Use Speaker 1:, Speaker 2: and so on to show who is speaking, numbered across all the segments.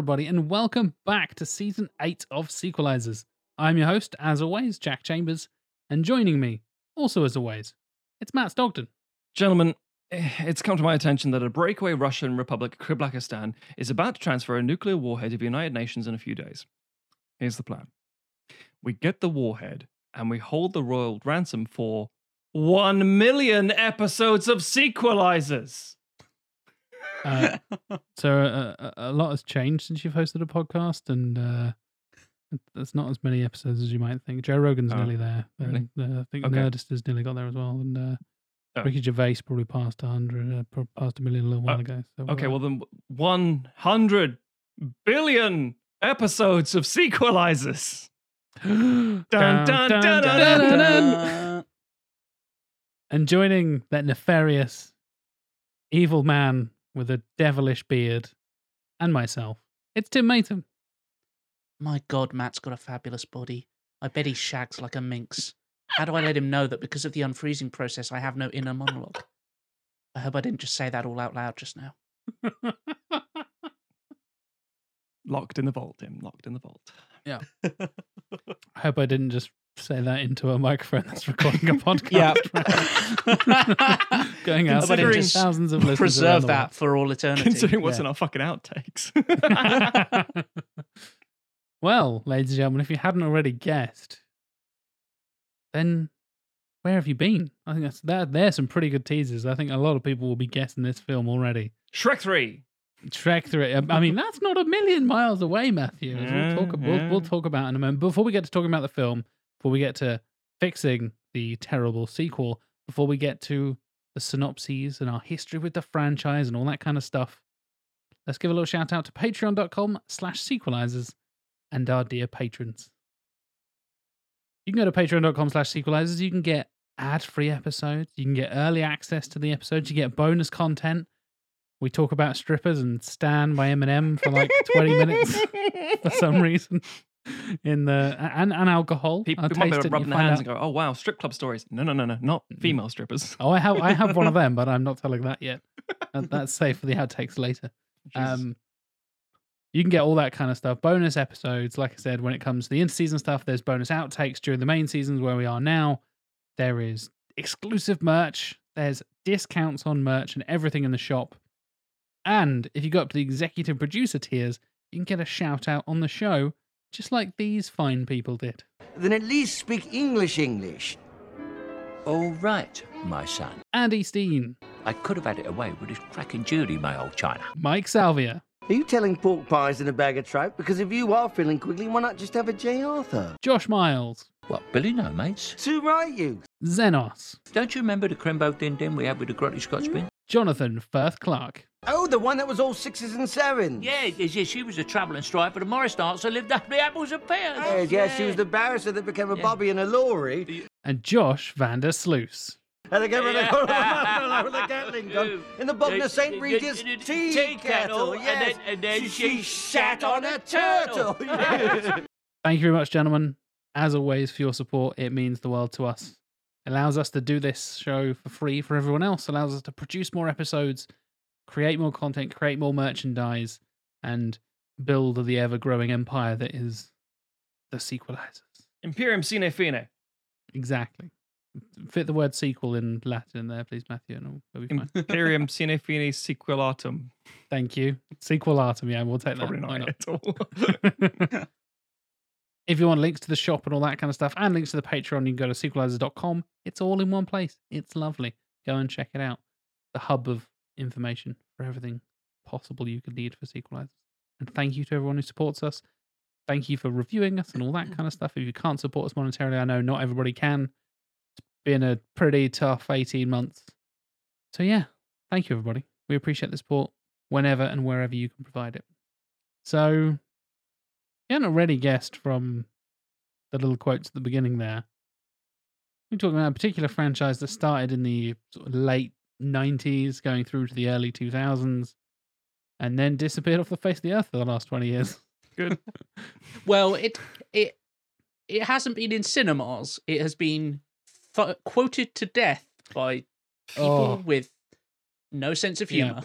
Speaker 1: everybody, and welcome back to season eight of Sequelizers. I'm your host, as always, Jack Chambers, and joining me, also as always, it's Matt Stockton.
Speaker 2: Gentlemen, eh, it's come to my attention that a breakaway Russian Republic, Kreplachistan, is about to transfer a nuclear warhead to the United Nations in a few days. Here's the plan we get the warhead and we hold the royal ransom for 1 million episodes of Sequelizers.
Speaker 1: Uh, so uh, a- a lot has changed since you've hosted a podcast, and uh, there's not as many episodes as you might think. Joe Rogan's
Speaker 2: Oh,
Speaker 1: nearly there.
Speaker 2: really?
Speaker 1: and, uh, I think
Speaker 2: Okay.
Speaker 1: Nerdist has nearly got there as well, and uh,
Speaker 2: Oh.
Speaker 1: Ricky Gervais probably passed 100, uh, passed a million a little while
Speaker 2: Uh,
Speaker 1: ago. So,
Speaker 2: Okay,
Speaker 1: uh,
Speaker 2: well, then 100 billion episodes of Sequelizers.
Speaker 1: dun,
Speaker 2: dun, dun, dun, dun,
Speaker 3: Da-da.
Speaker 1: And joining that nefarious, evil man with a devilish beard and myself, it's Tim Matum.
Speaker 3: My God, Matt's got a fabulous body. I bet he shags like a minx. How do I let him know that because of the unfreezing process, I have no inner monologue? I hope I didn't just say that all out loud just now.
Speaker 2: Locked in the vault, Tim. Locked in the vault. Yeah.
Speaker 1: I hope I didn't just say that into a microphone that's recording a podcast.
Speaker 3: Yeah.
Speaker 1: Going out to
Speaker 2: Considering-
Speaker 1: just thousands of listeners.
Speaker 3: Preserve
Speaker 1: around the
Speaker 3: that for all eternity.
Speaker 2: Considering what's
Speaker 1: yeah.
Speaker 2: in our fucking outtakes.
Speaker 1: well, ladies and gentlemen, if you hadn't already guessed, then where have you been? I think that's that. There's some pretty good teasers. I think a lot of people will be guessing this film already.
Speaker 2: Shrek 3.
Speaker 1: Shrek three. um, I mean, that's not a million miles away, Matthew.
Speaker 2: Yeah,
Speaker 1: we'll talk. We'll, we'll talk about in a moment. Before we get to talking about the film, before we get to fixing the terrible sequel, before we get to the synopses and our history with the franchise and all that kind of stuff, let's give a little shout out to Patreon.com/slash Sequelizers and our dear patrons. You can go to Patreon.com/slash Sequelizers. You can get ad-free episodes. You can get early access to the episodes. You get bonus content. We talk about strippers and Stan by Eminem for like 20 minutes for some reason. In the and, and alcohol.
Speaker 2: People
Speaker 1: I'll
Speaker 2: might be
Speaker 1: taste
Speaker 2: able
Speaker 1: it
Speaker 2: to rub their hands
Speaker 1: out-
Speaker 2: and go, oh, wow, strip club stories. No, no, no, no, not female strippers.
Speaker 1: Oh, I have I have one of them, but I'm not telling that yet. That's safe for the outtakes later. Um, you can get all that kind of stuff. Bonus episodes, like I said, when it comes to the in-season stuff, there's bonus outtakes during the main seasons where we are now. There is exclusive merch. There's discounts on merch and everything in the shop. And if you go up to the executive producer tiers, you can get a shout out on the show, just like these fine people did.
Speaker 4: then at least speak English English.
Speaker 5: All right, my son.
Speaker 1: Andy Steen,
Speaker 5: I could have had it away with this cracking Judy, my old China.
Speaker 1: Mike Salvia,
Speaker 4: Are you telling pork pies in a bag of trout? Because if you are feeling quickly, why not just have a J. Arthur?
Speaker 1: Josh Miles,
Speaker 5: What, Billy no, mates?
Speaker 4: Too right, you.
Speaker 1: Xenos,
Speaker 5: Don't you remember the Crembo Din Din we had with the grotty Scotch mm. bin?
Speaker 1: Jonathan Firth Clark,
Speaker 4: Oh, the one that was all sixes and sevens.
Speaker 5: Yeah, yes, yes, she was a travelling stripe for the Morris dance that lived up the apples and pears.
Speaker 4: Yes, yes, she was the barrister that became a
Speaker 5: Yeah.
Speaker 4: bobby in a lorry.
Speaker 1: and Josh Vander Sluice.
Speaker 4: And they gave her the,
Speaker 5: Yeah.
Speaker 4: the Gatling gun in the bottom of St. Regis
Speaker 5: Tea
Speaker 4: tea kettle.
Speaker 5: and
Speaker 4: Yes.
Speaker 5: then- and then
Speaker 4: she,
Speaker 5: she
Speaker 4: shat on a turtle.
Speaker 5: turtle.
Speaker 4: Yes.
Speaker 1: Thank you very much, gentlemen. As always, for your support. It means the world to us. Allows us to do this show for free for everyone else. Allows us to produce more episodes, create more content, create more merchandise, and build the ever-growing empire that is the sequelizers.
Speaker 2: Imperium Sine Fine.
Speaker 1: Exactly. Fit the word sequel in Latin there, please, Matthew, and we'll be fine.
Speaker 2: Imperium Sine Fine Sequelatum.
Speaker 1: Thank you. Sequelatum, yeah, we'll take that.
Speaker 2: Probably not
Speaker 1: not?
Speaker 2: at all.
Speaker 1: if you want links to the shop and all that kind of stuff and links to the Patreon, you can go to sequelizers.com. It's all in one place. It's lovely. Go and check it out. The hub of information for everything possible you could need for sequelizers. And thank you to everyone who supports us. Thank you for reviewing us and all that kind of stuff. If you can't support us monetarily, I know not everybody can. It's been a pretty tough 18 months. So, yeah, thank you, everybody. We appreciate the support whenever and wherever you can provide it. So, you hadn't already guessed from the little quotes at the beginning there. We're talking about a particular franchise that started in the sort of late 90s, going through to the early 2000s, and then disappeared off the face of the earth for the last 20 years.
Speaker 2: Good.
Speaker 3: Well, it it it hasn't been in cinemas. It has been fu- quoted to death by people
Speaker 1: Oh.
Speaker 3: with no sense of humor.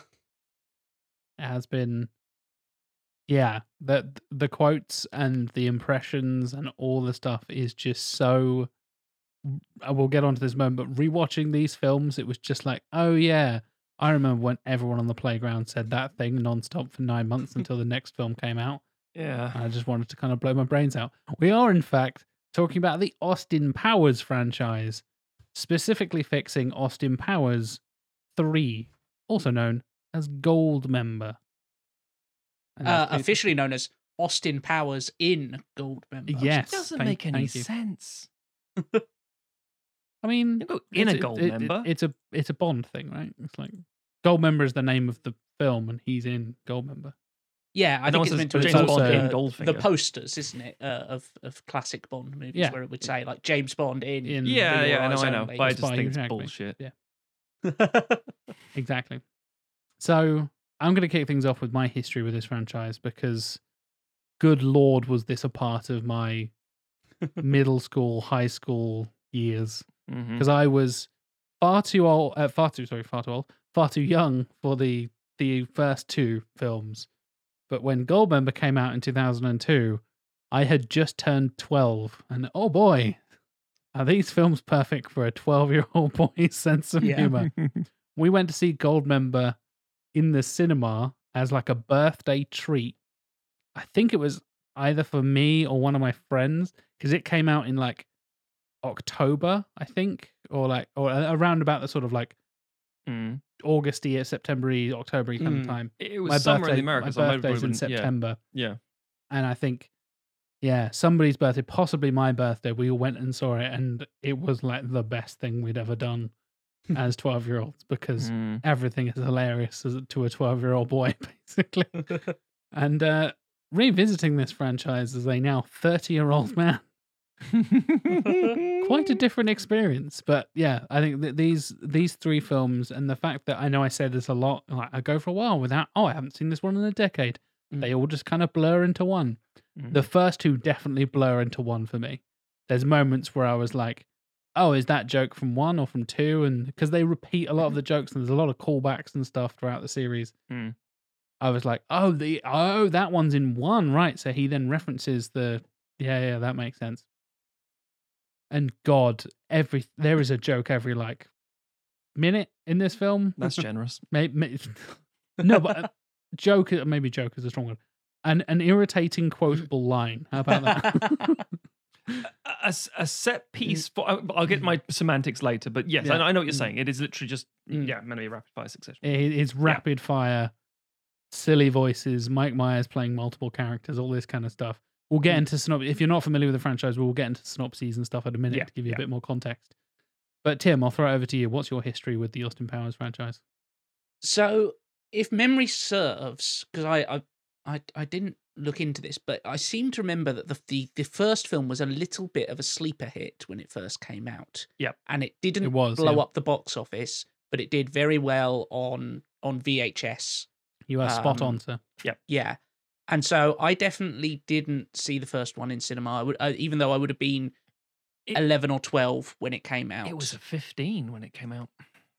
Speaker 1: It has been yeah, the the quotes and the impressions and all the stuff is just so. I will get onto this moment, but rewatching these films, it was just like, oh yeah, I remember when everyone on the playground said that thing nonstop for nine months until the next film came out.
Speaker 2: Yeah.
Speaker 1: I just wanted to kind of blow my brains out. We are, in fact, talking about the Austin Powers franchise, specifically fixing Austin Powers 3, also known as Goldmember. And
Speaker 3: Uh, officially known as Austin Powers in Goldmember.
Speaker 1: Yes.
Speaker 2: doesn't
Speaker 1: thank-
Speaker 2: make any sense.
Speaker 1: I mean,
Speaker 2: in a gold
Speaker 1: it- it-
Speaker 2: member.
Speaker 1: it's a it's a Bond thing, right? It's like Goldmember is the name of the film, and he's in Goldmember.
Speaker 3: Yeah, I
Speaker 2: And
Speaker 3: think
Speaker 2: also
Speaker 3: it's meant to
Speaker 1: James Bond
Speaker 3: to
Speaker 1: in
Speaker 3: the,
Speaker 2: Goldfinger.
Speaker 3: the posters, isn't it, uh, of of classic Bond movies,
Speaker 1: Yeah.
Speaker 3: where it would say like James Bond in.
Speaker 1: In
Speaker 2: Yeah,
Speaker 3: For
Speaker 2: yeah, I know, I know. But I
Speaker 1: It's
Speaker 2: just think it's
Speaker 1: Hugh Jackman.
Speaker 2: bullshit.
Speaker 1: Yeah. Exactly. So I'm going to kick things off with my history with this franchise because, good lord, was this a part of my middle school, high school years? Because I was far too old, uh, far too sorry, far too old, far too young for the the first two films. But when Goldmember came out in 2002, I had just turned 12, and oh boy, are these films perfect for a 12 year old boy's sense of
Speaker 3: Yeah.
Speaker 1: humor? we went to see Goldmember in the cinema as like a birthday treat. I think it was either for me or one of my friends because it came out in like October, I think, or like or around about the sort of like
Speaker 2: Mm.
Speaker 1: Augusty, September, October kind
Speaker 3: Mm.
Speaker 1: of time.
Speaker 2: It was
Speaker 1: my
Speaker 2: summer
Speaker 1: birthday,
Speaker 2: in the Americas.
Speaker 1: my
Speaker 2: I
Speaker 1: birthday's in
Speaker 2: been- yeah,
Speaker 1: September,
Speaker 2: Yeah.
Speaker 1: and I think. Yeah, somebody's birthday, possibly my birthday. We all went and saw it, and it was like the best thing we'd ever done as twelve year olds because
Speaker 2: Mm.
Speaker 1: everything is hilarious to a 12 year old boy, basically. and uh, revisiting this franchise as a now 30 year old man, quite a different experience. But yeah, I think that these these three films and the fact that I know I say this a lot, like I go for a while without, oh, I haven't seen this one in a decade.
Speaker 3: Mm.
Speaker 1: They all just kind of blur into one.
Speaker 2: Mm.
Speaker 1: The first two definitely blur into one for me. There's moments where I was like, oh, is that joke from one or from two? And because they repeat a lot of the jokes and there's a lot of callbacks and stuff throughout the series.
Speaker 2: Mm.
Speaker 1: I was like, oh, the oh, that one's in one, right? So he then references the yeah, yeah, that makes sense. And God, every there is a joke every like minute in this film.
Speaker 2: That's generous.
Speaker 1: Maybe, no, but uh, joke maybe joke is a strong one. An an irritating quotable line. How about that?
Speaker 2: a, a s- a set piece for I- I'll get my semantics later, but yes, I,
Speaker 1: Yeah.
Speaker 2: know, I know what you're
Speaker 1: Mm.
Speaker 2: saying. It is literally just
Speaker 1: Mm.
Speaker 2: yeah, meant to be a rapid fire succession.
Speaker 1: It- it's rapid fire, silly voices, Mike Myers playing multiple characters, all this kind of stuff. We'll get
Speaker 3: Mm.
Speaker 1: into synopsis. If you're not familiar with the franchise, we'll get into synopses and stuff in a minute
Speaker 2: Yeah,
Speaker 1: to give you
Speaker 2: yeah.
Speaker 1: a bit more context. But Tim, I'll throw it over to you. What's your history with the Austin Powers franchise?
Speaker 3: So, if memory serves, because I, I, I, I didn't look into this, but I seem to remember that the, the the first film was a little bit of a sleeper hit when it first came out.
Speaker 2: Yep.
Speaker 3: and it didn't
Speaker 1: It was,
Speaker 3: blow
Speaker 1: yeah.
Speaker 3: up the box office, but it did very well on on VHS.
Speaker 1: You are spot
Speaker 3: Um,
Speaker 1: on, sir. Yep.
Speaker 3: Yeah, and so I definitely didn't see the first one in cinema. I would, uh, even though I would have been
Speaker 2: It-
Speaker 3: eleven or twelve when it came out.
Speaker 2: It was a 15 when it came out.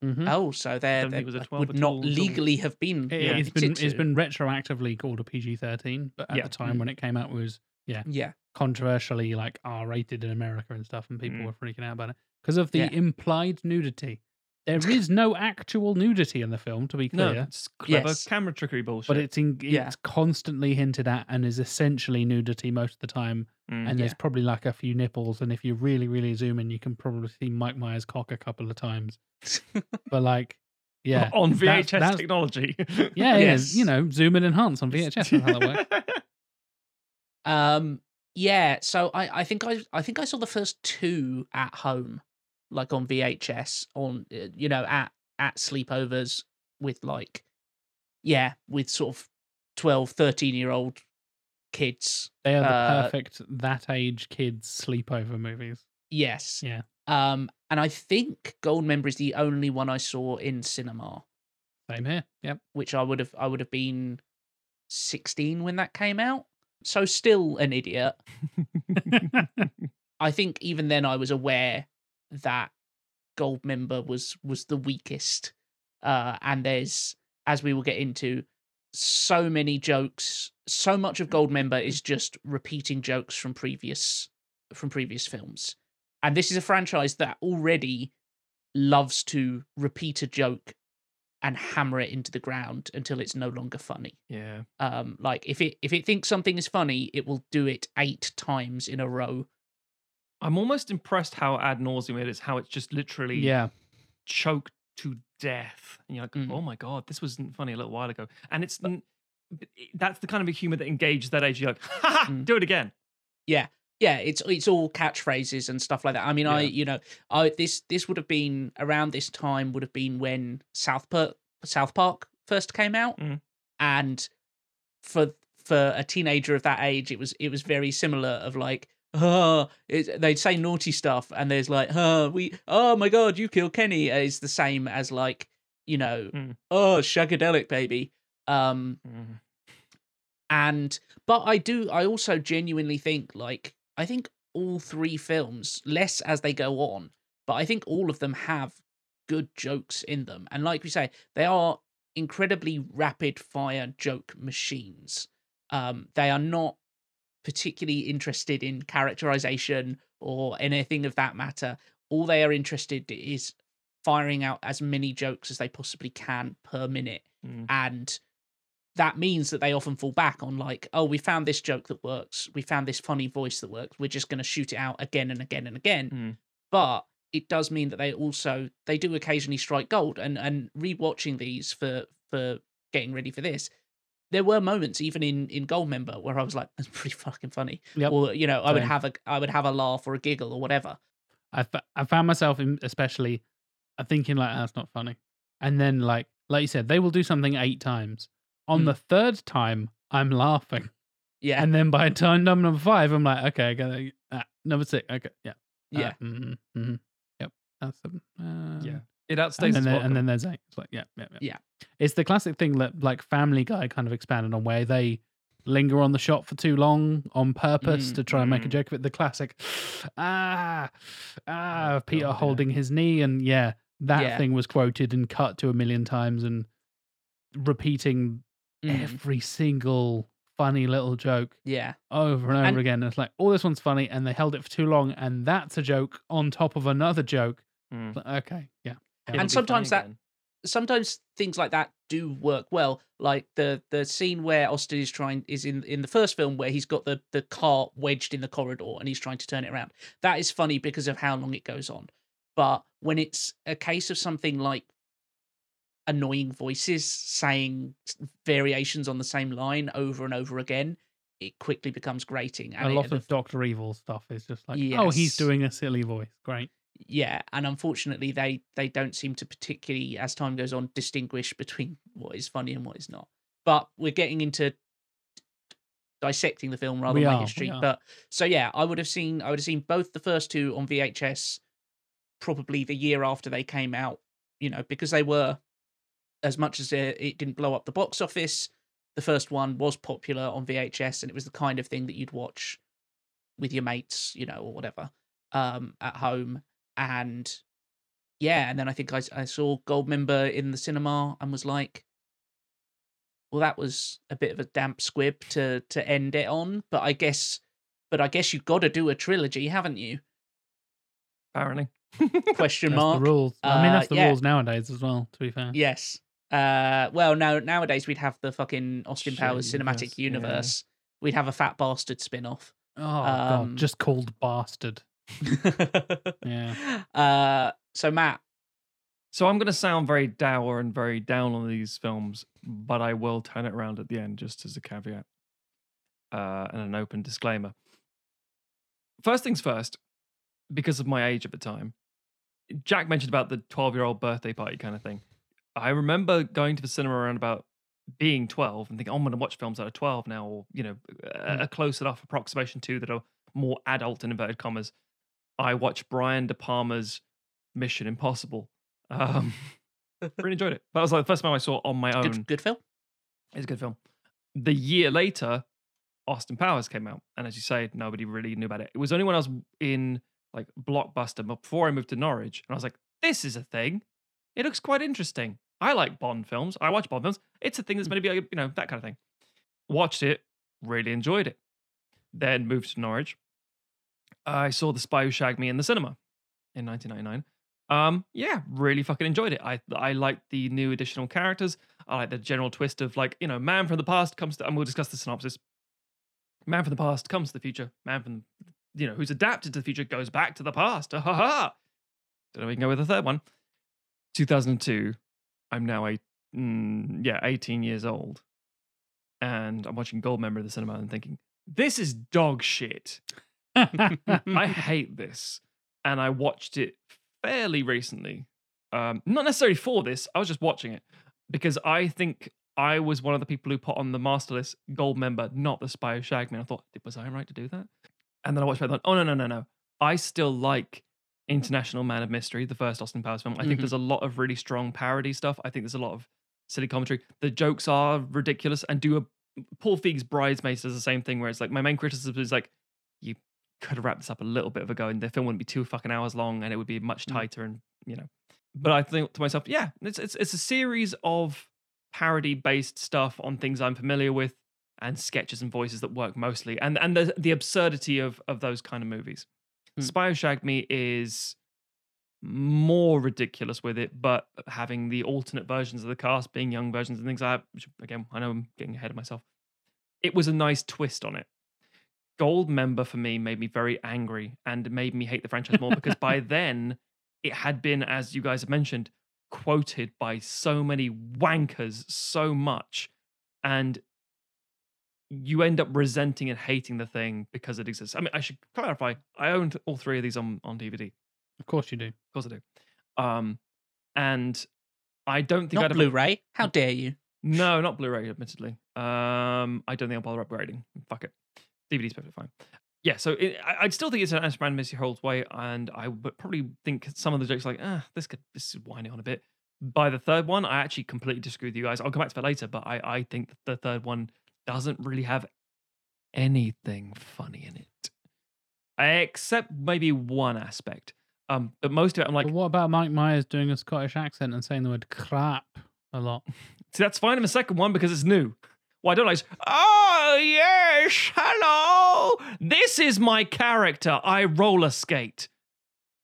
Speaker 1: Mhm.
Speaker 3: Oh, so there,
Speaker 2: don't think
Speaker 3: there
Speaker 2: it was a 12
Speaker 3: would not
Speaker 2: all until-
Speaker 3: legally have been.
Speaker 1: It,
Speaker 2: Yeah.
Speaker 1: has been
Speaker 3: permitted
Speaker 1: it's
Speaker 3: to.
Speaker 1: been retroactively called a PG-13, but at
Speaker 2: Yeah.
Speaker 1: the time when it came out, it was
Speaker 3: Yeah, yeah,
Speaker 1: controversially like R-rated in America and stuff, and people
Speaker 2: Mm.
Speaker 1: were freaking out about it because of the
Speaker 3: Yeah.
Speaker 1: implied nudity. There is no actual nudity in the film, to be clear.
Speaker 2: No,
Speaker 1: clear,
Speaker 2: it's clever
Speaker 3: Yes.
Speaker 2: camera trickery bullshit.
Speaker 1: but it's in, it's
Speaker 3: Yeah.
Speaker 1: constantly hinted at and is essentially nudity most of the time.
Speaker 2: Mm.
Speaker 1: And there's
Speaker 3: Yeah.
Speaker 1: probably like a few nipples, and if you really, really zoom in, you can probably see Mike Myers' cock a couple of times. But like, yeah,
Speaker 2: on VHS
Speaker 1: that's-
Speaker 2: technology.
Speaker 1: yeah, yeah,
Speaker 3: Yes.
Speaker 1: you know, zoom in enhance on VHS. That's how that works.
Speaker 3: Um, yeah. So I, I think I, I think I saw the first two at home, like on VHS, on uh, you know at at sleepovers with like, yeah, with sort of 12, 13 year old kids.
Speaker 1: They are the
Speaker 3: Uh,
Speaker 1: perfect that age kids sleepover movies.
Speaker 3: Yes.
Speaker 1: Yeah.
Speaker 3: Um, and I think Goldmember is the only one I saw in cinema,
Speaker 1: Same here. Yep.
Speaker 3: which I would have I would have been sixteen when that came out. So still an idiot. I think even then I was aware that Goldmember was was the weakest. Uh, and there's as we will get into so many jokes so much of goldmember is just repeating jokes from previous from previous films, and this is a franchise that already loves to repeat a joke and hammer it into the ground until it's no longer funny.
Speaker 2: Yeah.
Speaker 3: Um, like if it if it thinks something is funny, it will do it eight times in a row.
Speaker 2: I'm almost impressed how ad nauseum it is, how it's just literally
Speaker 1: Yeah.
Speaker 2: choked to death. And you're like,
Speaker 3: Mm.
Speaker 2: oh my God, this wasn't funny a little while ago. And it's but that's the kind of a humor that engages that age. You're like, ha ha,
Speaker 3: Mm.
Speaker 2: do it again.
Speaker 3: Yeah, yeah, it's it's all catchphrases and stuff like that. I mean, I you know, I this this would have been around this time would have been when South Park South Park first came out,
Speaker 2: Mm.
Speaker 3: and for for a teenager of that age, it was it was very similar. Of like, oh, it, they'd say naughty stuff, and there's like, oh, we, oh my god, you killed Kenny. Is the same as like, you know,
Speaker 2: Mm.
Speaker 3: oh, shagadelic baby. Um,
Speaker 2: Mm.
Speaker 3: and but i do i also genuinely think like i think all three films less as they go on but i think all of them have good jokes in them and like we say they are incredibly rapid fire joke machines um they are not particularly interested in characterization or anything of that matter. All they are interested is firing out as many jokes as they possibly can per minute.
Speaker 2: Mm.
Speaker 3: and that means that they often fall back on like oh we found this joke that works. We found this funny voice that works. We're just going to shoot it out again and again and again.
Speaker 2: Mm.
Speaker 3: but it does mean that they also they do occasionally strike gold. And and rewatching these for for getting ready for this there were moments even in in goldmember where i was like that's pretty fucking funny
Speaker 1: Yep.
Speaker 3: or you know i would have a i would have a laugh or a giggle or whatever
Speaker 1: I, found myself in, especially uh, thinking like that's not funny, and then like like you said, they will do something eight times. On
Speaker 3: Mm.
Speaker 1: the third time, I'm laughing,
Speaker 3: yeah
Speaker 1: and then by time number five, I'm like, okay, I got it. Ah, number six, okay, yeah,
Speaker 3: yeah
Speaker 1: mm-hmm, mm-hmm, yep, that's seven. Uh,
Speaker 2: Yeah. It outstays
Speaker 1: and then,
Speaker 2: its
Speaker 1: there,
Speaker 2: welcome.
Speaker 1: and then there's eight. It's like, yeah, yeah, yeah.
Speaker 3: Yeah.
Speaker 1: It's the classic thing that like Family Guy kind of expanded on, where they linger on the shot for too long on purpose
Speaker 3: Mm,
Speaker 1: to try and make a
Speaker 2: mm.
Speaker 1: joke of it. The classic, ah, ah,
Speaker 2: Oh,
Speaker 1: Peter
Speaker 2: God, yeah.
Speaker 1: holding his knee, and yeah, that
Speaker 3: Yeah.
Speaker 1: thing was quoted and cut to a million times, and repeating
Speaker 3: Mm,
Speaker 1: every single funny little joke
Speaker 3: yeah
Speaker 1: over and over
Speaker 3: And-
Speaker 1: again. It's like, oh, this one's funny, and they held it for too long, and that's a joke on top of another joke.
Speaker 2: Mm.
Speaker 1: Like, okay, yeah.
Speaker 2: It'll
Speaker 3: And sometimes that-
Speaker 2: again.
Speaker 3: sometimes things like that do work well like the the scene where austin is trying is in in the first film where he's got the the car wedged in the corridor and he's trying to turn it around that is funny because of how long it goes on but when it's a case of something like annoying voices saying variations on the same line over and over again it quickly becomes grating and
Speaker 1: a
Speaker 3: it-
Speaker 1: lot of Doctor Evil stuff is just like, oh, he's doing a silly voice. Great.
Speaker 3: Yeah and unfortunately they they don't seem to particularly as time goes on distinguish between what is funny and what is not. But we're getting into dissecting the film rather
Speaker 1: We
Speaker 3: than
Speaker 1: are,
Speaker 3: history but so yeah i would have seen i would have seen both the first two on vhs probably the year after they came out you know because they were as much as it, it didn't blow up the box office the first one was popular on vhs and it was the kind of thing that you'd watch with your mates you know or whatever um at home and yeah and then i think I, I saw goldmember in the cinema and was like well that was a bit of a damp squib to to end it on but i guess but i guess you've got to do a trilogy haven't you
Speaker 2: Apparently.
Speaker 3: question
Speaker 1: That's
Speaker 3: mark
Speaker 1: the rules. I mean,
Speaker 3: Uh,
Speaker 1: that's the
Speaker 3: yeah.
Speaker 1: rules nowadays as well, to be fair.
Speaker 3: yes uh well now nowadays we'd have the fucking austin powers cinematic
Speaker 1: yes, yeah.
Speaker 3: universe we'd have a fat bastard spin-off
Speaker 1: Oh,
Speaker 3: Um,
Speaker 1: God. Just called Bastard. Yeah.
Speaker 3: uh so matt
Speaker 2: So I'm going to sound very dour and very down on these films, but I will turn it around at the end just as a caveat uh, and an open disclaimer. First things first, because of my age at the time, Jack mentioned about the 12 year old birthday party kind of thing. I remember going to the cinema around about being 12 and thinking, oh, I'm going to watch films that are 12 now, or, you know, a, a close enough approximation to that are more adult in inverted commas. I watched Brian De Palma's Mission Impossible. Um, really enjoyed it. That was like the first time I saw it on my own.
Speaker 3: good, good film
Speaker 2: It's a good film. The year later, Austin Powers came out, and as you say, nobody really knew about it. It was only when I was in like Blockbuster, but before I moved to Norwich, and I was like, "This is a thing. It looks quite interesting. I like Bond films. I watch Bond films. It's a thing that's going maybe like, you know that kind of thing." Watched it, really enjoyed it. Then moved to Norwich. I saw The Spy Who Shagged Me in the cinema in 1999. Um, yeah, really fucking enjoyed it. I I liked the new additional characters. I like the general twist of like you know, man from the past comes to, and we'll discuss the synopsis. Man from the past comes to the future. Man from you know who's adapted to the future goes back to the past. Ha ha. Don't know we can go with the third one. 2002. I'm now a mm, yeah 18 years old, and I'm watching Goldmember in the cinema and thinking this is dog shit. I hate this. And I watched it fairly recently. Um, not necessarily for this, I was just watching it because I think I was one of the people who put on the master list Goldmember, not the Spy Who Shagged Me. And I thought, was I right to do that? And then I watched it and I thought, oh, no, no, no, no. I still like International Man of Mystery, the first Austin Powers film. I think
Speaker 3: Mhm.
Speaker 2: there's a lot of really strong parody stuff. I think there's a lot of silly commentary. The jokes are ridiculous and do a Paul Feig's Bridesmaids does the same thing where it's like my main criticism is like you could have wrapped this up a little bit of a go and the film wouldn't be two fucking hours long and it would be much
Speaker 3: Mm.
Speaker 2: tighter and you know. But I think to myself, yeah, it's it's it's a series of parody based stuff on things I'm familiar with and sketches and voices that work mostly and and the the absurdity of of those kind of movies.
Speaker 3: Hmm.
Speaker 2: Spy Shagged Me is more ridiculous with it, but having the alternate versions of the cast being young versions and things like that, which again, I know I'm getting ahead of myself. It was a nice twist on it. Goldmember for me made me very angry and made me hate the franchise more because by then it had been, as you guys have mentioned, quoted by so many wankers so much. And you end up resenting and hating the thing because it exists. I mean, I should clarify, I owned all three of these on, on DVD.
Speaker 1: of course you do.
Speaker 2: Of course I do. Um, and I don't think
Speaker 3: Not
Speaker 2: I'd have
Speaker 3: Blu-ray. How dare you?
Speaker 2: no, not Blu-ray, admittedly. Um, I don't think I'll bother upgrading. Fuck it. DVD's perfectly fine. Yeah, so it, I, I'd still think it's an Ashman Missy Holds way, and I would probably think some of the jokes like, ah, this could this is winding on a bit. By the third one, I actually completely disagree with you guys. I'll come back to that later, but I, I think that the third one doesn't really have anything funny in it. Except maybe one aspect. Um, but most of it I'm like,
Speaker 1: but what about Mike Myers doing a Scottish accent and saying the word crap a lot?
Speaker 2: See, that's fine in the second one because it's new. Well, I don't like. Oh yes, hello. This is my character. I roller skate.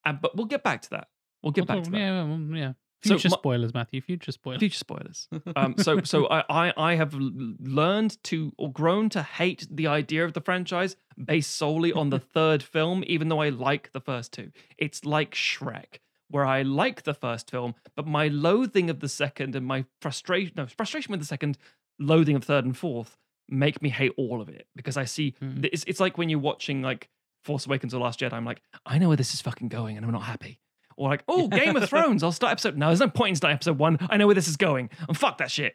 Speaker 2: And but we'll get back to that. We'll get
Speaker 1: We'll
Speaker 2: back to that.
Speaker 1: Yeah, well, yeah. Future
Speaker 2: my-
Speaker 1: spoilers, Matthew. Future spoilers.
Speaker 2: Future spoilers. Um, so so I, I I have learned to or grown to hate the idea of the franchise based solely on the third film, even though I like the first two. It's like Shrek, where I like the first film, but my loathing of the second and my frustration no frustration with the second, loathing of third and fourth make me hate all of it because I see
Speaker 3: Mm.
Speaker 2: it's it's like when you're watching like Force Awakens or Last Jedi. I'm like, I know where this is fucking going, and I'm not happy. Or like, oh, Game of Thrones. I'll start episode. No, there's no point in starting episode one. I know where this is going. And fuck that shit.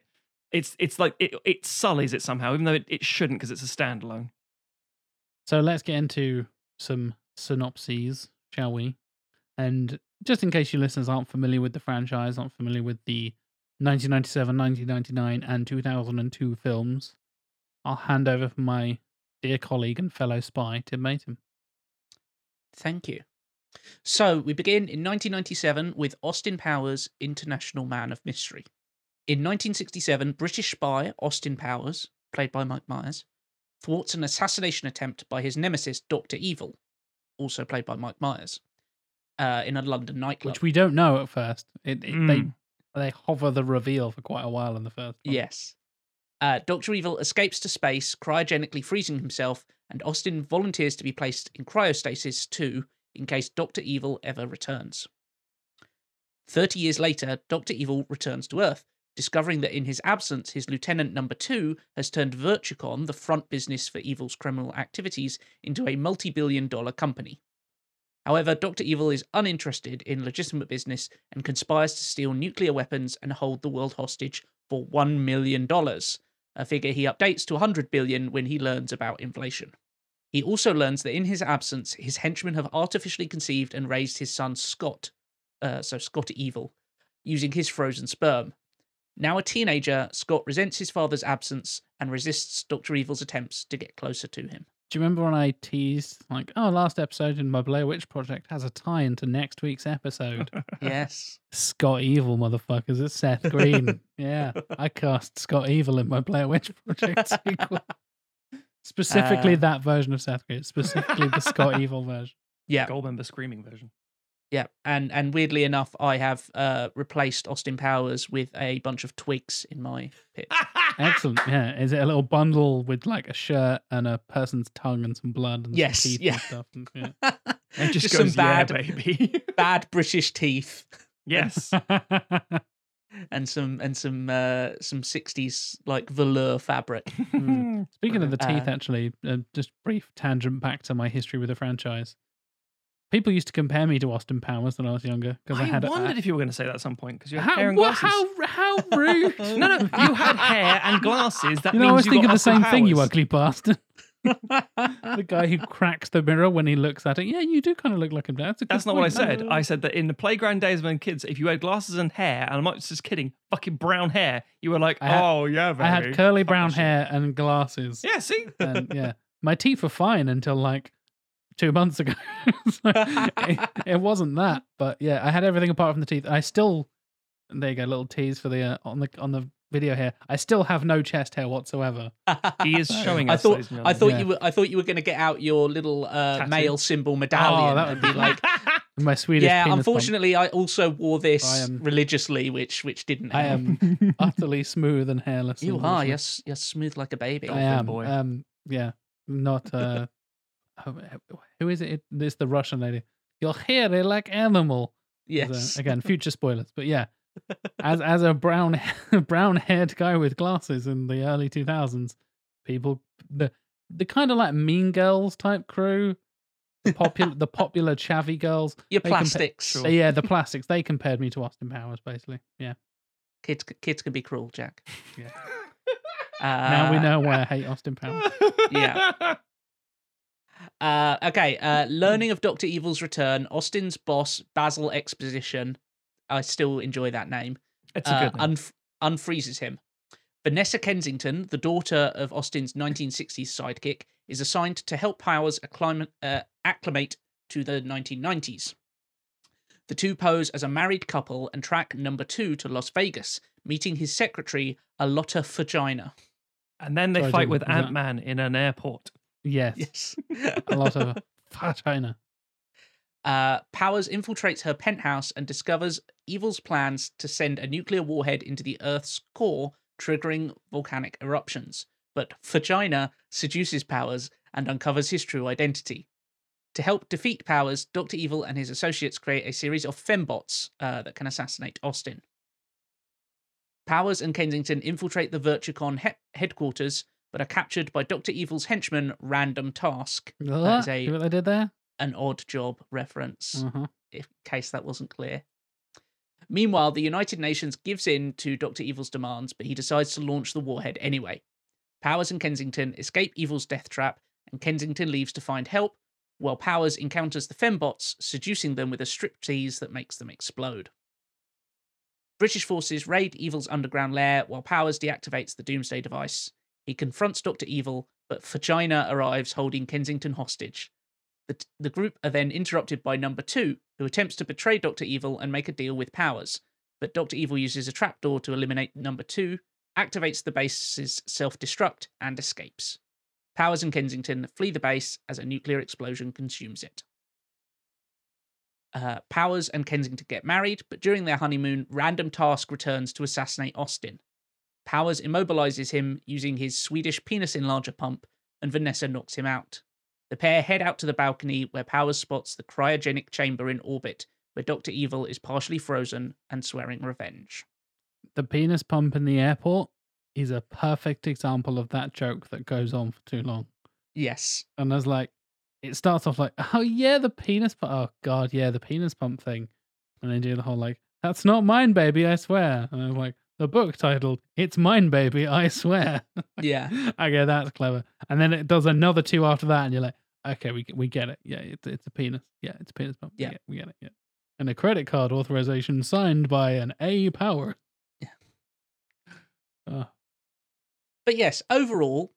Speaker 2: It's it's like it it sullies it somehow, even though it, it shouldn't because it's a standalone.
Speaker 1: So let's get into some synopses, shall we? And just in case you listeners aren't familiar with the franchise, aren't familiar with the 1997, 1999, and 2002 films, I'll hand over for my dear colleague and fellow spy, Tim Matum.
Speaker 3: Thank you. So we begin in 1997 with Austin Powers, International Man of Mystery. In 1967, British spy Austin Powers, played by Mike Myers, thwarts an assassination attempt by his nemesis Doctor Evil, also played by Mike Myers, uh, in a London nightclub.
Speaker 1: Which we don't know at first. It, it,
Speaker 2: Mm.
Speaker 1: They they hover the reveal for quite a while in the first. one.
Speaker 3: Yes. Uh, Dr. Evil escapes to space, cryogenically freezing himself, and Austin volunteers to be placed in cryostasis too, in case Dr. Evil ever returns. Thirty years later, Dr. Evil returns to Earth, discovering that in his absence, his lieutenant number two has turned Virtucon, the front business for Evil's criminal activities, into a multi billion dollar company. However, Dr. Evil is uninterested in legitimate business and conspires to steal nuclear weapons and hold the world hostage for $1 million, a figure he updates to 100 billion when he learns about inflation. He also learns that in his absence, his henchmen have artificially conceived and raised his son Scott, uh, so Scott Evil, using his frozen sperm. Now a teenager, Scott resents his father's absence and resists Dr. Evil's attempts to get closer to him.
Speaker 1: Do you remember when I teased like, oh, last episode in my Blair Witch project has a tie into next week's episode?
Speaker 3: Yes.
Speaker 1: Scott Evil, motherfuckers. It's Seth Green. yeah, I cast Scott Evil in my Blair Witch project sequel. Specifically,
Speaker 3: Uh,
Speaker 1: that version of Seth Green, specifically the Scott Evil version.
Speaker 3: Yeah,
Speaker 2: Goldmember screaming version.
Speaker 3: yeah, and and weirdly enough, I have uh, replaced Austin Powers with a bunch of twigs in my pit.
Speaker 1: Excellent. Yeah. Is it a little bundle with like a shirt and a person's tongue and some blood and some teeth
Speaker 3: yeah.
Speaker 1: and stuff? And, yeah.
Speaker 2: It just,
Speaker 3: Just
Speaker 2: goes,
Speaker 3: some bad,
Speaker 2: yeah, baby.
Speaker 3: bad British teeth
Speaker 2: yes.
Speaker 3: and some and some uh, some sixties like velour fabric.
Speaker 1: Mm. Speaking of the teeth,
Speaker 3: Uh,
Speaker 1: actually, uh, just brief tangent back to my history with the franchise. People used to compare me to Austin Powers when I was younger because I,
Speaker 2: I
Speaker 1: had a-
Speaker 2: wondered if you were going to say that at some point because you had
Speaker 1: how,
Speaker 2: hair and
Speaker 1: what-
Speaker 2: glasses.
Speaker 1: how how rude!
Speaker 2: No, no, you had hair and glasses. That
Speaker 1: you know, I
Speaker 2: means you
Speaker 1: thinking
Speaker 2: got
Speaker 1: the same
Speaker 2: Austin
Speaker 1: thing, you ugly bastard. the guy who cracks the mirror when he looks at it. Yeah, you do kind of look like him. That's,
Speaker 2: That's not what I said. I said that in the playground days when kids, if you had glasses and hair, and I'm not just kidding, fucking brown hair, you were like,
Speaker 1: had-
Speaker 2: oh yeah,
Speaker 1: I had curly brown hair and glasses.
Speaker 2: Yeah, see,
Speaker 1: and yeah, my teeth were fine until like two months ago. So it, it wasn't that, but yeah, I had everything apart from the teeth. I still, there you go, little tease for the uh, on the on the video here. I still have no chest hair whatsoever.
Speaker 2: he is showing
Speaker 3: I
Speaker 2: us.
Speaker 3: thought I thought
Speaker 1: Yeah.
Speaker 3: you were I thought you were going to get out your little uh, male symbol medallion
Speaker 1: Oh,
Speaker 3: that
Speaker 1: would
Speaker 3: be like,
Speaker 1: My Swedish.
Speaker 3: yeah.
Speaker 1: penis bump.
Speaker 3: Unfortunately, I also wore this
Speaker 1: am-
Speaker 3: religiously, which which didn't.
Speaker 1: I
Speaker 3: help.
Speaker 1: am utterly smooth and hairless.
Speaker 3: You
Speaker 1: and
Speaker 3: are.
Speaker 1: awesome.
Speaker 3: You're, you're smooth like a baby.
Speaker 1: I am.
Speaker 2: boy.
Speaker 1: Um, yeah, not. uh oh, Who is it? it? It's the Russian lady. Your hair, they like animal.
Speaker 3: Yes.
Speaker 1: again, future spoilers, but yeah, as as a brown brown haired guy with glasses in the early two thousands, people the the kind of like Mean Girls type crew, the popular the popular chavvy girls.
Speaker 3: Your
Speaker 1: compa-
Speaker 3: plastics.
Speaker 1: uh, yeah, the plastics. They compared me to Austin Powers, basically. Yeah.
Speaker 3: Kids, kids can be cruel, Jack.
Speaker 1: Yeah.
Speaker 3: Uh,
Speaker 1: now we know why I hate Austin Powers.
Speaker 3: Yeah. Uh, okay. Uh, learning of Doctor Evil's return, Austin's boss Basil Exposition. I still enjoy that name.
Speaker 2: It's a
Speaker 3: uh,
Speaker 2: good name.
Speaker 3: unf- unfreezes him. Vanessa Kensington, the daughter of Austin's 1960s sidekick, is assigned to help Powers acclim- uh, acclimate to the 1990s. The two pose as a married couple and track number two to Las Vegas, meeting his secretary, Alotta Vagina.
Speaker 2: and then they
Speaker 1: Sorry,
Speaker 2: fight with Ant Man in an airport.
Speaker 1: Yes,
Speaker 3: Yes.
Speaker 1: a lot of vagina.
Speaker 3: Uh, Powers infiltrates her penthouse and discovers Evil's plans to send a nuclear warhead into the Earth's core, triggering volcanic eruptions. But Vagina seduces Powers and uncovers his true identity. To help defeat Powers, Dr. Evil and his associates create a series of fembots uh, that can assassinate Austin. Powers and Kensington infiltrate the Virtucon he- headquarters, but are captured by Dr. Evil's henchman, Random Task. Is a-
Speaker 1: See what they did there?
Speaker 3: An odd job reference
Speaker 1: Uh-huh.
Speaker 3: in case that wasn't clear. Meanwhile, the United Nations gives in to Dr. Evil's demands, but he decides to launch the warhead anyway. Powers and Kensington escape Evil's death trap, and Kensington leaves to find help, while Powers encounters the fembots, seducing them with a striptease that makes them explode. British forces raid Evil's underground lair while Powers deactivates the Doomsday device. He confronts Dr. Evil, but Vagina arrives holding Kensington hostage. The, the group are then interrupted by number two, who attempts to betray Dr. Evil and make a deal with Powers. But Dr. Evil uses a trapdoor to eliminate number two, activates the base's self destruct, and escapes. Powers and Kensington flee the base as a nuclear explosion consumes it. Uh, Powers and Kensington get married, but during their honeymoon, Random Task returns to assassinate Austin. Powers immobilizes him using his Swedish penis enlarger pump, and Vanessa knocks him out. The pair head out to the balcony where Powers spots the cryogenic chamber in orbit, where Dr. Evil is partially frozen and swearing revenge.
Speaker 1: The penis pump in the airport is a perfect example of that joke that goes on for too long.
Speaker 3: Yes.
Speaker 1: And I was like, it starts off like, oh yeah, the penis pump. Oh god, yeah, the penis pump thing. And they do the whole like, that's not mine, baby, I swear. And I was like, the book titled, It's Mine, Baby, I Swear.
Speaker 3: Yeah.
Speaker 1: okay, that's clever. And then it does another two after that, and you're like, okay, we we get it. Yeah, it's it's a penis. Yeah, it's a penis pump. We
Speaker 3: Yeah.
Speaker 1: get- we get it. Yeah. And a credit card authorization signed by an A Power.
Speaker 3: Yeah.
Speaker 1: Oh,
Speaker 3: But yes, overall,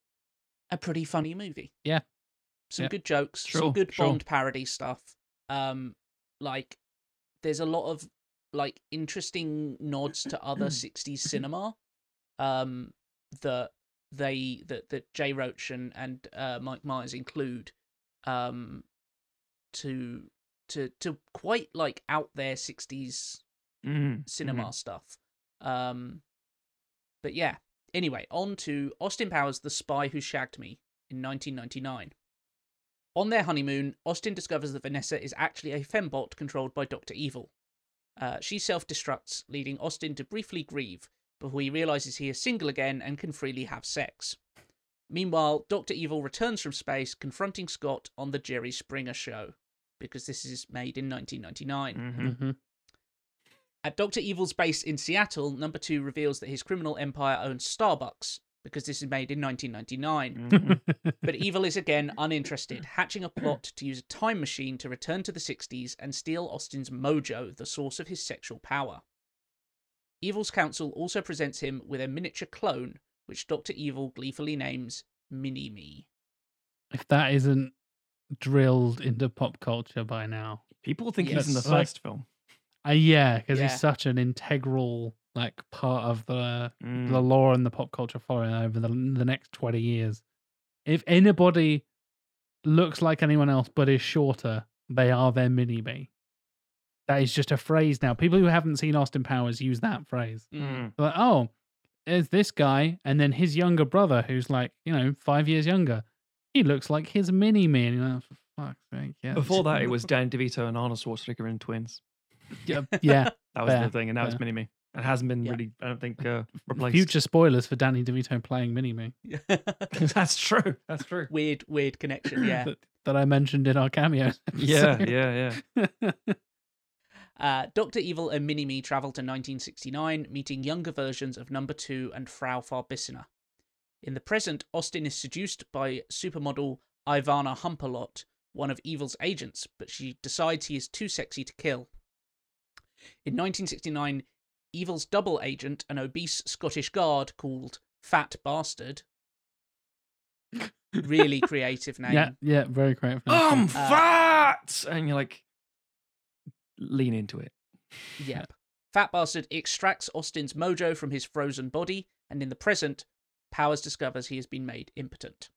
Speaker 3: a pretty funny movie.
Speaker 1: Yeah.
Speaker 3: Some
Speaker 1: Yeah.
Speaker 3: good jokes,
Speaker 2: Sure,
Speaker 3: some good
Speaker 2: sure.
Speaker 3: Bond parody stuff. Um, like there's a lot of like interesting nods to other '60s cinema. Um, that they that that Jay Roach and and uh, Mike Myers include um to to to quite like out there 60s
Speaker 2: Mhm,
Speaker 3: cinema
Speaker 2: mhm.
Speaker 3: stuff. Um, but yeah. Anyway, on to Austin Powers, The Spy Who Shagged Me in 1999. On their honeymoon, Austin discovers that Vanessa is actually a fembot controlled by Dr. Evil. Uh, she self destructs, leading Austin to briefly grieve before he realizes he is single again and can freely have sex. Meanwhile, Dr. Evil returns from space, confronting Scott on The Jerry Springer Show, because this is made in 1999.
Speaker 2: Mhm.
Speaker 1: Mhm.
Speaker 3: At Dr. Evil's base in Seattle, number two reveals that his criminal empire owns Starbucks, because this is made in 1999.
Speaker 2: Mhm.
Speaker 3: But Evil is again uninterested, hatching a plot to use a time machine to return to the 60s and steal Austin's mojo, the source of his sexual power. Evil's council also presents him with a miniature clone, which Dr. Evil gleefully names Mini Me.
Speaker 1: if that isn't drilled into pop culture by now,
Speaker 2: People think he's in the
Speaker 1: Yes. Like-
Speaker 2: first film.
Speaker 1: uh, yeah, because
Speaker 3: Yeah.
Speaker 1: he's such an integral like part of the the
Speaker 2: Mm.
Speaker 1: lore and the pop culture following over the the next twenty years. If anybody looks like anyone else but is shorter, they are their mini me. That is just a phrase now. People who haven't seen Austin Powers use that phrase.
Speaker 2: Mm.
Speaker 1: Like, oh, there's this guy, and then his younger brother, who's like, you know, five years younger. He looks like his mini me. And you're like, for fuck's sake, yeah.
Speaker 2: Before that, it was Dan DeVito and Arnold Schwarzenegger in Twins.
Speaker 1: yeah, yeah.
Speaker 2: That was
Speaker 1: Fair,
Speaker 2: the thing, and now it's. Mini Me. It hasn't been
Speaker 3: Yeah.
Speaker 2: really, I don't think, uh, replaced.
Speaker 1: Future spoilers for Danny DeVito playing mini me
Speaker 2: That's true. That's true.
Speaker 3: weird, weird connection, yeah.
Speaker 1: that, that I mentioned in our cameo.
Speaker 2: Yeah, yeah, yeah.
Speaker 3: Uh, Dr. Evil and Mini-Me travel to 1969, meeting younger versions of Number 2 and Frau Farbissina. In the present, Austin is seduced by supermodel Ivana Humpalot, one of Evil's agents, but she decides he is too sexy to kill. In 1969, Evil's double agent, an obese Scottish guard called Fat Bastard, really creative name,
Speaker 1: yeah, yeah, very creative.
Speaker 2: I'm
Speaker 3: Uh,
Speaker 2: fat! And you're like, lean into it.
Speaker 3: Yep. Fat Bastard extracts Austin's mojo from his frozen body, and in the present, Powers discovers he has been made impotent.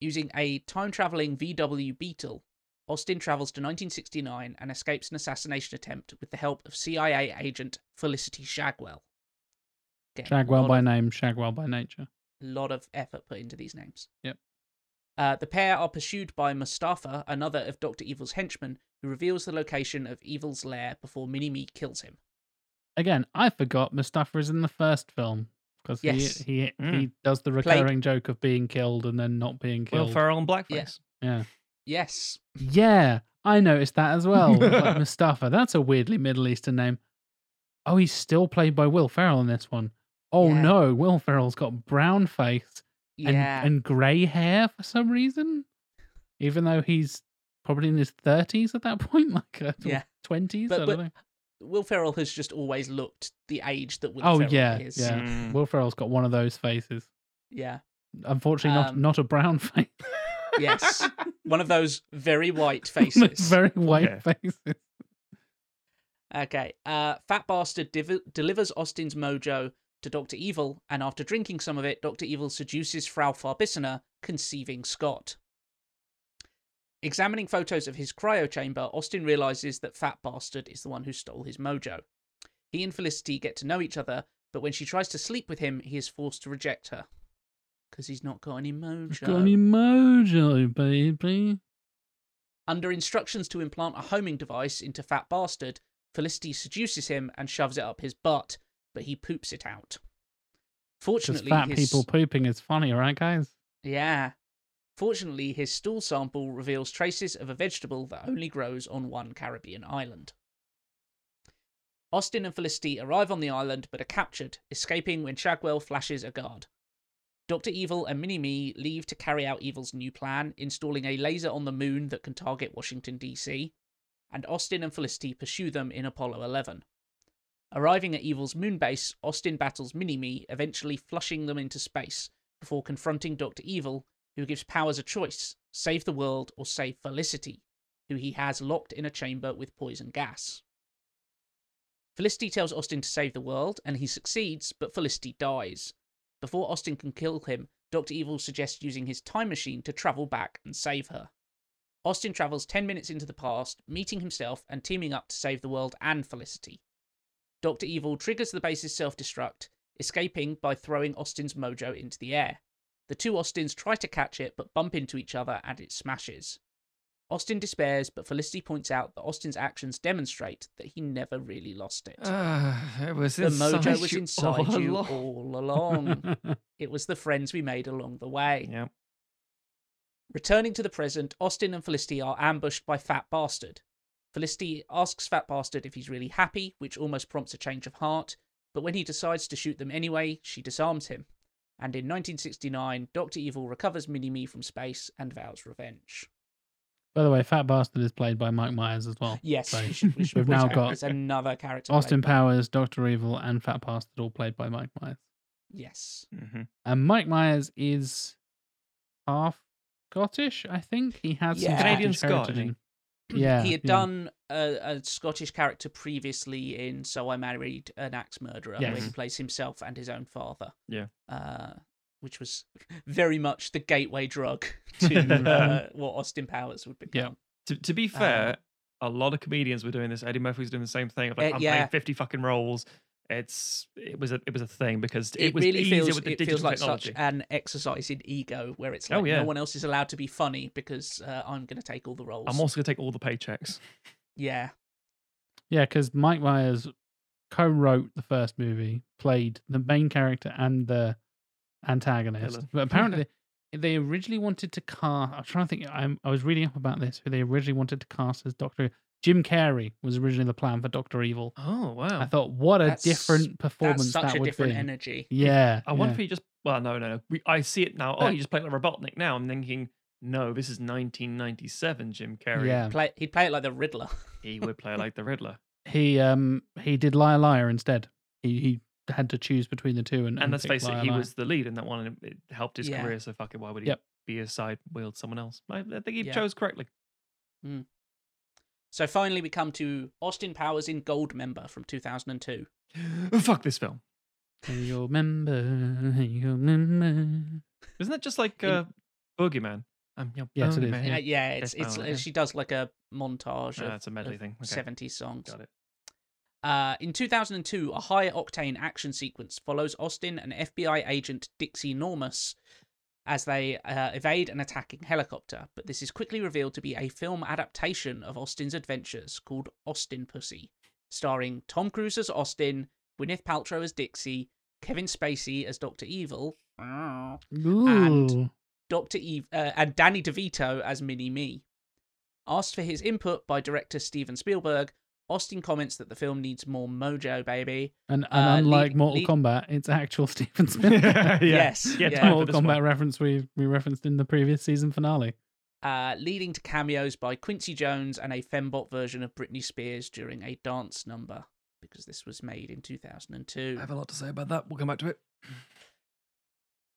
Speaker 3: Using a time traveling VW Beetle, Austin travels to 1969 and escapes an assassination attempt with the help of CIA agent Felicity Shagwell. Again,
Speaker 1: Shagwell by
Speaker 3: of-
Speaker 1: name, Shagwell by nature.
Speaker 3: A lot of effort put into these names.
Speaker 1: Yep.
Speaker 3: Uh, the pair are pursued by Mustafa, another of Dr. Evil's henchmen, who reveals the location of Evil's lair before Mini Me kills him.
Speaker 1: Again, I forgot Mustafa is in the first film because
Speaker 3: Yes.
Speaker 1: he he,
Speaker 2: Mm.
Speaker 1: he does the
Speaker 3: Played-
Speaker 1: recurring joke of being killed and then not being killed. Will.
Speaker 2: Ferrell and Blackface.
Speaker 1: yeah,
Speaker 3: Yes.
Speaker 1: yeah, I noticed that as well. like Mustafa, that's a weirdly Middle Eastern name. Oh, he's still played by Will Ferrell in this one. Oh
Speaker 3: Yeah.
Speaker 1: no, Will Ferrell's got brown face and,
Speaker 3: Yeah.
Speaker 1: and grey hair for some reason, even though he's probably in his thirties at that point, like uh,
Speaker 3: Yeah.
Speaker 1: twenties.
Speaker 3: But-
Speaker 1: I
Speaker 3: but
Speaker 1: don't know.
Speaker 3: Will Ferrell has just always looked the age that Will
Speaker 1: Oh
Speaker 3: Ferrell
Speaker 1: yeah,
Speaker 3: is.
Speaker 1: yeah.
Speaker 2: Mm.
Speaker 1: Will Ferrell's got one of those faces.
Speaker 3: Yeah.
Speaker 1: Unfortunately, not
Speaker 3: Um,
Speaker 1: not a brown face.
Speaker 3: Yes. One of those very white faces.
Speaker 1: very white
Speaker 2: Okay.
Speaker 1: faces.
Speaker 3: Okay. Uh, Fat Bastard div- delivers Austin's mojo to Dr. Evil, and after drinking some of it, Dr. Evil seduces Frau Farbissina, conceiving Scott. Examining photos of his cryo chamber, Austin realizes that Fat Bastard is the one who stole his mojo. He and Felicity get to know each other, but when she tries to sleep with him, he is forced to reject her. Because he's not got any mojo.
Speaker 1: Got any mojo, baby?
Speaker 3: Under instructions to implant a homing device into Fat Bastard, Felicity seduces him and shoves it up his butt, but he poops it out. Fortunately,
Speaker 1: fat
Speaker 3: his...
Speaker 1: people pooping is funny, right, guys?
Speaker 3: Yeah. Fortunately, his stool sample reveals traces of a vegetable that only grows on one Caribbean island. Austin and Felicity arrive on the island but are captured, escaping when Shagwell flashes a guard. Dr. Evil and Mini Me leave to carry out Evil's new plan, installing a laser on the moon that can target Washington, D.C., and Austin and Felicity pursue them in Apollo 11. Arriving at Evil's moon base, Austin battles Mini Me, eventually flushing them into space, before confronting Dr. Evil, who gives Powers a choice save the world or save Felicity, who he has locked in a chamber with poison gas. Felicity tells Austin to save the world, and he succeeds, but Felicity dies. Before Austin can kill him, Dr. Evil suggests using his time machine to travel back and save her. Austin travels 10 minutes into the past, meeting himself and teaming up to save the world and Felicity. Dr. Evil triggers the base's self destruct, escaping by throwing Austin's mojo into the air. The two Austins try to catch it but bump into each other and it smashes. Austin despairs, but Felicity points out that Austin's actions demonstrate that he never really lost it.
Speaker 2: Uh, it was
Speaker 3: the mojo was inside
Speaker 2: all
Speaker 3: you
Speaker 2: along.
Speaker 3: all along. it was the friends we made along the way.
Speaker 2: Yeah.
Speaker 3: Returning to the present, Austin and Felicity are ambushed by Fat Bastard. Felicity asks Fat Bastard if he's really happy, which almost prompts a change of heart, but when he decides to shoot them anyway, she disarms him. And in 1969, Dr. Evil recovers Mini Me from space and vows revenge.
Speaker 1: By the way, Fat Bastard is played by Mike Myers as well.
Speaker 3: Yes,
Speaker 1: So
Speaker 3: we should, we should
Speaker 1: we've now
Speaker 3: out
Speaker 1: got
Speaker 3: there's another character.
Speaker 1: Austin Powers, Doctor Evil, and Fat Bastard all played by Mike Myers.
Speaker 3: Yes.
Speaker 2: Mhm.
Speaker 1: And Mike Myers is half Scottish, I think. He has some
Speaker 3: Yeah.
Speaker 2: Canadian
Speaker 1: Scottish heritage
Speaker 2: Scot,
Speaker 1: in him. Yeah,
Speaker 3: he had
Speaker 1: yeah.
Speaker 3: done a, a Scottish character previously in So I Married an Axe Murderer, where he plays himself and his own father.
Speaker 2: Yeah.
Speaker 3: Uh, which was very much the gateway drug to uh, what Austin Powers would become.
Speaker 2: To, to be fair, a lot of comedians were doing this. Eddie Murphy was doing the same thing. Of like,
Speaker 3: Uh,
Speaker 2: I'm
Speaker 3: yeah.
Speaker 2: playing 50 fucking roles. It's it was a it was a thing because it,
Speaker 3: It,
Speaker 2: was
Speaker 3: really
Speaker 2: easier
Speaker 3: feels
Speaker 2: with the
Speaker 3: it
Speaker 2: digital
Speaker 3: feels like
Speaker 2: technology.
Speaker 3: such an exercise in ego, where it's
Speaker 2: Oh,
Speaker 3: like
Speaker 2: yeah.
Speaker 3: no one else is allowed to be funny because uh, I'm going to take all the roles.
Speaker 2: I'm also gonna take all the paychecks.
Speaker 3: yeah,
Speaker 1: Yeah, because Mike Myers co-wrote the first movie, played the main character and the antagonist.
Speaker 2: Villain.
Speaker 1: But apparently, they originally wanted to cast. I'm trying to think. I'm, I was reading up about this. Who they originally wanted to cast as Doctor Jim Carrey was originally the plan for Doctor Evil.
Speaker 2: Oh wow!
Speaker 1: I thought, what a
Speaker 3: That's-
Speaker 1: different performance
Speaker 3: that's such
Speaker 1: that
Speaker 3: a
Speaker 1: would
Speaker 3: different
Speaker 1: be.
Speaker 3: energy.
Speaker 1: Yeah,
Speaker 2: I wonder
Speaker 1: yeah.
Speaker 2: if he just well no no no. We, I see it now. Oh,
Speaker 1: But-
Speaker 2: he just played like Robotnik. Now I'm thinking no, this is 1997 Jim Carrey.
Speaker 1: Yeah.
Speaker 3: Play, he'd play it like the Riddler.
Speaker 2: he would play like the Riddler.
Speaker 1: he um he did Liar Liar instead. He he had to choose between the two, and,
Speaker 2: And let's
Speaker 1: pick
Speaker 2: face it, he
Speaker 1: Liar.
Speaker 2: was the lead in that one, and it, it helped his
Speaker 3: Yeah.
Speaker 2: career. So fucking why would he
Speaker 1: Yep.
Speaker 2: be a side wheeled someone else? I, I think he
Speaker 3: Yeah.
Speaker 2: chose correctly.
Speaker 3: So finally, we come to Austin Powers in Goldmember from 2002.
Speaker 2: Fuck this film.
Speaker 1: Hey, you remember? hey, you remember?
Speaker 2: Isn't that just like
Speaker 3: In-
Speaker 2: uh, Boogeyman? I'm your
Speaker 1: Yes, it is,
Speaker 2: Boogeyman.
Speaker 3: Uh, yeah, it's
Speaker 2: Yes,
Speaker 3: it's uh,
Speaker 2: yeah.
Speaker 3: she does like a montage
Speaker 2: Ah,
Speaker 3: of,
Speaker 2: it's a medley
Speaker 3: of
Speaker 2: thing. Okay.
Speaker 3: 70s songs.
Speaker 2: Got it.
Speaker 3: Uh, in 2002, a high octane action sequence follows Austin and FBI agent Dixie Normus as they uh, evade an attacking helicopter. But this is quickly revealed to be a film adaptation of Austin's adventures called Austin Pussy, starring Tom Cruise as Austin, Gwyneth Paltrow as Dixie, Kevin Spacey as Dr. Evil,
Speaker 1: Ooh.
Speaker 3: Dr. Eve, uh, and Danny DeVito as Mini Me. Asked for his input by director Steven Spielberg, Austin comments that the film needs more mojo, baby.
Speaker 1: And, and
Speaker 3: Uh,
Speaker 1: unlike
Speaker 3: lead-
Speaker 1: Mortal
Speaker 3: lead-
Speaker 1: Kombat, it's actual Steven Spielberg.
Speaker 2: yeah.
Speaker 3: Yes,
Speaker 2: Yeah.
Speaker 3: yeah.
Speaker 1: Mortal Kombat
Speaker 2: one.
Speaker 1: reference we, we referenced in the previous season finale.
Speaker 3: Uh, leading to cameos by Quincy Jones and a fembot version of Britney Spears during a dance number, because this was made in 2002.
Speaker 2: I have a lot to say about that. We'll come back to it.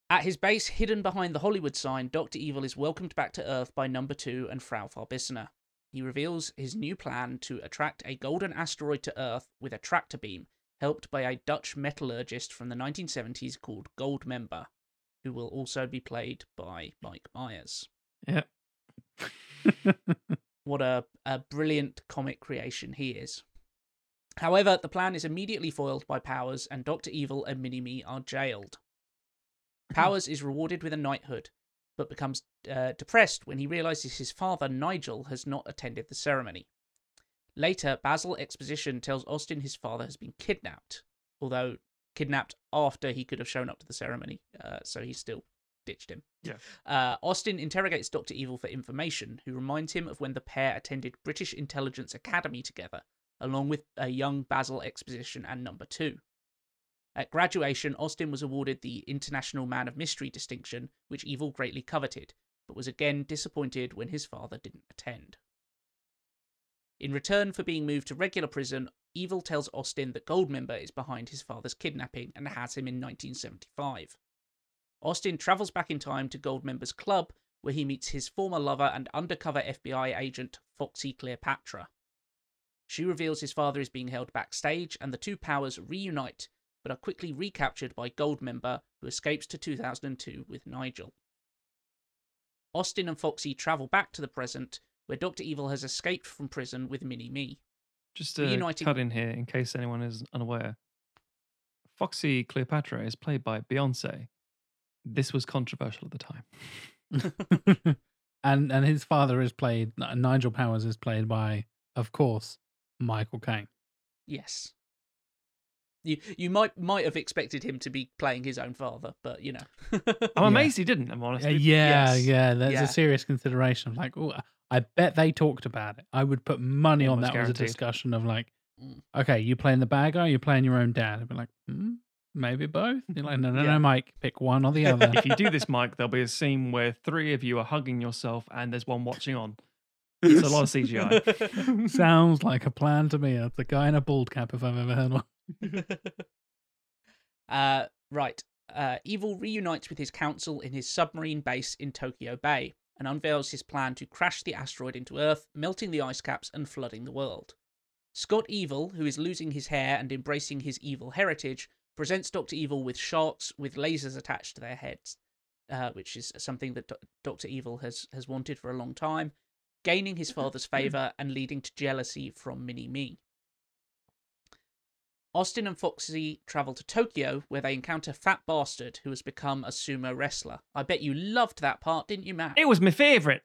Speaker 3: At his base, hidden behind the Hollywood sign, Dr. Evil is welcomed back to Earth by Number Two and Frau Farbissina. He reveals his new plan to attract a golden asteroid to Earth with a tractor beam, helped by a Dutch metallurgist from the 1970s called Goldmember, who will also be played by Mike Myers.
Speaker 2: Yeah.
Speaker 3: What a, a brilliant comic creation he is. However, the plan is immediately foiled by Powers, and Dr. Evil and Mini Me are jailed. Powers is rewarded with a knighthood, but becomes uh, depressed when he realizes his father, Nigel, has not attended the ceremony. Later, Basil Exposition tells Austin his father has been kidnapped, although kidnapped after he could have shown up to the ceremony, uh, so he still ditched him.
Speaker 2: Yeah.
Speaker 3: Uh, Austin interrogates Dr. Evil for information, who reminds him of when the pair attended British Intelligence Academy together, along with a young Basil Exposition and Number Two. At graduation, Austin was awarded the International Man of Mystery distinction, which Evil greatly coveted, but was again disappointed when his father didn't attend. In return for being moved to regular prison, Evil tells Austin that Goldmember is behind his father's kidnapping and has him in 1975. Austin travels back in time to Goldmember's club, where he meets his former lover and undercover FBI agent, Foxy Cleopatra. She reveals his father is being held backstage, and the two powers reunite, but are quickly recaptured by Goldmember, who escapes to 2002 with Nigel. Austin and Foxy travel back to the present, where Dr. Evil has escaped from prison with Mini Me.
Speaker 2: Just to
Speaker 3: Reuniting-
Speaker 2: cut in here, in case anyone is unaware, Foxy Cleopatra is played by Beyonce. This was controversial at the time.
Speaker 1: and and his father is played Nigel Powers is played by, of course, Michael Caine.
Speaker 3: Yes. You you might might have expected him to be playing his own father, but you know.
Speaker 2: I'm
Speaker 1: Yeah.
Speaker 2: amazed he didn't. I'm honest.
Speaker 1: Uh, yeah,
Speaker 3: Yes.
Speaker 1: yeah. There's
Speaker 3: Yeah.
Speaker 1: a serious consideration of like, oh, I bet they talked about it. I would put money on
Speaker 2: Almost
Speaker 1: that was a discussion of like,
Speaker 3: Mm.
Speaker 1: okay, you playing the bad guy, you playing your own dad. I'd be like, hmm, maybe both. You're like, no, no,
Speaker 3: Yeah.
Speaker 1: no, Mike, pick one or the other.
Speaker 2: if you do this, Mike, there'll be a scene where three of you are hugging yourself and there's one watching on. It's a lot of CGI.
Speaker 1: Sounds like a plan to me. That's a guy in a bald cap if I've ever heard one.
Speaker 3: uh, right. Uh, Evil reunites with his council in his submarine base in Tokyo Bay and unveils his plan to crash the asteroid into Earth, melting the ice caps and flooding the world. Scott Evil, who is losing his hair and embracing his evil heritage, presents Dr. Evil with sharks with lasers attached to their heads, uh, which is something that Do- Dr. Evil has, has wanted for a long time, gaining his father's favour and leading to jealousy from Mini Me. Austin and Foxy travel to Tokyo, where they encounter Fat Bastard, who has become a sumo wrestler. I bet you loved that part, didn't you, Matt?
Speaker 2: it was my favourite.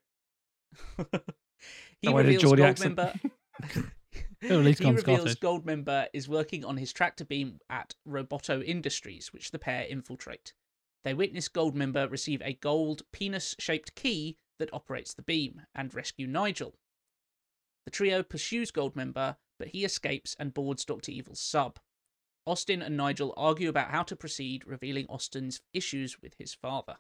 Speaker 3: he
Speaker 2: I did
Speaker 3: reveals
Speaker 2: Geordie
Speaker 3: Goldmember.
Speaker 2: accent.
Speaker 1: At least
Speaker 3: he reveals
Speaker 1: Scottish.
Speaker 3: Goldmember is working on his tractor beam at Roboto Industries, which the pair infiltrate. They witness Goldmember receive a gold penis-shaped key that operates the beam and rescue Nigel. The trio pursues Goldmember, but he escapes and boards Dr. Evil's sub. Austin and Nigel argue about how to proceed, revealing Austin's issues with his father.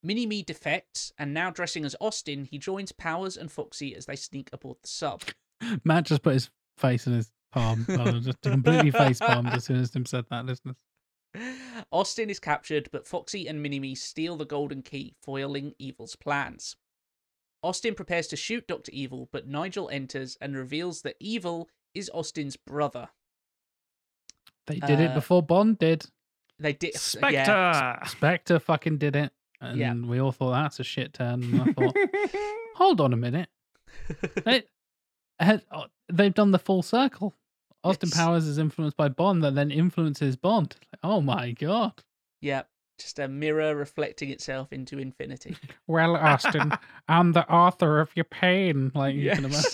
Speaker 3: Mini Me defects, and now dressing as Austin, he joins Powers and Foxy as they sneak aboard the sub.
Speaker 1: Matt just put his face in his palm. Just completely face palmed as soon as Tim said that, listeners.
Speaker 3: Austin is captured, but Foxy and Mini Me steal the golden key, foiling Evil's plans. Austin prepares to shoot Dr. Evil, but Nigel enters and reveals that Evil is Austin's brother.
Speaker 1: They did it
Speaker 3: Uh,
Speaker 1: before Bond did.
Speaker 3: They did.
Speaker 2: Spectre.
Speaker 3: Yeah.
Speaker 1: Spectre fucking did it. And
Speaker 3: Yeah.
Speaker 1: we all thought that's a shit turn. And I thought, hold on a minute. They, had- oh, they've done the full circle. Austin
Speaker 3: Yes.
Speaker 1: Powers is influenced by Bond that then influences Bond. Oh my god.
Speaker 3: yeah. Just a mirror reflecting itself into infinity.
Speaker 1: Well, Austin, I'm the author of your pain. Like you can imagine.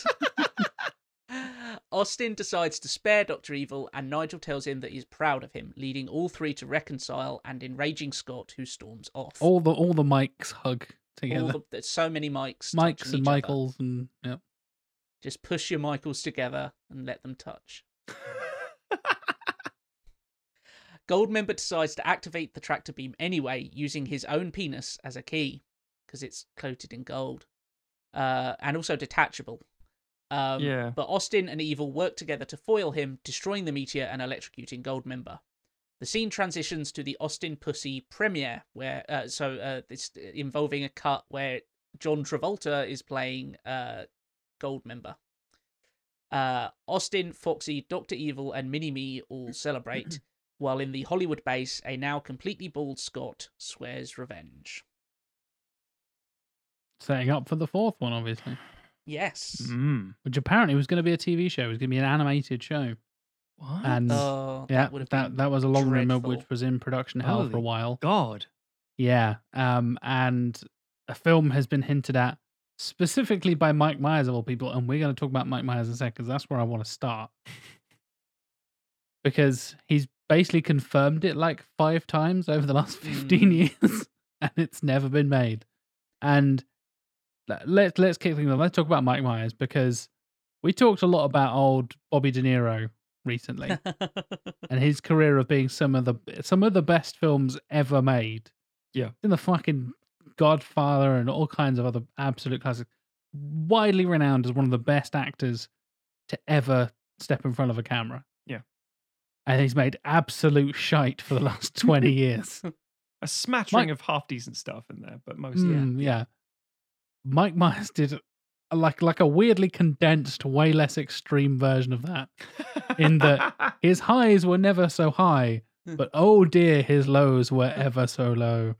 Speaker 3: Austin decides to spare Dr. Evil, and Nigel tells him that he's proud of him, leading all three to reconcile and enraging Scott, who storms off.
Speaker 1: All the all the mics hug together.
Speaker 3: the, there's so many mics. Mics
Speaker 1: and
Speaker 3: each other.
Speaker 1: Michaels and yeah.
Speaker 3: Just push your Michaels together and let them touch. Goldmember decides to activate the tractor beam anyway, using his own penis as a key, because it's coated in gold, uh, and also detachable. Um,
Speaker 2: Yeah.
Speaker 3: But Austin and Evil work together to foil him, destroying the meteor and electrocuting Goldmember. The scene transitions to the Austin Pussy premiere, where uh, so uh, this involving a cut where John Travolta is playing uh, Goldmember. Uh, Austin, Foxy, Doctor Evil, and Mini Me all celebrate, while in the Hollywood base, a now completely bald Scott swears revenge.
Speaker 1: Setting up for the fourth one, obviously.
Speaker 3: Yes.
Speaker 2: Mm.
Speaker 1: Which apparently was going to be a TV show. It was going to be an animated show.
Speaker 2: What?
Speaker 1: And
Speaker 3: Oh,
Speaker 1: yeah,
Speaker 3: that would have
Speaker 1: that,
Speaker 3: been
Speaker 1: that was a long rumor which was in production hell for a while.
Speaker 2: God.
Speaker 1: Yeah. Um, and a film has been hinted at specifically by Mike Myers of all people, and we're going to talk about Mike Myers in a second because that's where I want to start. because he's basically confirmed it like five times over the last 15 mm. years, and it's never been made. And let's let's kick things off. Let's talk about Mike Myers because we talked a lot about old Bobby De Niro recently and his career of being some of the some of the best films ever made.
Speaker 2: Yeah.
Speaker 1: in the fucking Godfather and all kinds of other absolute classics. Widely renowned as one of the best actors to ever step in front of a camera.
Speaker 2: Yeah.
Speaker 1: and he's made absolute shite for the last twenty years.
Speaker 2: A smattering
Speaker 1: Mike-
Speaker 2: of half decent stuff in there, but mostly.
Speaker 1: Mm, yeah. Mike Myers did like like a weirdly condensed, way less extreme version of that. in that- His highs were never so high, but oh dear, his lows were ever so low.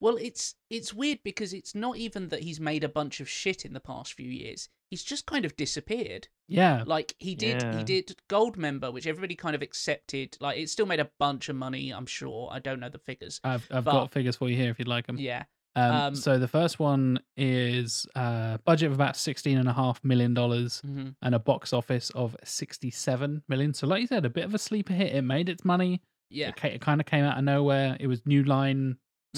Speaker 3: Well, it's it's weird because it's not even that he's made a bunch of shit in the past few years. He's just kind of disappeared.
Speaker 1: Yeah,
Speaker 3: Like he did,
Speaker 2: Yeah.
Speaker 3: he did Goldmember, which everybody kind of accepted. Like it still made a bunch of money. I'm sure. I don't know the figures.
Speaker 1: I've I've
Speaker 3: but-
Speaker 1: got figures for you here if you'd like them.
Speaker 3: Yeah,
Speaker 1: Um,
Speaker 3: um,
Speaker 1: so the first one is uh, budget of about sixteen and a half million dollars
Speaker 3: hmm
Speaker 1: and a box office of sixty-seven million. So, like you said, a bit of a sleeper hit. It made its money.
Speaker 3: yeah,
Speaker 1: It, it kind of came out of nowhere. It was New Line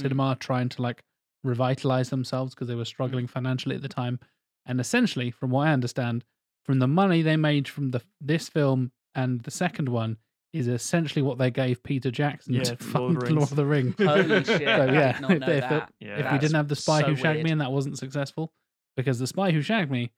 Speaker 3: Mm.
Speaker 1: Trying to like revitalize themselves because they were struggling financially at the time. And essentially, from what I understand, from the money they made from the this film and the second one is essentially what they gave Peter Jackson
Speaker 2: Yeah,
Speaker 1: to
Speaker 2: to Lord
Speaker 1: fund Lord of the Rings.
Speaker 3: Holy shit!
Speaker 1: So, yeah, if if it-
Speaker 2: Yeah.
Speaker 1: if we didn't have the spy
Speaker 3: so
Speaker 1: who shagged
Speaker 3: weird.
Speaker 1: me and that wasn't successful, because the spy who shagged me,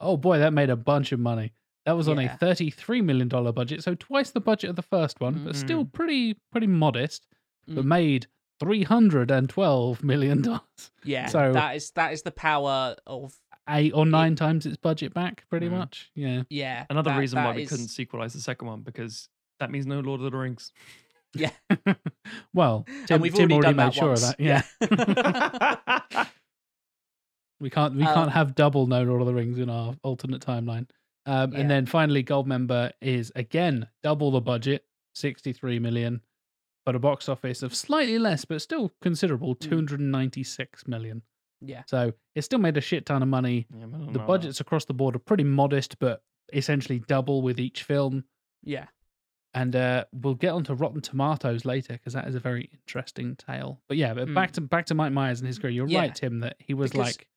Speaker 1: oh boy, that made a bunch of money. That was on a thirty-three million dollar budget, so twice the budget of the first one, but still
Speaker 2: Mhm.
Speaker 1: pretty pretty modest. But
Speaker 3: Mm.
Speaker 1: made three hundred and twelve million dollars,
Speaker 3: Yeah,
Speaker 1: So-
Speaker 3: that is that is the power of
Speaker 1: eight or nine times its budget back, pretty
Speaker 2: Mm.
Speaker 1: much. Yeah,
Speaker 3: yeah.
Speaker 2: Another
Speaker 3: that-
Speaker 2: reason why
Speaker 3: that
Speaker 2: we couldn't sequelize the second one because that means no Lord of the Rings.
Speaker 3: Yeah,
Speaker 1: well, Tim,
Speaker 3: we've
Speaker 1: Tim
Speaker 3: already
Speaker 1: already, made sure
Speaker 3: once.
Speaker 1: of that. Yeah,
Speaker 3: Yeah.
Speaker 1: we can't we
Speaker 3: Um,
Speaker 1: can't have double no Lord of the Rings in our alternate timeline. Um,
Speaker 3: Yeah.
Speaker 1: And then finally, Goldmember is again double the budget, sixty-three million, but a box office of slightly less, but still considerable,
Speaker 3: Mm.
Speaker 1: two hundred ninety-six million.
Speaker 3: yeah,
Speaker 1: So it still made a shit ton of money.
Speaker 2: Yeah, but I don't
Speaker 1: The budgets across the board are pretty modest, but essentially double with each film.
Speaker 3: yeah.
Speaker 1: And uh, we'll get onto Rotten Tomatoes later because that is a very interesting tale. But yeah, but back to back to Mike Myers and his career. You're
Speaker 3: Hmm. Yeah.
Speaker 1: right, Tim, that he was
Speaker 3: Because-
Speaker 1: like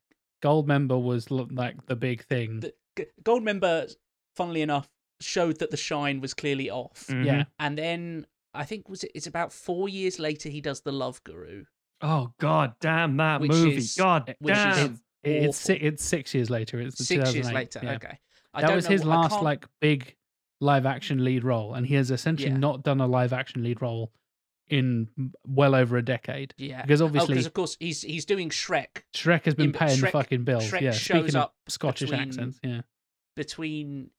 Speaker 1: Goldmember was like the big thing.
Speaker 3: The G- Goldmember, funnily enough, showed that the shine was clearly off,
Speaker 2: Mhm.
Speaker 1: Yeah,
Speaker 3: and then I think was it? It's about four years later he does the Love Guru,
Speaker 2: Oh god damn that
Speaker 3: Which
Speaker 2: movie.
Speaker 3: is-
Speaker 2: god
Speaker 3: which
Speaker 2: damn.
Speaker 1: It- it's it's six years later. It's the
Speaker 3: six years later.
Speaker 1: yeah.
Speaker 3: Okay, I
Speaker 1: that
Speaker 3: don't
Speaker 1: was
Speaker 3: know
Speaker 1: his last like big live action lead role, and he has essentially
Speaker 3: Yeah.
Speaker 1: not done a live action lead role in well over a decade.
Speaker 3: yeah.
Speaker 1: Because
Speaker 3: Oh,
Speaker 1: obviously
Speaker 3: because of course he's he's doing Shrek
Speaker 1: Shrek has been
Speaker 3: but
Speaker 1: paying the fucking bills.
Speaker 3: Shrek
Speaker 1: yeah,
Speaker 3: shows
Speaker 1: speaking
Speaker 3: up
Speaker 1: of Scottish
Speaker 3: between-
Speaker 1: accents, yeah,
Speaker 3: between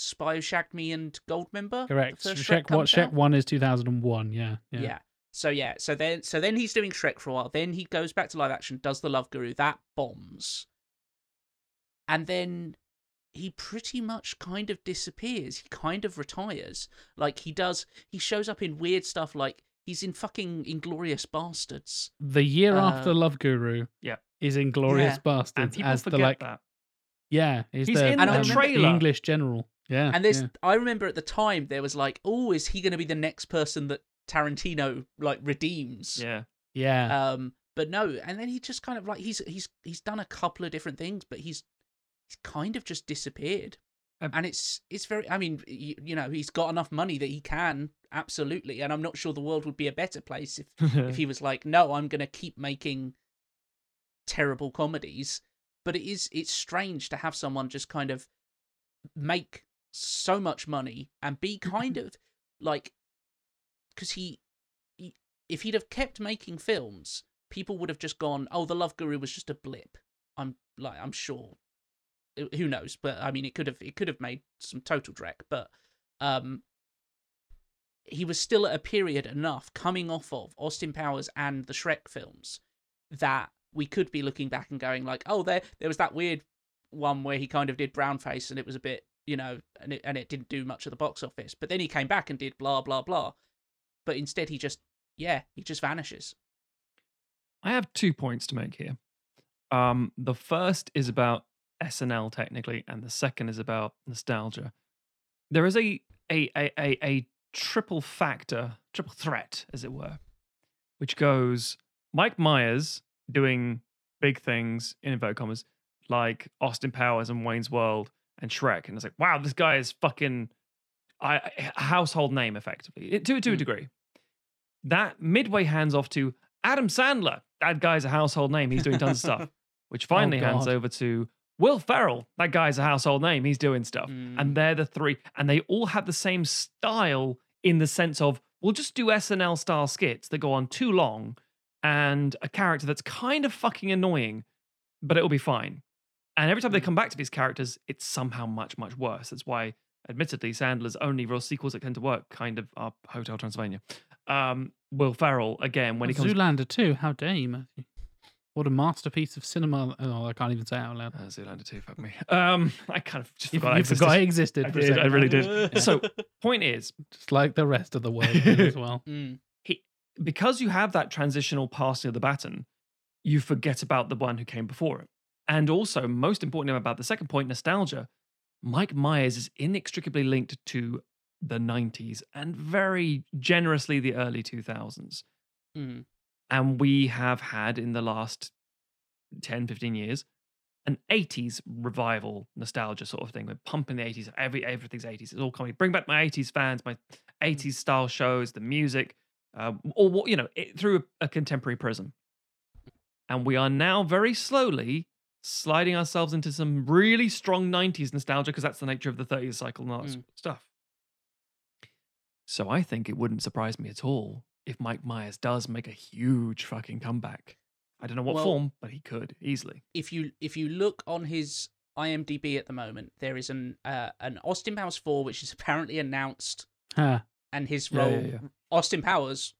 Speaker 3: Spy Who Shagged Me and Goldmember. The
Speaker 1: correct.
Speaker 3: first
Speaker 1: Shrek, what Shrek
Speaker 3: out?
Speaker 1: one is two thousand and one. Yeah, yeah,
Speaker 3: Yeah. So yeah, so then so then he's doing Shrek for a while. Then he goes back to live action, does the Love Guru, that bombs, and then he pretty much kind of disappears. He kind of retires. Like he does, he shows up in weird stuff. Like he's in fucking Inglourious Basterds.
Speaker 1: The year after
Speaker 3: Uh,
Speaker 1: Love Guru,
Speaker 2: Yeah.
Speaker 1: is Inglorious
Speaker 3: Yeah.
Speaker 2: And
Speaker 1: Bastards
Speaker 2: people
Speaker 1: as the
Speaker 2: forget
Speaker 1: like
Speaker 2: that.
Speaker 1: yeah, he's,
Speaker 2: He's
Speaker 1: the,
Speaker 2: in
Speaker 3: the
Speaker 1: um,
Speaker 2: trailer.
Speaker 1: English general. Yeah,
Speaker 3: And there's,
Speaker 1: yeah.
Speaker 3: I remember at the time there was like, oh, is he going to be the next person that Tarantino like redeems?
Speaker 2: Yeah.
Speaker 1: yeah.
Speaker 3: Um, but no, and then he just kind of like he's he's he's done a couple of different things, but he's he's kind of just disappeared.
Speaker 2: Um,
Speaker 3: and it's it's very. I mean, you, you know, he's got enough money that he can absolutely, and I'm not sure the world would be a better place if if he was like, no, I'm going to keep making terrible comedies. But it is it's strange to have someone just kind of make so much money and be kind of like because he, he if he'd have kept making films people would have just gone oh the love guru was just a blip. I'm like i'm sure. Who knows? But i mean it could have it could have made some total dreck but um he was still at a period enough coming off of austin powers and the shrek films that we could be looking back and going like oh there there was that weird one where he kind of did brown face and it was a bit you know and it, and it didn't do much at the box office but then he came back and did blah blah blah but instead he just yeah he just vanishes
Speaker 2: I have two points to make here. Um, the first is about SNL technically, and the second is about nostalgia. There is a a a a, a triple factor, triple threat, as it were, which goes Mike Myers doing big things in inverted commas, like Austin Powers and Wayne's World and Shrek, and it's like, wow, this guy is fucking I, a household name effectively to to a
Speaker 3: Mm.
Speaker 2: degree. That midway hands off to Adam Sandler. That guy's a household name. He's doing tons of stuff. Which finally hands over to Will Ferrell. That guy's a household name. He's doing stuff.
Speaker 3: Mm.
Speaker 2: And they're the three. And they all have the same style in the sense of we'll just do SNL style skits that go on too long and a character that's kind of fucking annoying, but it'll be fine. And every time they
Speaker 3: Mm.
Speaker 2: come back to these characters, it's somehow much, much worse. That's why admittedly, Sandler's only real sequels that tend to work kind of are Hotel Transylvania. Um, Will Ferrell again when he comes.
Speaker 1: Zoolander too. How dare you, Matthew? What a masterpiece of cinema! Oh, I can't even say it out loud.
Speaker 2: Uh, Zoolander 2, fuck me. Um, I kind of just
Speaker 1: You,
Speaker 2: forgot. I
Speaker 1: you forgot it existed.
Speaker 2: I did, I really did. So, point is,
Speaker 1: Just like the rest of the world as well.
Speaker 3: Mm.
Speaker 2: he, because you have that transitional passing of the baton, you forget about the one who came before it. And also, most importantly about the second point, nostalgia, Mike Myers is inextricably linked to the 90s and very generously the early 2000s.
Speaker 3: Mm.
Speaker 2: And we have had in the last 10, 15 years an 80s revival nostalgia sort of thing. We're pumping the 80s, every everything's 80s. It's all coming. Bring back my 80s fans, my 80s style shows, the music, uh, or what you know, it, through a, a contemporary prism. And we are now very slowly sliding ourselves into some really strong 90s nostalgia because that's the nature of the 30s cycle and all that
Speaker 3: Mm.
Speaker 2: stuff. So I think it wouldn't surprise me at all if Mike Myers does make a huge fucking comeback. I don't know what
Speaker 3: Well-
Speaker 2: form, but he could easily.
Speaker 3: If you if you look on his IMDb at the moment, there is an uh, an Austin Powers four, which is apparently announced,
Speaker 1: Huh.
Speaker 3: and his
Speaker 2: Yeah,
Speaker 3: role
Speaker 2: yeah, yeah.
Speaker 3: Austin Powers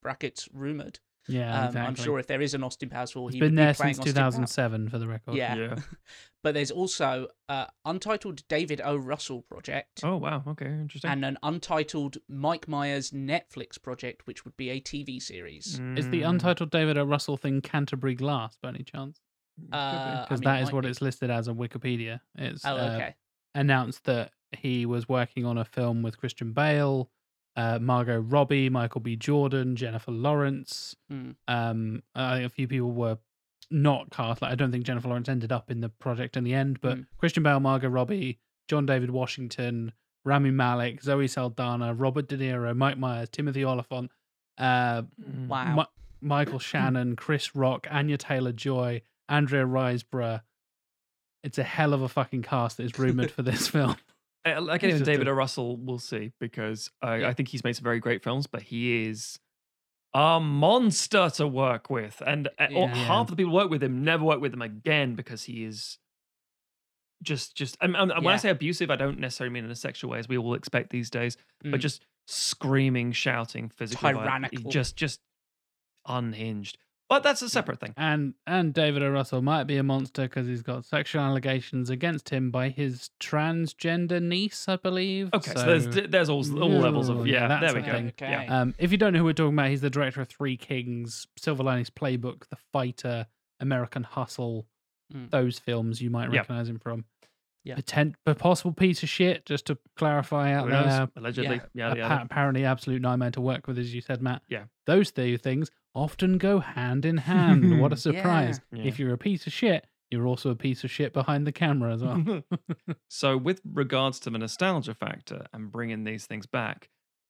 Speaker 3: brackets rumored.
Speaker 1: Yeah,
Speaker 3: um,
Speaker 1: exactly.
Speaker 3: I'm sure if there is an Austin Powers four,
Speaker 1: it's
Speaker 3: he
Speaker 1: been
Speaker 3: would
Speaker 1: there
Speaker 3: be playing
Speaker 1: since
Speaker 3: Austin Powers.
Speaker 1: 2007 for the record.
Speaker 3: Yeah.
Speaker 2: Yeah.
Speaker 3: but there's also uh, untitled David O. Russell project
Speaker 2: Oh wow, okay, interesting.
Speaker 3: and an untitled Mike Myers Netflix project, which would be a TV series.
Speaker 1: Is the
Speaker 2: Mm,
Speaker 1: untitled David O. Russell thing Canterbury Glass by any chance?
Speaker 2: could be.
Speaker 3: Uh, I
Speaker 1: Because
Speaker 3: mean,
Speaker 1: that
Speaker 3: it
Speaker 1: is
Speaker 3: might
Speaker 1: what
Speaker 3: be.
Speaker 1: it's listed as on Wikipedia. It's
Speaker 3: Oh,
Speaker 1: uh,
Speaker 3: okay.
Speaker 1: announced that he was working on a film with Christian Bale, uh, Margot Robbie, Michael B. Jordan, Jennifer Lawrence.
Speaker 3: Hmm.
Speaker 1: Um, I think a few people were not cast. Like I don't think Jennifer Lawrence ended up in the project in the end, but
Speaker 3: Mm.
Speaker 1: Christian Bale, Margot Robbie, John David Washington, Rami Malek, Zoe Saldana, Robert De Niro, Mike Myers, Timothy Olyphant, uh,
Speaker 2: Mm.
Speaker 3: Wow.
Speaker 1: Mi- Michael Shannon, Chris Rock, Anya Taylor Joy, Andrea Riseborough. It's a hell of a fucking cast that is rumored for this film.
Speaker 2: Like even David O. Russell, we'll see because I,
Speaker 3: Yeah.
Speaker 2: I think he's made some very great films, but he is a monster to work with, and or
Speaker 3: Yeah.
Speaker 2: half the people who work with him never work with him again because he is just just. And, and when I say abusive, I don't necessarily mean in a sexual way, as we all expect these days, but
Speaker 3: Mm.
Speaker 2: just screaming, shouting, physically violent,
Speaker 3: Tyrannical.
Speaker 2: just just unhinged. But that's a separate thing.
Speaker 1: And and David O. Russell might be a monster because he's got sexual allegations against him by his transgender niece, I believe.
Speaker 2: Okay, so, there's there's all, all levels of yeah.
Speaker 1: yeah,
Speaker 2: there we go.
Speaker 1: thing.
Speaker 3: Okay.
Speaker 2: Yeah.
Speaker 1: Um, if you don't know who we're talking about, he's the director of Three Kings, Silver Linings Playbook, The Fighter, American Hustle.
Speaker 3: Mm.
Speaker 1: Those films you might
Speaker 2: Yeah.
Speaker 1: recognize him from.
Speaker 3: Yeah.
Speaker 1: Potent, but possible piece of shit. Just to clarify out there,
Speaker 2: Allegedly, yeah.
Speaker 1: appa-
Speaker 2: yeah,
Speaker 1: apparently absolute nightmare to work with, as you said, Matt.
Speaker 2: Yeah.
Speaker 1: Those two things often go hand in hand. what a surprise!
Speaker 2: Yeah.
Speaker 1: If you're a piece of shit, you're also a piece of shit behind the camera as well.
Speaker 2: so with regards to the nostalgia factor and bringing these things back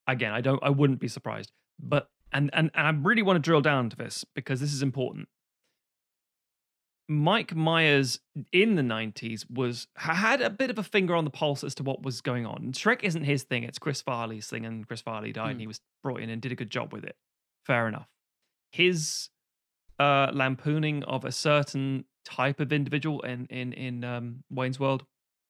Speaker 2: again i don't i wouldn't be surprised but and and, and i really want to drill down to this because this is important mike myers in the 90s was had a bit of a finger on the pulse as to what was going on shrek isn't his thing it's chris farley's thing and chris farley died and
Speaker 3: Mm.
Speaker 2: he was brought in and did a good job with it fair enough his uh lampooning of a certain type of individual in in in um wayne's world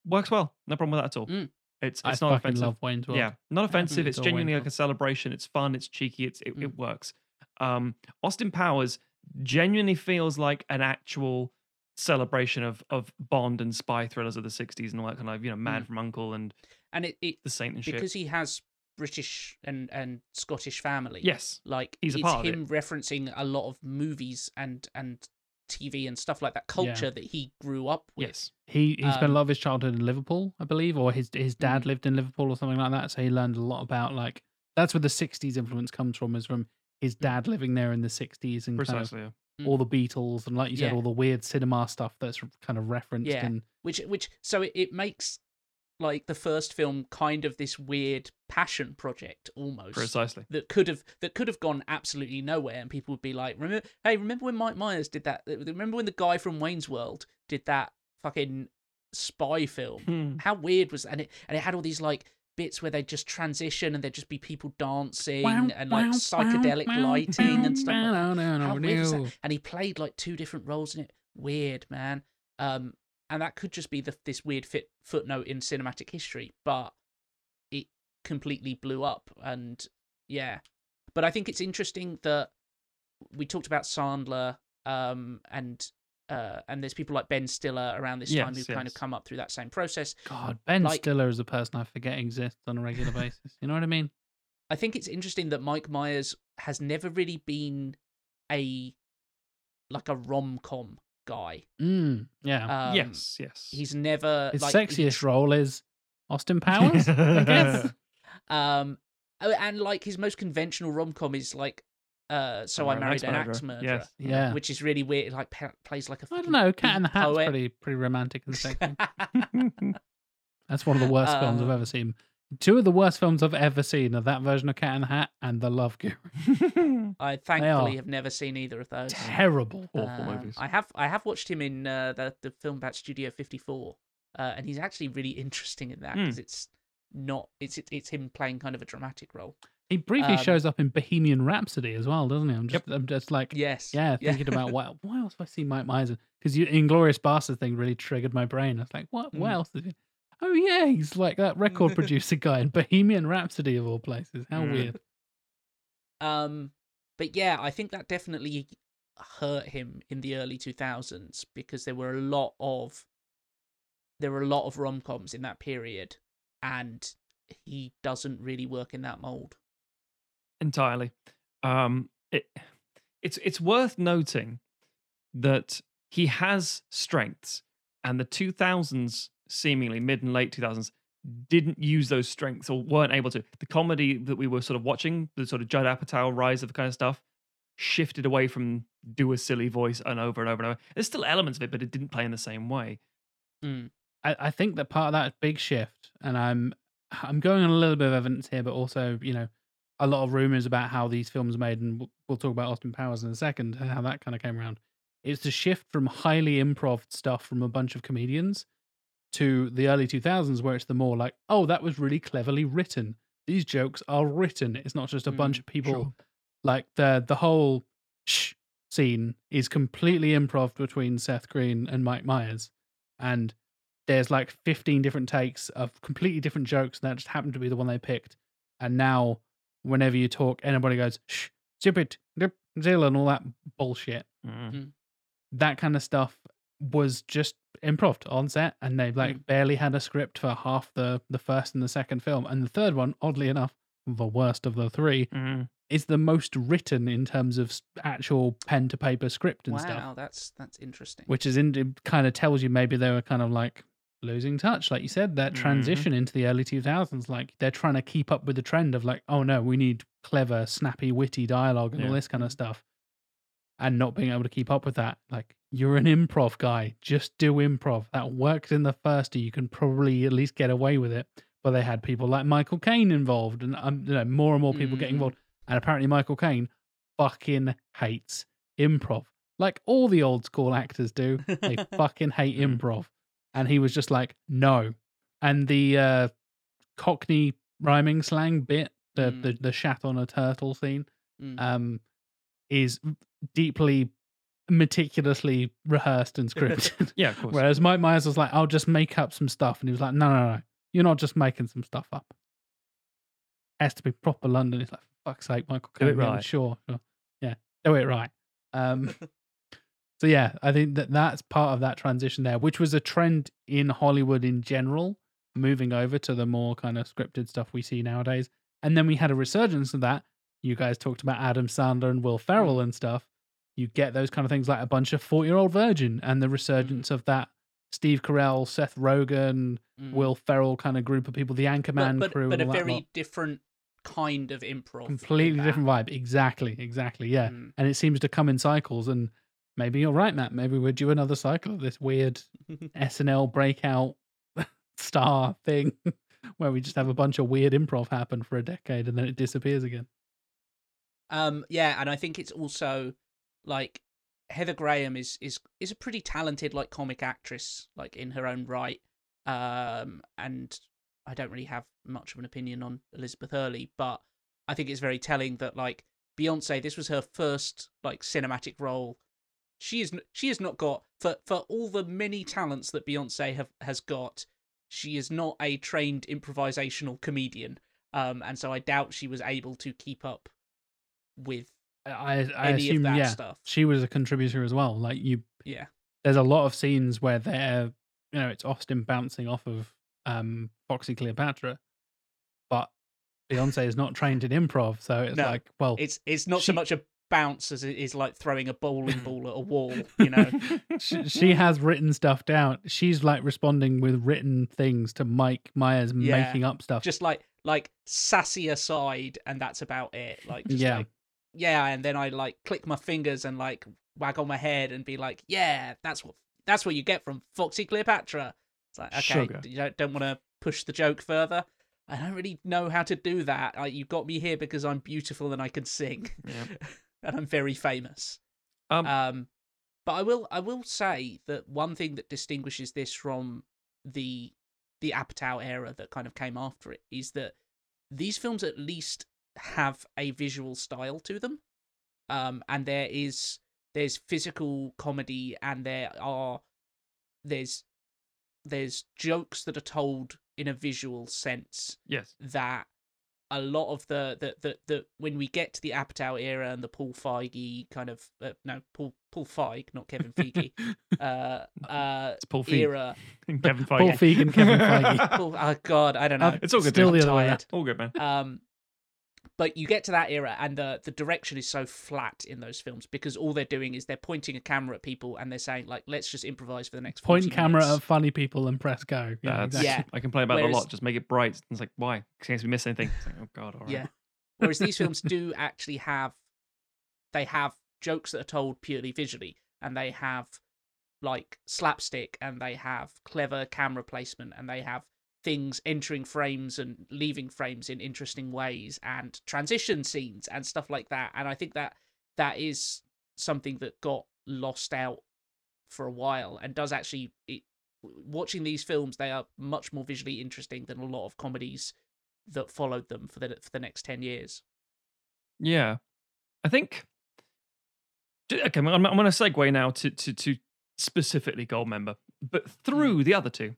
Speaker 2: works well no problem with that at all
Speaker 3: Mm.
Speaker 2: it's
Speaker 1: I
Speaker 2: it's not
Speaker 1: fucking
Speaker 2: offensive
Speaker 1: love Wayne's World.
Speaker 2: yeah, not offensive. It's genuinely
Speaker 1: Wayne's
Speaker 2: like a celebration. It's fun. It's cheeky. It's it,
Speaker 3: Mm.
Speaker 2: it works. Um, Austin Powers genuinely feels like an actual celebration of of Bond and spy thrillers of the '60s and all that kind of you know Man
Speaker 3: Mm.
Speaker 2: from Uncle and
Speaker 3: and it, it
Speaker 2: The Saint and shit.
Speaker 3: because he has British and and Scottish family.
Speaker 2: yes,
Speaker 3: like
Speaker 2: He's a
Speaker 3: it's
Speaker 2: part of it.
Speaker 3: him referencing a lot of movies and and TV and stuff like that culture that he grew up with.
Speaker 2: yes,
Speaker 1: He he spent a
Speaker 3: Um,
Speaker 1: lot of his childhood in Liverpool, I believe, or his his dad
Speaker 3: Mm.
Speaker 1: lived in Liverpool or something like that. So he learned a lot about like that's where the '60s influence comes from, is from his dad living there in the '60s and kind of
Speaker 2: precisely. yeah.
Speaker 3: Mm.
Speaker 1: all the Beatles and like you said,
Speaker 3: Yeah.
Speaker 1: all the weird cinema stuff that's kind of referenced.
Speaker 3: Yeah.
Speaker 1: And
Speaker 3: which which so it, it makes like the first film kind of this weird passion project almost
Speaker 2: Precisely.
Speaker 3: that could have that could have gone absolutely nowhere and people would be like remember hey remember when mike myers did that remember when the guy from wayne's world did that fucking spy film
Speaker 2: Hmm.
Speaker 3: how weird was and it and it had all these like bits where they'd just transition and there'd just be people dancing and like psychedelic lighting and stuff like that. How weird that? And he played like two different roles in it. Weird, man. Um, and that could just be the, this weird fit footnote in cinematic history. But it completely blew up. And yeah, but I think it's interesting that we talked about Sandler, um, and uh, and there's people like Ben Stiller around this time who
Speaker 2: Yes,
Speaker 3: kind of come up through that same process.
Speaker 1: God, Ben
Speaker 3: Like-
Speaker 1: Stiller is a person I forget exists on a regular basis. You know what I mean?
Speaker 3: I think it's interesting that Mike Myers has never really been a like a rom com guy.
Speaker 1: Mm, yeah.
Speaker 3: Um,
Speaker 2: yes, yes.
Speaker 3: he's never
Speaker 1: His
Speaker 3: like,
Speaker 1: sexiest
Speaker 3: he's-
Speaker 1: role is Austin Powers, I guess.
Speaker 3: Um, oh, and like his most conventional rom com is like, uh, so I
Speaker 2: American
Speaker 3: married an
Speaker 2: Axe
Speaker 3: axe
Speaker 2: Murderer.
Speaker 3: murderer,
Speaker 2: Yes.
Speaker 1: Yeah.
Speaker 3: which is really weird. Like pa- plays like a
Speaker 1: I don't know. Cat in the
Speaker 3: beat
Speaker 1: Hat's
Speaker 3: poet.
Speaker 1: pretty pretty romantic and sexy. That's one of the worst films I've
Speaker 3: Uh,
Speaker 1: ever seen. Two of the worst films I've ever seen are that version of Cat in the Hat and The Love Guru.
Speaker 3: I thankfully have never seen either of those.
Speaker 1: Terrible.
Speaker 2: Awful
Speaker 3: Um,
Speaker 2: movies.
Speaker 3: I have I have watched him in uh, the the film about Studio 54, uh, and he's actually really interesting in that
Speaker 2: Hmm.
Speaker 3: because it's not it's it, it's him playing kind of a dramatic role.
Speaker 1: He briefly
Speaker 3: Um,
Speaker 1: shows up in Bohemian Rhapsody as well, doesn't he? I'm just, I'm just like,
Speaker 3: Yes.
Speaker 1: yeah, thinking about what, why else have I seen Mike Myers Because Because Inglorious Bastard thing really triggered my brain. I was like, what, what
Speaker 3: Mm.
Speaker 1: else is he? Oh, yeah, he's like that record producer guy in Bohemian Rhapsody of all places. How
Speaker 2: Mm.
Speaker 1: weird.
Speaker 3: Um, but yeah, I think that definitely hurt him in the early 2000s because there were a lot of there were a lot of rom coms in that period, and he doesn't really work in that mold.
Speaker 2: entirely. Um, it, it's it's worth noting that he has strengths, and the 2000s, seemingly mid and late 2000s, didn't use those strengths or weren't able to. The comedy that we were sort of watching, the sort of Judd Apatow rise of the kind of stuff, shifted away from do a silly voice and over and over and over. There's still elements of it, but it didn't play in the same way.
Speaker 3: Mm.
Speaker 1: I, I think that part of that big shift, and I'm I'm going on a little bit of evidence here, but also you know a lot of rumors about how these films made, and we'll, we'll talk about Austin Powers in a second and how that kind of came around. It's the shift from highly improv stuff from a bunch of comedians to the early 2000s, where it's the more like, oh, that was really cleverly written. These jokes are written. It's not just a bunch
Speaker 3: Mm,
Speaker 1: of people
Speaker 2: sure.
Speaker 1: like the the whole shh scene is completely improv between Seth Green and Mike Myers, and there's like 15 different takes of completely different jokes, and that just happened to be the one they picked. And now, whenever you talk, anybody goes shh, stupid, dip, zill, and all that bullshit.
Speaker 2: Mm.
Speaker 1: That kind of stuff was just improv on set, and they've like barely had a script for half the the first and the second film, and the third one, oddly enough, the worst of the three,
Speaker 2: Mm.
Speaker 1: is the most written in terms of actual pen to paper script and
Speaker 3: Wow,
Speaker 1: stuff, Wow,
Speaker 3: that's that's interesting.
Speaker 1: which is in it kind of tells you maybe they were kind of like losing touch, like you said, that
Speaker 2: Mhm.
Speaker 1: transition into the early 2000s. Like they're trying to keep up with the trend of like, oh no, we need clever, snappy, witty dialogue and all this kind of stuff, and not being able to keep up with that. Like you're an improv guy, just do improv. That worked in the first, you can probably at least get away with it. But they had people like Michael Caine involved, and um, you know, more and more people get
Speaker 3: Mhm.
Speaker 1: involved. And apparently, Michael Caine fucking hates improv, like all the old school actors do. They fucking hate
Speaker 2: Mm.
Speaker 1: improv, and he was just like, no. And the uh, Cockney rhyming slang bit, the
Speaker 3: Mm.
Speaker 1: the the shat on a turtle scene,
Speaker 3: Mm.
Speaker 1: um, is deeply meticulously rehearsed and scripted.
Speaker 2: Yeah, of course.
Speaker 1: Whereas Mike Myers was like, I'll just make up some stuff. And he was like, no, no, no. You're not just making some stuff up. It has to be proper London. It's like, fuck's sake, Michael
Speaker 2: Do it right.
Speaker 1: Sure, sure. Yeah, do it right. Um, so, yeah, I think that that's part of that transition there, which was a trend in Hollywood in general, moving over to the more kind of scripted stuff we see nowadays. And then we had a resurgence of that. You guys talked about Adam Sandler and Will Ferrell and stuff. You get those kind of things like a bunch of 40 year old virgin and the resurgence of that Steve Carell, Seth Rogen,
Speaker 3: Mm.
Speaker 1: Will Ferrell kind of group of people, the Anchorman
Speaker 3: but, but,
Speaker 1: crew,
Speaker 3: but a very
Speaker 1: lot.
Speaker 3: different kind of improv.
Speaker 1: completely
Speaker 3: that.
Speaker 1: different vibe. Exactly, exactly. Yeah,
Speaker 3: Mm.
Speaker 1: and it seems to come in cycles. And maybe you're right, Matt. Maybe we're due another cycle of this weird SNL breakout star thing, where we just have a bunch of weird improv happen for a decade and then it disappears again.
Speaker 3: Um, yeah, and I think it's also like Heather Graham is is is a pretty talented like comic actress, like in her own right. Um, and I don't really have much of an opinion on Elizabeth Hurley, but I think it's very telling that like Beyonce, this was her first like cinematic role. She is she has not got for for all the many talents that Beyonce have has got. She is not a trained improvisational comedian. Um, and so I doubt she was able to keep up with
Speaker 1: I, I assume, yeah,
Speaker 3: stuff.
Speaker 1: she was a contributor as well. Like you,
Speaker 3: Yeah.
Speaker 1: there's a lot of scenes where they're, you know, it's Austin bouncing off of um Foxy Cleopatra, but Beyonce is not trained in improv, so it's
Speaker 3: No,
Speaker 1: like, well,
Speaker 3: It's it's not
Speaker 1: She-
Speaker 3: so much a bounce as it is like throwing a bowling ball at a wall, you know.
Speaker 1: she, she has written stuff down. She's like responding with written things to Mike Myers
Speaker 3: Yeah,
Speaker 1: making up stuff.
Speaker 3: just like like sassy aside and that's about it. Like just
Speaker 1: Yeah.
Speaker 3: like yeah, and then I like click my fingers and like waggle my head and be like, yeah, that's what that's what you get from Foxy Cleopatra. It's like okay,
Speaker 2: Sugar.
Speaker 3: you don't, don't want to push the joke further. I don't really know how to do that. Like, you got me here because I'm beautiful and I can sing,
Speaker 2: Yeah.
Speaker 3: and I'm very famous.
Speaker 2: Um,
Speaker 3: Um, but I will I will say that one thing that distinguishes this from the the Apatow era that kind of came after it is that these films at least have a visual style to them, um, and there is there's physical comedy and there are there's there's jokes that are told in a visual sense
Speaker 2: yes.
Speaker 3: that a lot of the the the, the when we get to the Apatow era and the Paul Feige kind of uh, no Paul Paul Feig not Kevin Feige uh uh
Speaker 2: It's Paul Feig.
Speaker 3: era
Speaker 2: and Kevin
Speaker 1: Paul Feig and Kevin Feige.
Speaker 3: Paul, oh god I don't know
Speaker 1: Uh,
Speaker 2: It's all good.
Speaker 1: Still
Speaker 2: man.
Speaker 1: the other way.
Speaker 3: tired.
Speaker 2: All good, man.
Speaker 3: um but you get to that era and the the direction is so flat in those films because all they're doing is they're pointing a camera at people and they're saying like let's just improvise for the next
Speaker 1: Point
Speaker 3: 40
Speaker 1: camera
Speaker 3: minutes.
Speaker 1: at funny people and press go. Yeah,
Speaker 2: That's-
Speaker 1: exactly.
Speaker 3: Yeah.
Speaker 2: I complain about it a lot. Just make it bright. It's like, why? In case we miss anything. It's like, oh, God, all right.
Speaker 3: Yeah. Whereas these films do actually have they have jokes that are told purely visually and they have like slapstick and they have clever camera placement and they have things entering frames and leaving frames in interesting ways and transition scenes and stuff like that. And I think that that is something that got lost out for a while and does actually it, watching these films they are much more visually interesting than a lot of comedies that followed them for the for the next 10 years.
Speaker 2: Yeah, I think. Okay, I'm, I'm going to segue now to, to to specifically Goldmember, but hmm. through the other two,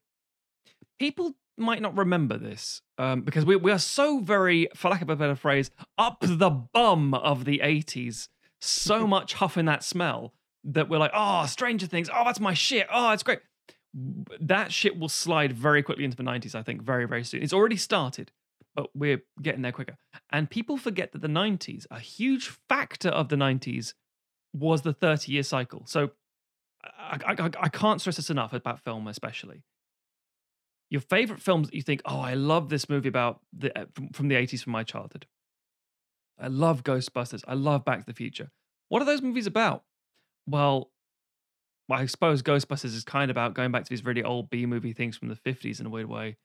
Speaker 2: people might not remember this um, because we we are so very, for lack of a better phrase, up the bum of the '80s. So much huffing that smell that we're like, oh, Stranger Things. Oh, that's my shit. Oh, it's great. That shit will slide very quickly into the 90s, I think, very, very soon. It's already started, but we're getting there quicker. And people forget that the 90s, a huge factor of the 90s was the 30 year cycle. So I, I, I- I can't stress this enough about film, especially. Your favorite films that you think, oh, I love this movie about the uh, from, the 80s from my childhood. I love Ghostbusters. I love Back to the Future. What are those movies about? Well, I suppose Ghostbusters is kind of about going back to these really old B movie things from the 50s in a weird way.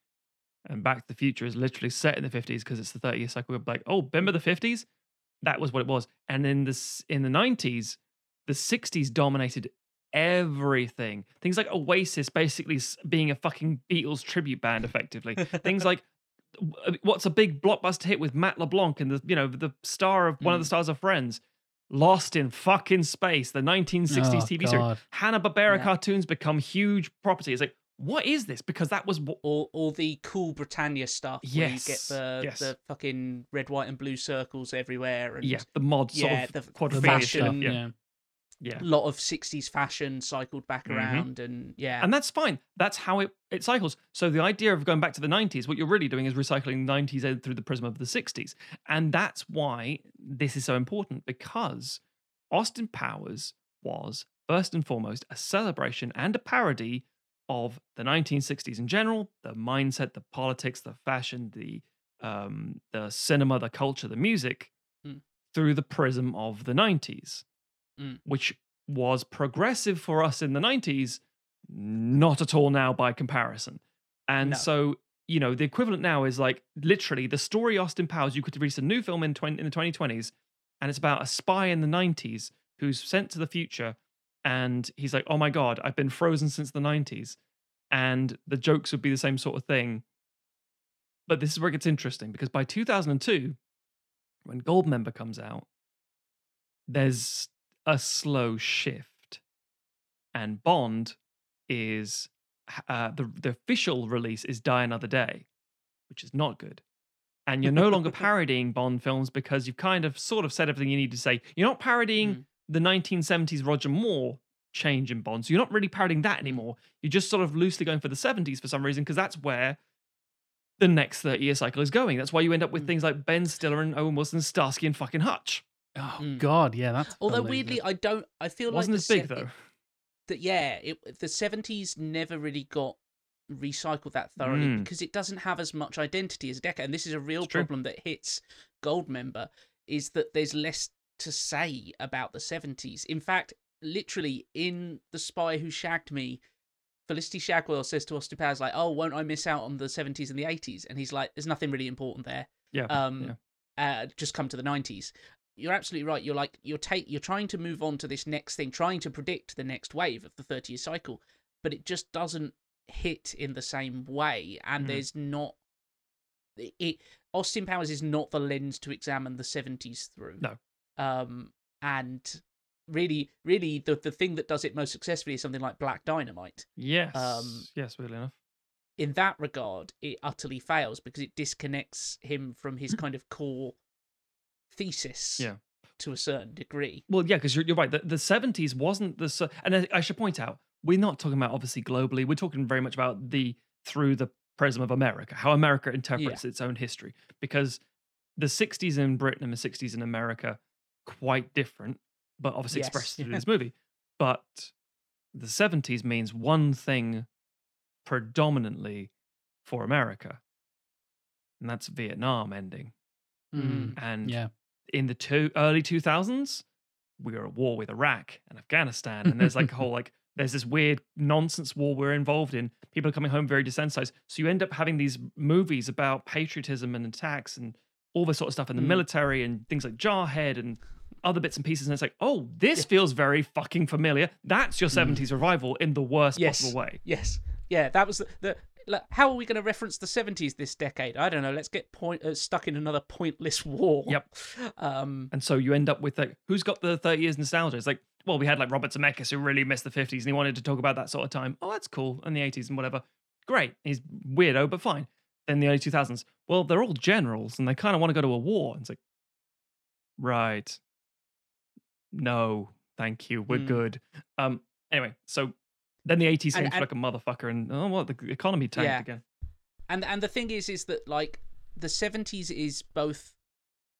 Speaker 2: And Back to the Future is literally set in the 50s because it's the 30 year cycle. Like, oh, remember the 50s? That was what it was. And in this in the 90s, the 60s dominated everything. Things like Oasis basically being a fucking Beatles tribute band, effectively. Things like what's a big blockbuster hit with Matt LeBlanc and the you know the star of one of the
Speaker 3: Mm.
Speaker 2: stars of Friends, Lost in fucking space, the 1960s
Speaker 1: Oh,
Speaker 2: TV series. Hanna Barbera
Speaker 3: Yeah.
Speaker 2: cartoons become huge property. It's like, what is this? Because that was what.
Speaker 3: or or the cool Britannia stuff where you get
Speaker 2: Yes,
Speaker 3: the
Speaker 2: yes.
Speaker 3: the fucking red white and blue circles everywhere and
Speaker 2: Yeah, the mod sort
Speaker 3: yeah,
Speaker 2: of
Speaker 3: the-
Speaker 1: The
Speaker 3: fashion,
Speaker 2: stuff.
Speaker 1: stuff,
Speaker 2: Yeah,
Speaker 1: yeah.
Speaker 3: lot of 60s fashion cycled back
Speaker 2: Mhm.
Speaker 3: around and yeah
Speaker 2: And that's fine. That's how it, it cycles. So the idea of going back to the 90s, what you're really doing is recycling the 90s through the prism of the 60s. And that's why this is so important because Austin Powers was, first and foremost, a celebration and a parody of the 1960s in general, the mindset, the politics, the fashion, the um, the cinema, the culture, the music,
Speaker 3: Mm.
Speaker 2: through the prism of the 90s,
Speaker 3: Mm.
Speaker 2: which was progressive for us in the 90s, not at all now by comparison. And
Speaker 3: No.
Speaker 2: so, you know, the equivalent now is like literally the story Austin Powers, you could release a new film in, 20, in the 2020s, and it's about a spy in the 90s who's sent to the future. And he's like, oh my God, I've been frozen since the 90s. And the jokes would be the same sort of thing. But this is where it gets interesting because by 2002, when Goldmember comes out, there's a slow shift. And Bond is uh, the, the official release is Die Another Day, which is not good. and you're no longer parodying Bond films because you've kind of sort of said everything you need to say. You're not parodying
Speaker 3: Mm.
Speaker 2: the 1970s Roger Moore change in Bond. So you're not really parodying that anymore. You're just sort of loosely going for the 70s for some reason because that's where the next 30 year cycle is going. That's why you end up with
Speaker 3: Mm.
Speaker 2: things like Ben Stiller and Owen Wilson, Starsky and fucking Hutch.
Speaker 1: Oh
Speaker 3: Mm.
Speaker 1: God, yeah, that's
Speaker 3: Although weirdly, I don't. I feel like
Speaker 2: Wasn't
Speaker 3: like
Speaker 2: as big
Speaker 3: se-
Speaker 2: though.
Speaker 3: that yeah, it, the seventies never really got recycled that thoroughly
Speaker 2: Mm.
Speaker 3: because it doesn't have as much identity as Decca. And this is a real
Speaker 2: It's true.
Speaker 3: problem that hits Goldmember is that there's less to say about the seventies. In fact, literally in The Spy Who Shagged Me, Felicity Shagwell says to Austin Powers like, "Oh, won't I miss out on the seventies and the eighties? And he's like, "There's nothing really important there.
Speaker 2: Yeah.
Speaker 3: Um,
Speaker 2: yeah.
Speaker 3: uh, just come to the 90s you're absolutely right you're like you're take you're trying to move on to this next thing trying to predict the next wave of the 30 year cycle but it just doesn't hit in the same way and
Speaker 2: Mhm.
Speaker 3: there's not it, it austin powers is not the lens to examine the 70s through
Speaker 2: No.
Speaker 3: um and really really the, the thing that does it most successfully is something like black dynamite
Speaker 2: Yes.
Speaker 3: um,
Speaker 2: yes, weirdly enough.
Speaker 3: in that regard, it utterly fails because it disconnects him from his kind of core thesis
Speaker 2: Yeah.
Speaker 3: to a certain degree.
Speaker 2: Well, yeah, because you're, you're right. The, the 70s wasn't the. And I, I should point out, we're not talking about obviously globally. We're talking very much about the through the prism of America, how America interprets its own history. Because the 60s in Britain and the 60s in America, quite different, but obviously
Speaker 3: Yes.
Speaker 2: expressed through
Speaker 1: Yeah.
Speaker 2: this movie. But the 70s means one thing predominantly for America, and that's Vietnam ending.
Speaker 1: Mm,
Speaker 2: And
Speaker 1: yeah,
Speaker 2: in the two early 2000s we were at war with iraq and afghanistan and there's like a whole like there's this weird nonsense war we're involved in people are coming home very desensitized so you end up having these movies about patriotism and attacks and all this sort of stuff in the
Speaker 3: Mm.
Speaker 2: military and things like jarhead and other bits and pieces and it's like oh this feels very fucking familiar that's your 70s revival in the worst
Speaker 3: Yes.
Speaker 2: possible way
Speaker 3: Yes, yeah, that was the. the like, how are we going to reference the 70s this decade? I don't know. Let's get point uh, stuck in another pointless war.
Speaker 2: Yep.
Speaker 3: Um.
Speaker 2: And so you end up with like, who's got the 30 years nostalgia? It's like, well, we had like Robert Zemeckis who really missed the 50s and he wanted to talk about that sort of time. Oh, that's cool. And the 80s and whatever. Great. He's weirdo, but fine. Then the early 2000s. Well, they're all generals and they kind of want to go to a war. And it's like, right. No, thank you. We're
Speaker 3: Hmm.
Speaker 2: good. Um. Anyway, so then the 80s
Speaker 3: And-
Speaker 2: came like a motherfucker and oh, what? The economy tanked
Speaker 3: Yeah.
Speaker 2: again.
Speaker 3: and and the thing is is that like the 70s is both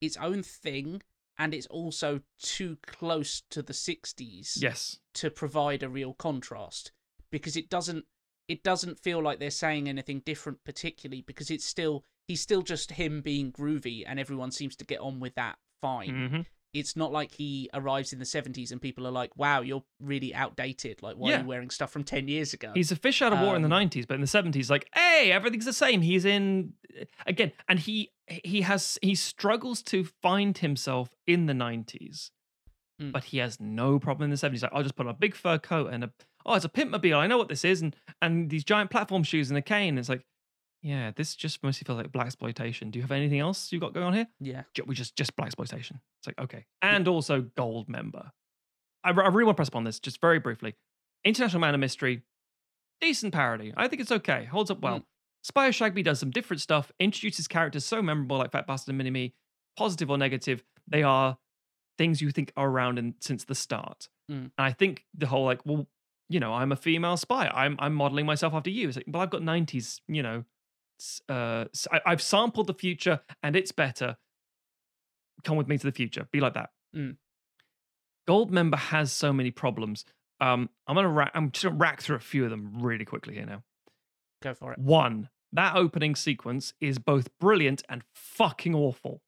Speaker 3: its own thing and it's also too close to the 60s
Speaker 2: Yes.
Speaker 3: to provide a real contrast because it doesn't it doesn't feel like they're saying anything different particularly because it's still he's still just him being groovy and everyone seems to get on with that fine
Speaker 2: hmm
Speaker 3: it's not like he arrives in the 70s and people are like wow you're really outdated like why are you wearing stuff from 10 years ago
Speaker 2: He's a fish out of water in the
Speaker 3: Um,
Speaker 2: 90s, but in the 70s, like, hey, everything's the same. He's in again, and he he has he struggles to find himself in the 90s,
Speaker 3: Mm.
Speaker 2: but he has no problem in the 70s. Like, I'll just put on a big fur coat and a oh, it's a pimpmobile. I know what this is, and and these giant platform shoes and a cane. It's like, yeah, this just mostly feels like blaxploitation. Do you have anything else you got going on here?
Speaker 3: yeah
Speaker 2: Ju- we just just blaxploitation. It's like okay, and also Goldmember. I, I really want to press upon this just very briefly. International Man of Mystery, decent parody. I think it's okay. Holds up well. Spy of Shagby does some different stuff. Introduces characters so memorable like Fat Bastard and Mini Me, positive or negative. They are things you think are around in, since the start.
Speaker 3: Mm.
Speaker 2: And I think the whole like, well, you know, I'm a female spy. I'm I'm modeling myself after you. It's like, well, I've got 90s. You know, uh, I, have sampled the future and it's better. Come with me to the future. Be like that.
Speaker 3: Mm.
Speaker 2: Goldmember has so many problems. Um, I'm gonna rack. I'm just gonna rack through a few of them really quickly here now.
Speaker 3: go for it
Speaker 2: One, that opening sequence is both brilliant and fucking awful.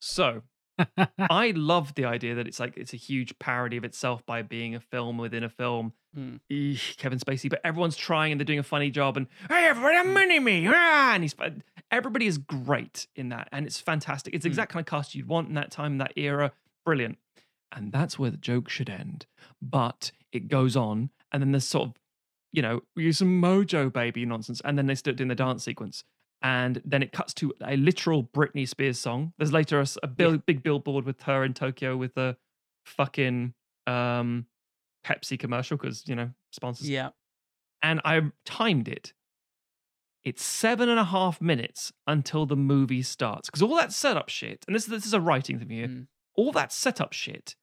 Speaker 2: So I love the idea that it's like it's a huge parody of itself by being a film within a film.
Speaker 3: Mm.
Speaker 2: Eesh, Kevin Spacey, but everyone's trying and they're doing a funny job. And hey, everybody, I'm mini me, ah, and he's everybody is great in that, and it's fantastic. It's the
Speaker 3: Mm.
Speaker 2: exact kind of cast you'd want in that time, in that era. Brilliant, and that's where the joke should end. But it goes on, and then there's sort of, you know, we use some Mojo baby nonsense, and then they start doing the dance sequence. And then it cuts to a literal Britney Spears song. There's later a, a bill, big billboard with her in Tokyo with the fucking um, Pepsi commercial because you know sponsors.
Speaker 3: yeah
Speaker 2: And I timed it It's seven and a half minutes until the movie starts. Because all that setup shit, and this, this is a writing thing here,
Speaker 3: Mm.
Speaker 2: all that setup shit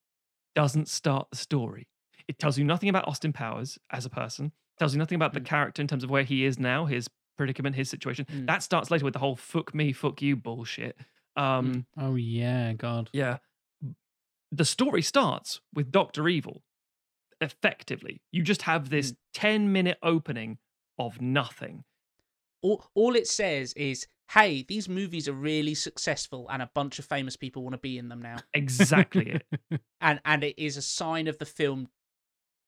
Speaker 2: doesn't start the story. It tells you nothing about Austin Powers as a person, tells you nothing about the
Speaker 3: Mm.
Speaker 2: character in terms of where he is now, his predicament, his situation.
Speaker 3: Mm.
Speaker 2: That starts later with the whole fuck me, fuck you bullshit. Um,
Speaker 1: Oh yeah, God.
Speaker 2: yeah. The story starts with Dr. Evil. Effectively, you just have this 10 minute opening of nothing.
Speaker 3: all, all it says is, "Hey, these movies are really successful, and a bunch of famous people want to be in them now."
Speaker 2: Exactly it.
Speaker 3: And and it is a sign of the film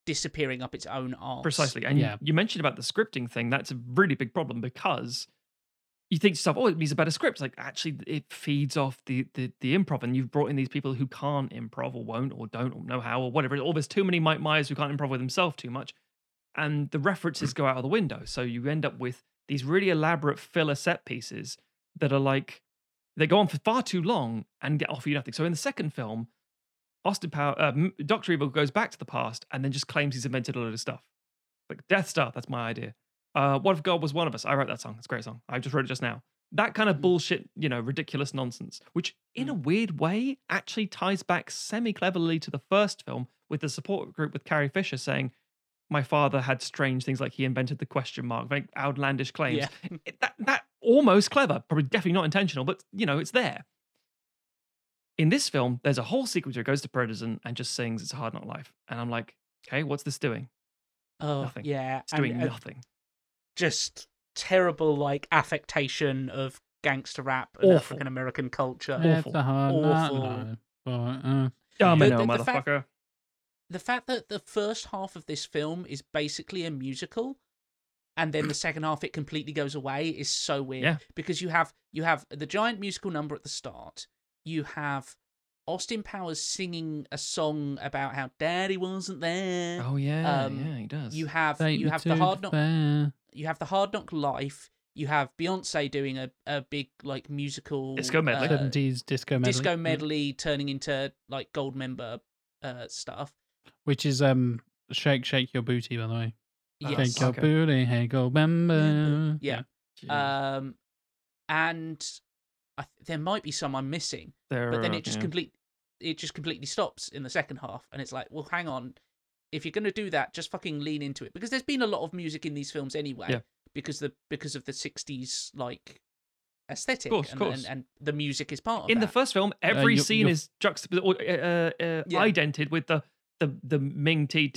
Speaker 3: disappearing up its own arse.
Speaker 2: Precisely. And you-
Speaker 1: Yeah.
Speaker 2: you, mentioned about the scripting thing. That's a really big problem because you think to yourself, oh, it needs a better script. Like, actually, it feeds off the, the, the improv. And you've brought in these people who can't improv or won't or don't or know how or whatever. Or there's too many Mike Myers who can't improv with himself too much. And the references go out of the window. So you end up with these really elaborate filler set pieces that are like, they go on for far too long and get offer you nothing. So in the second film, Austin Power, uh, Doctor Evil goes back to the past and then just claims he's invented a load of stuff. Like Death Star, that's my idea. Uh, what if God was one of us? I wrote that song. It's a great song. I just wrote it just now. That kind of
Speaker 3: Mm.
Speaker 2: bullshit, you know, ridiculous nonsense, which in a weird way actually ties back semi cleverly to the first film with the support group with Carrie Fisher saying, my father had strange things like he invented the question mark, very outlandish claims.
Speaker 3: Yeah.
Speaker 2: It- that, that almost clever, probably definitely not intentional, but you know, it's there. In this film, there's a whole sequence where he goes to prison and just sings "It's a Hard Knock Life," and I'm like, okay, what's this doing?
Speaker 3: Oh,
Speaker 2: Nothing.
Speaker 3: yeah.
Speaker 2: It's
Speaker 3: and,
Speaker 2: doing
Speaker 3: uh,
Speaker 2: nothing.
Speaker 3: just terrible like affectation of gangster rap and African American culture.
Speaker 1: It's
Speaker 2: awful.
Speaker 1: a hard knock
Speaker 3: Awful.
Speaker 1: life, but, uh,
Speaker 2: Domino,
Speaker 3: the- the fact-
Speaker 2: motherfucker.
Speaker 3: The fact that the first half of this film is basically a musical and then the second half it completely goes away is so weird
Speaker 2: Yeah.
Speaker 3: because you have you have the giant musical number at the start. You have Austin Powers singing a song about how daddy wasn't there.
Speaker 2: Oh yeah,
Speaker 3: um,
Speaker 2: yeah, he does.
Speaker 3: You have
Speaker 1: take
Speaker 3: you have the hard knock
Speaker 1: fair.
Speaker 3: you have the Hard Knock Life. You have Beyonce doing a, a big like musical
Speaker 2: Disco medley.
Speaker 3: uh,
Speaker 1: 70s disco medley.
Speaker 3: disco
Speaker 1: yeah.
Speaker 3: medley turning into like Goldmember uh, stuff.
Speaker 1: Which is um Shake Shake Your Booty, by the way.
Speaker 3: Yes.
Speaker 1: Shake your booty, hey go bamba.
Speaker 3: Yeah.
Speaker 2: Jeez.
Speaker 3: Um, and I th- there might be some I'm missing,
Speaker 2: There
Speaker 3: but then it just
Speaker 2: yeah.
Speaker 3: complete it just completely stops in the second half, and it's like, well, hang on. If you're going to do that, just fucking lean into it because there's been a lot of music in these films anyway.
Speaker 2: Yeah.
Speaker 3: Because the because of the '60s like aesthetic,
Speaker 2: course,
Speaker 3: and,
Speaker 2: course.
Speaker 3: And, and the music is part of it.
Speaker 2: in the first film, every
Speaker 1: you're-
Speaker 2: scene
Speaker 1: you're-
Speaker 2: is juxtaposed or uh, uh,
Speaker 3: Yeah.
Speaker 2: idented with the the the Ming Tea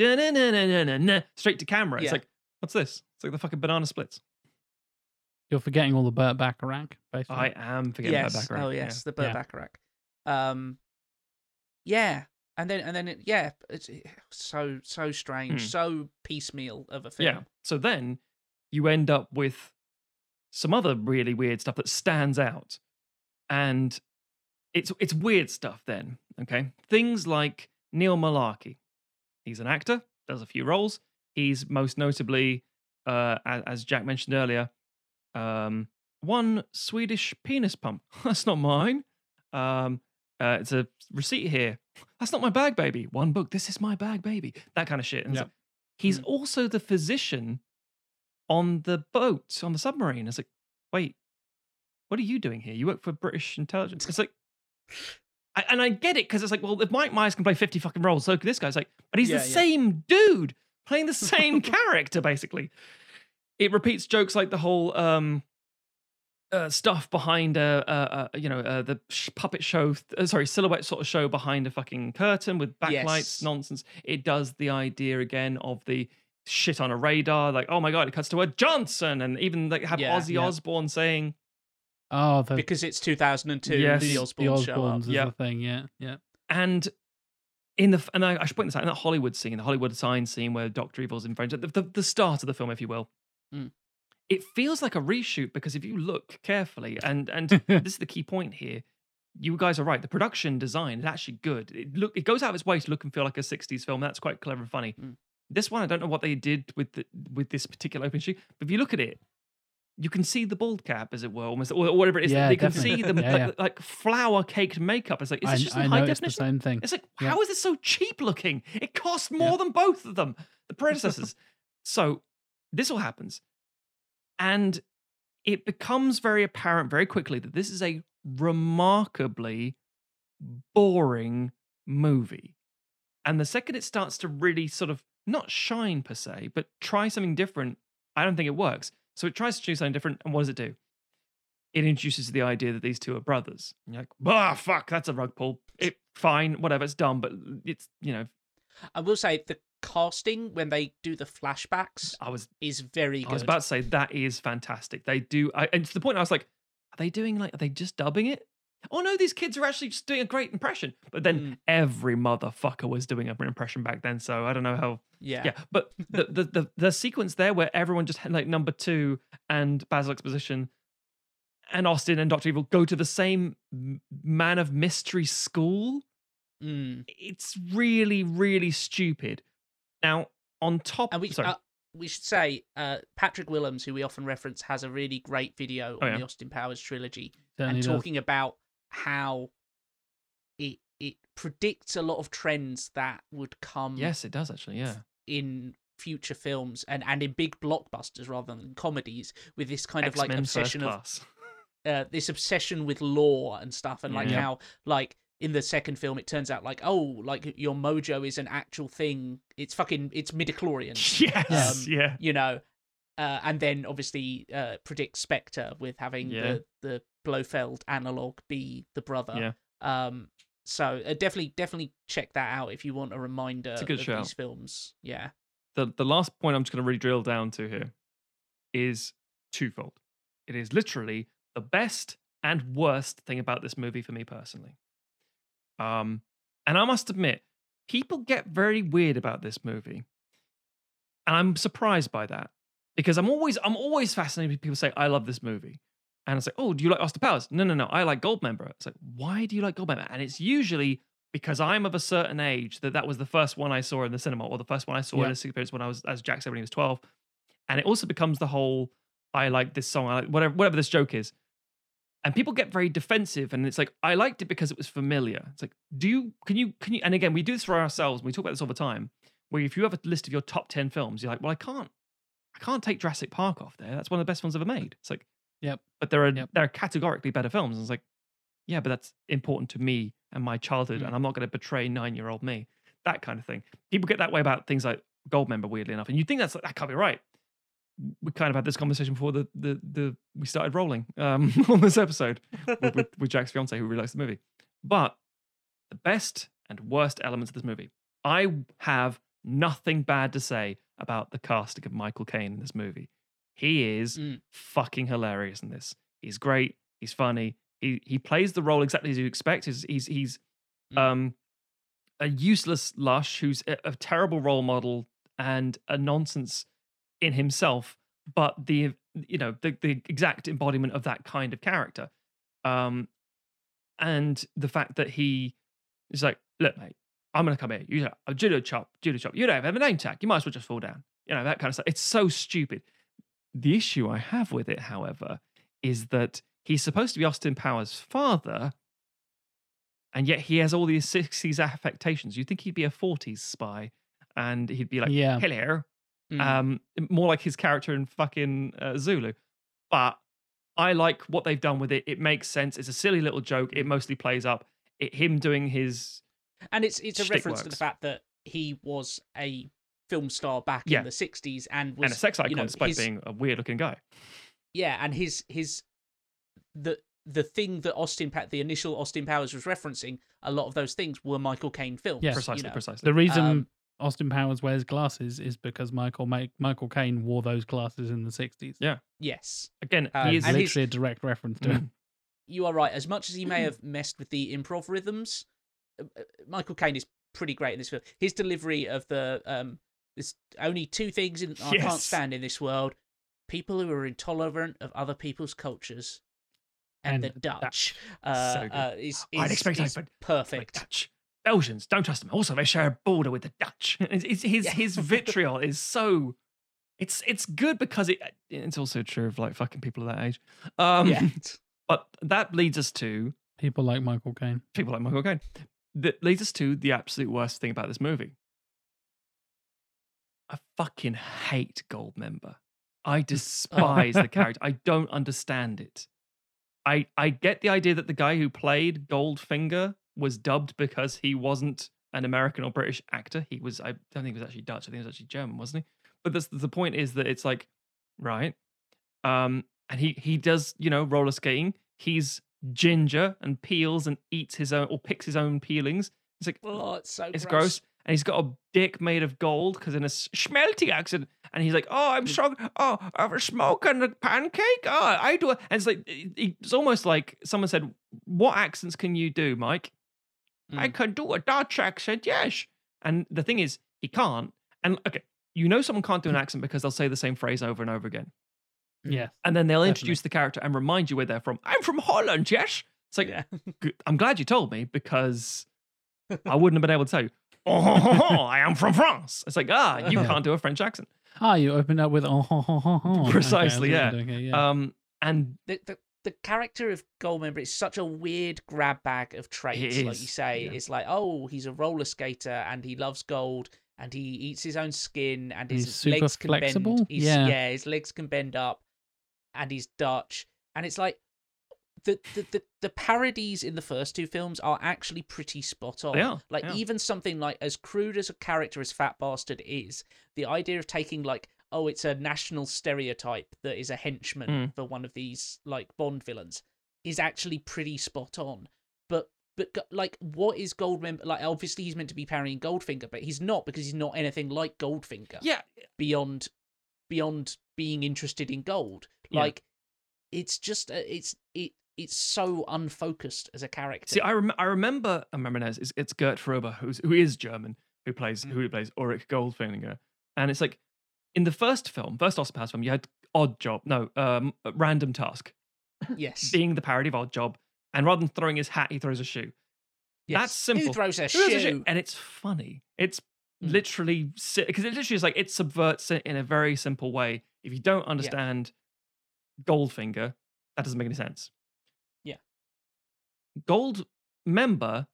Speaker 2: straight to camera. It's
Speaker 3: Yeah.
Speaker 2: like, what's this? It's like the fucking banana splits.
Speaker 1: You're forgetting all the Burt Bacharach, basically.
Speaker 2: I am forgetting
Speaker 3: yes.
Speaker 2: that background.
Speaker 3: Oh
Speaker 2: yeah.
Speaker 3: yes, the Burt
Speaker 1: Yeah.
Speaker 3: Bacharach. Um, yeah, and then and then it, yeah, it's so so strange,
Speaker 2: Hmm.
Speaker 3: so piecemeal of a film.
Speaker 2: Yeah. So then you end up with some other really weird stuff that stands out. And it's it's weird stuff then, okay? Things like Neil Mullarkey. He's an actor, does a few roles. He's most notably uh as, as Jack mentioned earlier, um one Swedish penis pump. That's not mine. Um uh, it's a receipt here. That's not my bag, baby. One book. This is my bag, baby. That kind of shit. And
Speaker 1: Yep.
Speaker 2: like, he's
Speaker 3: Mm.
Speaker 2: also the physician on the boat on the submarine. It's like, wait, what are you doing here? You work for British intelligence. It's like, I, and I get it because it's like, well, if Mike Myers can play fifty fucking roles, so this guy's like, but he's
Speaker 3: Yeah,
Speaker 2: the
Speaker 3: yeah.
Speaker 2: same dude playing the same character basically. It repeats jokes like the whole um, uh, stuff behind uh, uh, uh you know uh, the sh- puppet show uh, sorry silhouette sort of show behind a fucking curtain with backlights
Speaker 3: Yes.
Speaker 2: nonsense it does the idea again of the shit on a radar like oh my god it cuts to a johnson and even like have
Speaker 3: Yeah.
Speaker 2: ozzy
Speaker 1: Yeah.
Speaker 2: osbourne saying
Speaker 1: oh, the,
Speaker 3: because it's 2002.
Speaker 2: Yes.
Speaker 3: the
Speaker 1: the
Speaker 3: Osbournes show up.
Speaker 1: Is
Speaker 2: Yeah.
Speaker 1: the thing, yeah. Yeah.
Speaker 2: and in the and I, I should point this out in that Hollywood scene, the Hollywood sign scene where Doctor Evil's in French, the, the, the start of the film, if you will,
Speaker 3: Mm.
Speaker 2: it feels like a reshoot because if you look carefully, and and this is the key point here, you guys are right. The production design is actually good. It look it goes out of its way to look and feel like a '60s film. That's quite clever and funny.
Speaker 3: Mm.
Speaker 2: This one, I don't know what they did with the, with this particular open shoot, but if you look at it. You can see the bald cap, as it were, almost, or whatever it is.
Speaker 1: Yeah,
Speaker 2: you can see the
Speaker 1: Yeah,
Speaker 2: like,
Speaker 1: yeah.
Speaker 2: like flower caked makeup. It's like, is
Speaker 1: I,
Speaker 2: this just in
Speaker 1: I
Speaker 2: high
Speaker 1: noticed the
Speaker 2: definition?
Speaker 1: same thing.
Speaker 2: It's like, how is this so cheap looking? It costs more than both of them, the predecessors. so this all happens. And it becomes very apparent very quickly that this is a remarkably boring movie. And the second it starts to really sort of not shine per se, but try something different, I don't think it works. So it tries to do something different, and what does it do? It introduces the idea that these two are brothers. And you're like, ah, fuck, that's a rug pull. It fine, whatever, it's dumb, but it's you know,
Speaker 3: I will say the casting when they do the flashbacks
Speaker 2: I was
Speaker 3: is very
Speaker 2: I was about to say that is fantastic. They do, I, and to the point I was like, are they doing like, are they just dubbing it? Oh no, these kids are actually just doing a great impression. But then
Speaker 3: Mm.
Speaker 2: every motherfucker was doing an impression back then, so I don't know how.
Speaker 3: yeah.
Speaker 2: Yeah, but the, the the the sequence there where everyone just had like number two and Basil Exposition and Austin and Doctor Evil go to the same man of mystery school
Speaker 3: Mm.
Speaker 2: it's really really stupid now on top
Speaker 3: And we
Speaker 2: sorry
Speaker 3: uh, we should say uh, Patrick Willems, who we often reference, has a really great video
Speaker 2: Oh,
Speaker 3: on
Speaker 2: yeah.
Speaker 3: the Austin Powers trilogy
Speaker 1: Certainly
Speaker 3: and
Speaker 1: does.
Speaker 3: talking about how it it predicts a lot of trends that would come
Speaker 2: yes it does actually yeah
Speaker 3: in future films and and in big blockbusters rather than comedies with this kind of like
Speaker 2: X-Men
Speaker 3: obsession of uh, this obsession with law and stuff and like
Speaker 2: Yeah.
Speaker 3: how like in the second film it turns out like oh like your mojo is an actual thing it's fucking it's midichlorians
Speaker 2: yes
Speaker 3: Um,
Speaker 2: yeah
Speaker 3: you know uh, and then obviously uh, predicts Spectre with having
Speaker 2: Yeah.
Speaker 3: the the Blofeld analog be the brother
Speaker 2: Yeah.
Speaker 3: um so uh, definitely definitely check that out if you want a reminder
Speaker 2: a
Speaker 3: of
Speaker 2: shout.
Speaker 3: these films yeah
Speaker 2: the the last point I'm just going to really drill down to here is twofold. It is literally the best and worst thing about this movie for me personally. Um, and I must admit, people get very weird about this movie, and I'm surprised by that because I'm always I'm always fascinated when people say I love this movie, and it's like, oh, do you like Austin Powers? No, no, no, I like Goldmember. It's like, why do you like Goldmember? And it's usually because I'm of a certain age that that was the first one I saw in the cinema or the first one I saw
Speaker 1: Yeah.
Speaker 2: in a experience when I was, as Jack said, when he was 12. And it also becomes the whole, I like this song, I like whatever, whatever this joke is. And people get very defensive and it's like, I liked it because it was familiar. It's like, do you, can you, can you, and again, we do this for ourselves. and We talk about this all the time, where if you have a list of your top 10 films, you're like, well, I can't, I can't take Jurassic Park off there. That's one of the best films ever made. It's like,
Speaker 1: Yep.
Speaker 2: but there are,
Speaker 1: Yep.
Speaker 2: there are categorically better films. And it's like, yeah, but that's important to me and my childhood,
Speaker 1: Mm.
Speaker 2: and I'm not going to betray nine year old me. That kind of thing. People get that way about things like Goldmember, weirdly enough, and you think that's like, that can't be right. We kind of had this conversation before the the, the we started rolling um, on this episode with, with, with Jack's fiance, who really likes the movie. But the best and worst elements of this movie, I have nothing bad to say about the casting of Michael Caine in this movie. He is
Speaker 3: Mm.
Speaker 2: fucking hilarious in this. He's great. He's funny. He he plays the role exactly as you expect. He's he's, he's
Speaker 3: Mm.
Speaker 2: um a useless lush who's a, a terrible role model and a nonsense in himself, but the you know the the exact embodiment of that kind of character. Um, and the fact that he is like, look, mate, I'm gonna come here. You know, a judo chop, judo chop. You don't have a name tag. You might as well just fall down. You know that kind of stuff. It's so stupid. The issue I have with it, however, is that he's supposed to be Austin Powers' father, and yet he has all these 60s affectations. You'd think he'd be a 40s spy, and he'd be like,
Speaker 1: Yeah.
Speaker 2: hello,
Speaker 3: Mm.
Speaker 2: um, more like his character in fucking uh, Zulu. But I like what they've done with it. It makes sense. It's a silly little joke. It mostly plays up. It, him doing his
Speaker 3: and it's it's a
Speaker 2: shtick
Speaker 3: reference to the fact that he was a film star back
Speaker 2: Yeah.
Speaker 3: in the 60s and was
Speaker 2: and a sex icon,
Speaker 3: you know,
Speaker 2: despite
Speaker 3: his-
Speaker 2: being a weird looking guy.
Speaker 3: yeah and his his the the thing that austin pa- the initial austin powers was referencing a lot of those things were michael caine films
Speaker 1: Yeah.
Speaker 3: you
Speaker 2: Precisely,
Speaker 3: know.
Speaker 2: precisely.
Speaker 1: The reason
Speaker 3: Um,
Speaker 1: Austin Powers wears glasses is because Michael Ma- Michael Caine wore those glasses in the 60s.
Speaker 2: Yeah.
Speaker 3: yes
Speaker 2: Again,
Speaker 3: uh,
Speaker 2: he is
Speaker 1: Literally
Speaker 3: he's-
Speaker 1: a direct reference to
Speaker 2: Mm.
Speaker 1: it.
Speaker 3: you are right as much as he may have messed with the improv rhythms uh, uh, michael caine is pretty great in this film his delivery of the um there's only two things in, i can't stand in this world people who are intolerant of other people's cultures and,
Speaker 1: And
Speaker 3: the dutch uh,
Speaker 2: So good.
Speaker 3: uh is, is,
Speaker 2: I'd expect
Speaker 3: is
Speaker 2: I- but-
Speaker 3: perfect
Speaker 2: Like Dutch. Belgians, don't trust them. Also, they share a border with the Dutch. It's, it's, his
Speaker 3: Yeah.
Speaker 2: his vitriol is so. It's it's good because it it's also true of like fucking people of that age. Um,
Speaker 3: yeah
Speaker 2: But that leads us to
Speaker 1: People like Michael Caine.
Speaker 2: people like Michael Caine. That leads us to the absolute worst thing about this movie. I fucking hate Goldmember. I despise the character. I don't understand it. I I get the idea that the guy who played Goldfinger was dubbed because he wasn't an American or British actor. He was I don't think he was actually Dutch. I think he was actually German, wasn't he? But the point is that it's like right, um, and he he does you know roller skating. He's ginger and peels and eats his own or picks his own peelings. It's like
Speaker 3: Oh, it's so
Speaker 2: it's gross. And he's got a dick made of gold because in a schmelty accent. And he's like, "Oh, I'm strong. Oh, I have a smoke and a pancake. Oh, I do." it." And it's like it's almost like someone said, "What accents can you do, Mike?" I
Speaker 3: Mm.
Speaker 2: can do a Dutch accent, yes. And the thing is, he can't. And okay, you know someone can't do an accent because they'll say the same phrase over and over again,
Speaker 1: Yes.
Speaker 2: and then they'll
Speaker 1: Definitely.
Speaker 2: introduce the character and remind you where they're from. I'm from Holland, yes. It's like,
Speaker 3: Yeah.
Speaker 2: I'm glad you told me because I wouldn't have been able to tell you. Oh, I am from France. It's like, ah, you can't do a French accent.
Speaker 1: Ah, you opened up with oh, ho, ho, ho, ho. Okay,
Speaker 2: Precisely, yeah.
Speaker 1: you're doing here, yeah.
Speaker 2: Um, and
Speaker 3: the, the the character of Goldmember is such a weird grab bag of traits. Like you say,
Speaker 2: yeah.
Speaker 3: it's like, oh, he's a roller skater and he loves gold and he eats his own skin and his
Speaker 1: He's
Speaker 3: legs can
Speaker 1: flexible?
Speaker 3: bend. He's,
Speaker 1: Yeah.
Speaker 3: his legs can bend up, and he's Dutch. And it's like the the, the the parodies in the first two films are actually pretty spot on.
Speaker 2: Are,
Speaker 3: Like
Speaker 2: are.
Speaker 3: even something like as crude as a character as Fat Bastard is, the idea of taking like oh it's a national stereotype that is a henchman
Speaker 2: Mm.
Speaker 3: for one of these like Bond villains is actually pretty spot on. But but like what is Goldmember like? Obviously he's meant to be parodying Goldfinger, but he's not because he's not anything like Goldfinger
Speaker 2: yeah,
Speaker 3: beyond beyond being interested in gold.
Speaker 2: Yeah.
Speaker 3: Like it's just uh, it's it it's so unfocused as a character.
Speaker 2: See, I, rem- I remember, I remember now, it's, it's Gert Fröbe, who's, who is German, who plays
Speaker 3: Mm.
Speaker 2: who plays Ulrich Goldfinger. And it's like, in the first film, first Austin Powers film, you had Odd Job, no, um, Random Task,
Speaker 3: yes,
Speaker 2: being the parody of Odd Job. And rather than throwing his hat, he throws a shoe.
Speaker 3: yes.
Speaker 2: That's simple.
Speaker 3: Who throws a
Speaker 2: Who throws a
Speaker 3: shoe?
Speaker 2: And it's funny. It's
Speaker 3: Mm.
Speaker 2: literally, because it literally is like, it subverts it in a very simple way. If you don't understand Goldfinger, that doesn't make any sense.
Speaker 3: Yeah.
Speaker 2: Gold member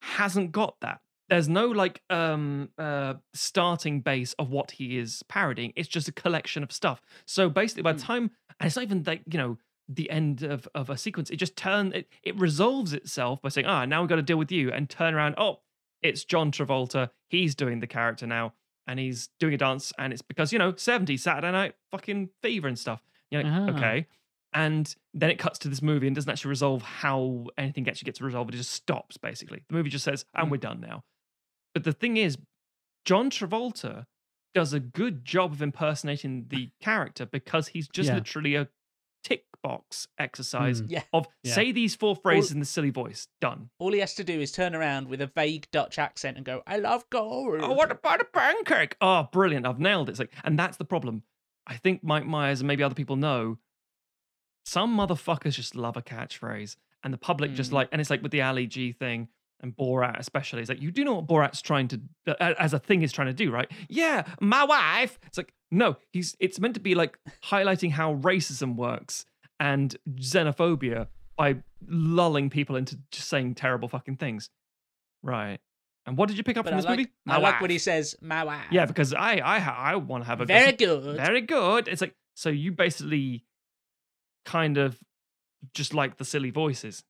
Speaker 2: hasn't got that. There's no like um uh starting base of what he is parodying. It's just a collection of stuff. So basically by the
Speaker 3: Mm.
Speaker 2: time and it's not even like, you know, the end of, of a sequence, it just turn it, it resolves itself by saying, ah, now we've got to deal with you and turn around, oh, it's John Travolta. He's doing the character now, and he's doing a dance, and it's because, you know, 70s Saturday night fucking fever and stuff. You're like,
Speaker 1: Ah.
Speaker 2: okay. And then it cuts to this movie and doesn't actually resolve how anything actually gets resolved. It just stops, basically. The movie just says, and
Speaker 3: Mm.
Speaker 2: we're done now. But the thing is, John Travolta does a good job of impersonating the character because he's just
Speaker 1: Yeah.
Speaker 2: literally a tick box exercise
Speaker 1: Mm.
Speaker 3: Yeah.
Speaker 2: of
Speaker 1: Yeah.
Speaker 2: say these four phrases in the silly voice. Done.
Speaker 3: All he has to do is turn around with a vague Dutch accent and go, "I love gold."
Speaker 2: Oh, what about a pancake? Oh, brilliant. I've nailed it. It's like, and that's the problem. I think Mike Myers and maybe other people know some motherfuckers just love a catchphrase. And the public just
Speaker 3: Mm.
Speaker 2: like, and it's like with the Ali G thing and Borat especially. It's like, you do know what Borat's trying to, uh, as a thing is trying to do, right? Yeah, my wife. It's like, no, he's, it's meant to be like highlighting how racism works and xenophobia by lulling people into just saying terrible fucking things. Right. And what did you pick up
Speaker 3: But
Speaker 2: from
Speaker 3: I
Speaker 2: this
Speaker 3: like,
Speaker 2: movie?
Speaker 3: I like when
Speaker 2: wife.
Speaker 3: he says, "My wife."
Speaker 2: Yeah, because I I I want to have a
Speaker 3: very
Speaker 2: gossip-
Speaker 3: good.
Speaker 2: very good. It's like so you basically kind of just like the silly voices.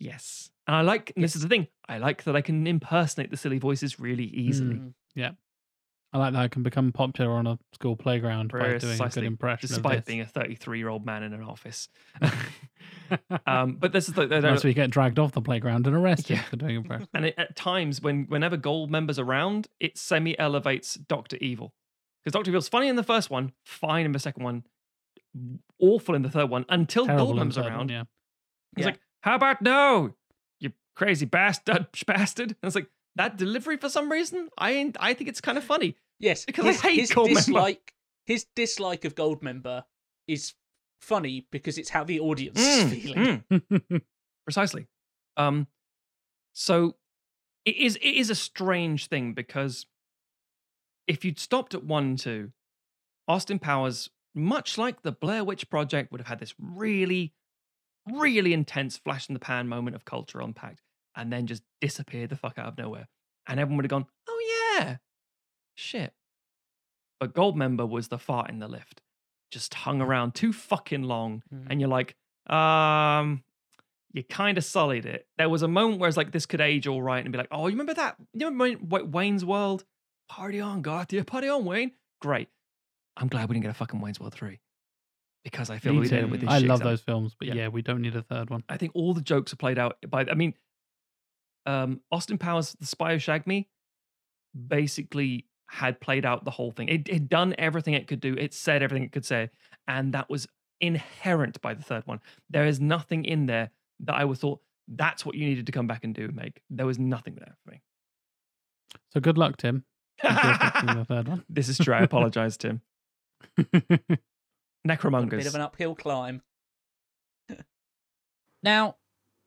Speaker 2: Yes, and I like. And this is the thing. I like that I can impersonate the silly voices really easily.
Speaker 3: Mm.
Speaker 1: I like that I can become popular on a school playground by doing a good
Speaker 2: Precisely,
Speaker 1: impression
Speaker 2: despite being a 33 year old man in an office. um, but this is the, the,
Speaker 1: Unless we get dragged off the playground and arrested
Speaker 2: Yeah.
Speaker 1: for doing impression.
Speaker 2: and it, at times when whenever Goldmember's around it semi elevates dr evil because dr evil's funny in the first one fine in the second one awful in the third one until
Speaker 1: Terrible
Speaker 2: Goldmember's
Speaker 1: third one,
Speaker 2: around
Speaker 1: yeah.
Speaker 2: he's
Speaker 3: Yeah.
Speaker 2: like how about no you crazy bastard bastard and it's like that delivery for some reason i i think it's kind of funny
Speaker 3: Yes,
Speaker 2: Because I
Speaker 3: his,
Speaker 2: hate
Speaker 3: his
Speaker 2: Goldmember.
Speaker 3: dislike. His dislike of Goldmember is funny because it's how the audience is
Speaker 2: Mm,
Speaker 3: feeling.
Speaker 2: mm. precisely um so it is it is a strange thing because if you'd stopped at one two austin powers much like the blair witch project would have had this really really intense flash in the pan moment of cultural impact and then just disappeared the fuck out of nowhere and everyone would have gone oh yeah shit but goldmember was the fart in the lift just hung around too fucking long,
Speaker 3: Mm.
Speaker 2: and you're like, um, you kind of sullied it. There was a moment where it's like this could age all right and be like, oh, you remember that? You remember Wayne's World? Party on, Garthia, party on, Wayne. Great. I'm glad we didn't get a fucking Wayne's World three because I feel
Speaker 1: Me
Speaker 2: we did it with this.
Speaker 1: I
Speaker 2: shit
Speaker 1: love those films, but
Speaker 2: Yeah.
Speaker 1: yeah. we don't need a third one.
Speaker 2: I think all the jokes are played out by. I mean, um, Austin Powers, The Spy Who Shagged Me, basically had played out the whole thing. It had done everything it could do. It said everything it could say, and that was inherent by the third one. There is nothing in there that I would thought that's what you needed to come back and do and make. There was nothing there for me.
Speaker 1: So good luck, Tim. Thank you for the third one.
Speaker 2: this is true. I apologize, Tim.
Speaker 3: Got a
Speaker 2: Necromongers.
Speaker 3: bit of an uphill climb. now,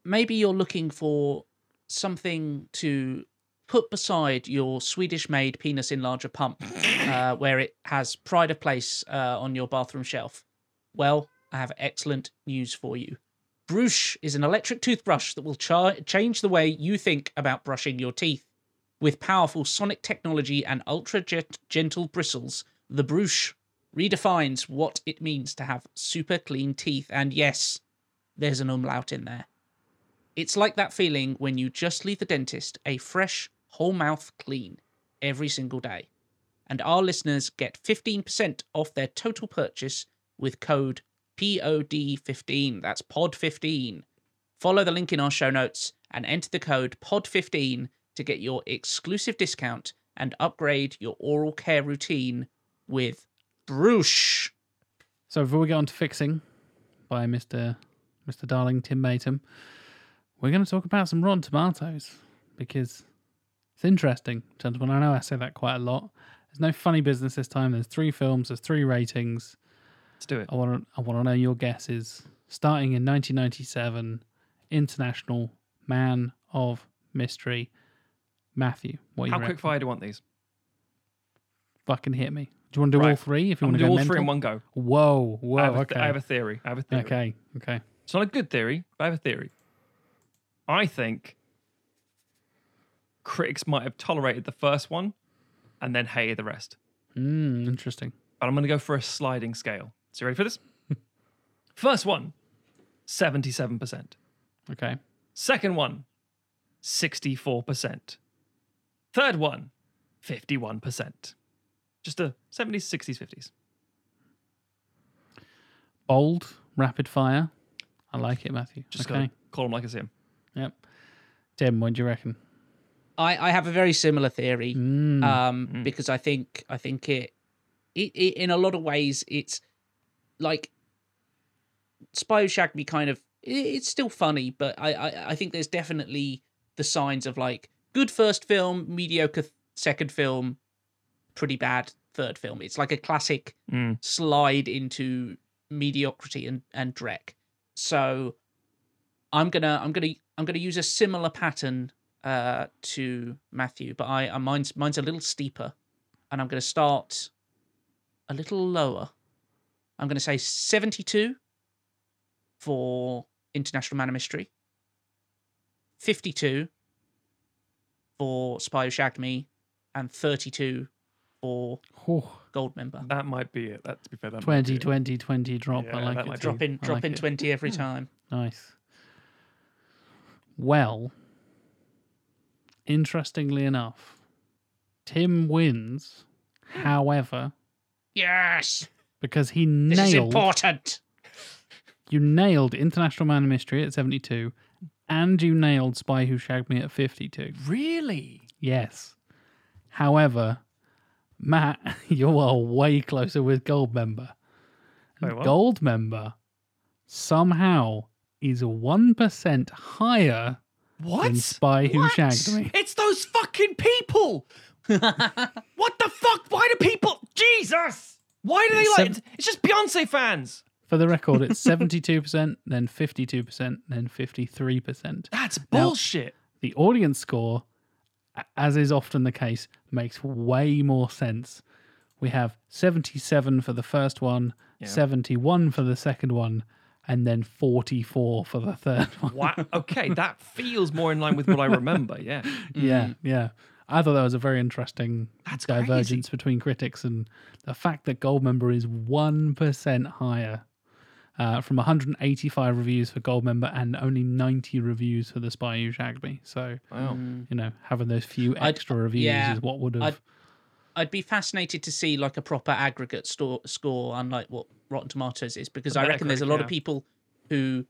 Speaker 3: maybe you're looking for something to put beside your Swedish-made penis enlarger pump, uh, where it has pride of place uh, on your bathroom shelf. Well, I have excellent news for you. Brush is an electric toothbrush that will char- change the way you think about brushing your teeth. With powerful sonic technology and ultra gentle bristles, the Brush redefines what it means to have super clean teeth. And yes, there's an umlaut in there. It's like that feeling when you just leave the dentist a fresh, whole mouth clean every single day. And our listeners get 15% off their total purchase with code POD15. That's POD15. Follow the link in our show notes and enter the code POD15 to get your exclusive discount and upgrade your oral care routine with Bruce.
Speaker 1: So before we get on to fixing by Mr. Mr. Darling Tim Matum, we're going to talk about some Rotten Tomatoes because it's interesting, gentlemen. I know I say that quite a lot. There's no funny business this time. There's three films. There's three ratings.
Speaker 2: Let's do it.
Speaker 1: I want to. I want to know your guesses. Starting in 1997, International Man of Mystery. Matthew, what you
Speaker 2: How quick fire do you want these?
Speaker 1: Fucking hit me. Do you want to do all
Speaker 2: Right.
Speaker 1: three? If you
Speaker 2: I'm
Speaker 1: want
Speaker 2: gonna do
Speaker 1: go
Speaker 2: all three in one go.
Speaker 1: Whoa, whoa.
Speaker 2: I, have a th-
Speaker 1: okay.
Speaker 2: I have a theory. I have a theory.
Speaker 1: okay, okay.
Speaker 2: It's not a good theory, but I have a theory. I think critics might have tolerated the first one and then hated the rest.
Speaker 1: Mm, interesting.
Speaker 2: But I'm going to go for a sliding scale. So, you ready for this? First one, 77%.
Speaker 1: Okay.
Speaker 2: Second one, 64%. Third one, 51%. Just a 70s, 60s, 50s.
Speaker 1: Bold, rapid fire. I like it, Matthew.
Speaker 2: Just
Speaker 1: okay.
Speaker 2: call them like I see 'em.
Speaker 1: Yep. Tim, what do you reckon?
Speaker 3: I, I have a very similar theory.
Speaker 1: Mm.
Speaker 3: um,
Speaker 2: Mm.
Speaker 3: because I think I think it, it, it in a lot of ways it's like Spy Who Shagged Me kind of i- it's still funny, but I, I I think there's definitely the signs of like good first film, mediocre second film, pretty bad third film. It's like a classic
Speaker 2: Mm.
Speaker 3: slide into mediocrity and and dreck. So I'm gonna I'm gonna I'm gonna use a similar pattern uh to Matthew, but I uh, mine's mine's a little steeper, and I'm gonna start a little lower. I'm gonna say 72 for International Man of Mystery, 52 for Spy Who Shagged Me, and 32 for
Speaker 1: Oh,
Speaker 3: Goldmember.
Speaker 2: That might be it. That, to be fair, that might
Speaker 1: 20,
Speaker 2: it.
Speaker 1: 20, 20 drop.
Speaker 2: Yeah,
Speaker 1: I like
Speaker 2: that
Speaker 1: it.
Speaker 2: might
Speaker 1: too.
Speaker 3: Drop in, drop
Speaker 1: like
Speaker 3: in
Speaker 1: it.
Speaker 3: 20 every hmm. time.
Speaker 1: Nice. Well, interestingly enough, Tim wins. However,
Speaker 3: Yes,
Speaker 1: because he
Speaker 3: this is important.
Speaker 1: you nailed International Man of Mystery at 72 and you nailed Spy Who Shagged Me at 52.
Speaker 2: Really?
Speaker 1: Yes. However, Matt, you are way closer with Goldmember.
Speaker 2: Wait.
Speaker 1: Goldmember somehow is 1% higher
Speaker 2: What?
Speaker 1: than Spy Who
Speaker 2: What?
Speaker 1: Shagged Me.
Speaker 2: It's those fucking people. What the fuck? Why do people? Jesus! Why do they
Speaker 1: It's
Speaker 2: like?
Speaker 1: sev-
Speaker 2: It's just Beyonce fans.
Speaker 1: For the record, it's 72%, then 52%, then 53%.
Speaker 2: That's
Speaker 1: Now-
Speaker 2: bullshit.
Speaker 1: The audience score, a- as is often the case, makes way more sense. We have 77 for the first one,
Speaker 2: Yeah.
Speaker 1: 71 for the second one, and then 44 for the third one.
Speaker 2: Wow. Okay, that feels more in line with what I remember. Yeah.
Speaker 1: Yeah, mm. yeah. I thought that was a very interesting
Speaker 2: That's
Speaker 1: divergence between critics and the fact that Goldmember is 1% higher uh, from 185 reviews for Goldmember and only 90 reviews for The Spy Who Shagged Me. So,
Speaker 2: Wow.
Speaker 3: Mm.
Speaker 1: you know, having those few
Speaker 3: I'd-
Speaker 1: extra reviews
Speaker 3: yeah,
Speaker 1: is what would have.
Speaker 3: I'd- I'd be fascinated to see like a proper aggregate store, score, unlike what Rotten Tomatoes is, because
Speaker 2: The
Speaker 3: I reckon there's a lot
Speaker 2: yeah.
Speaker 3: of people who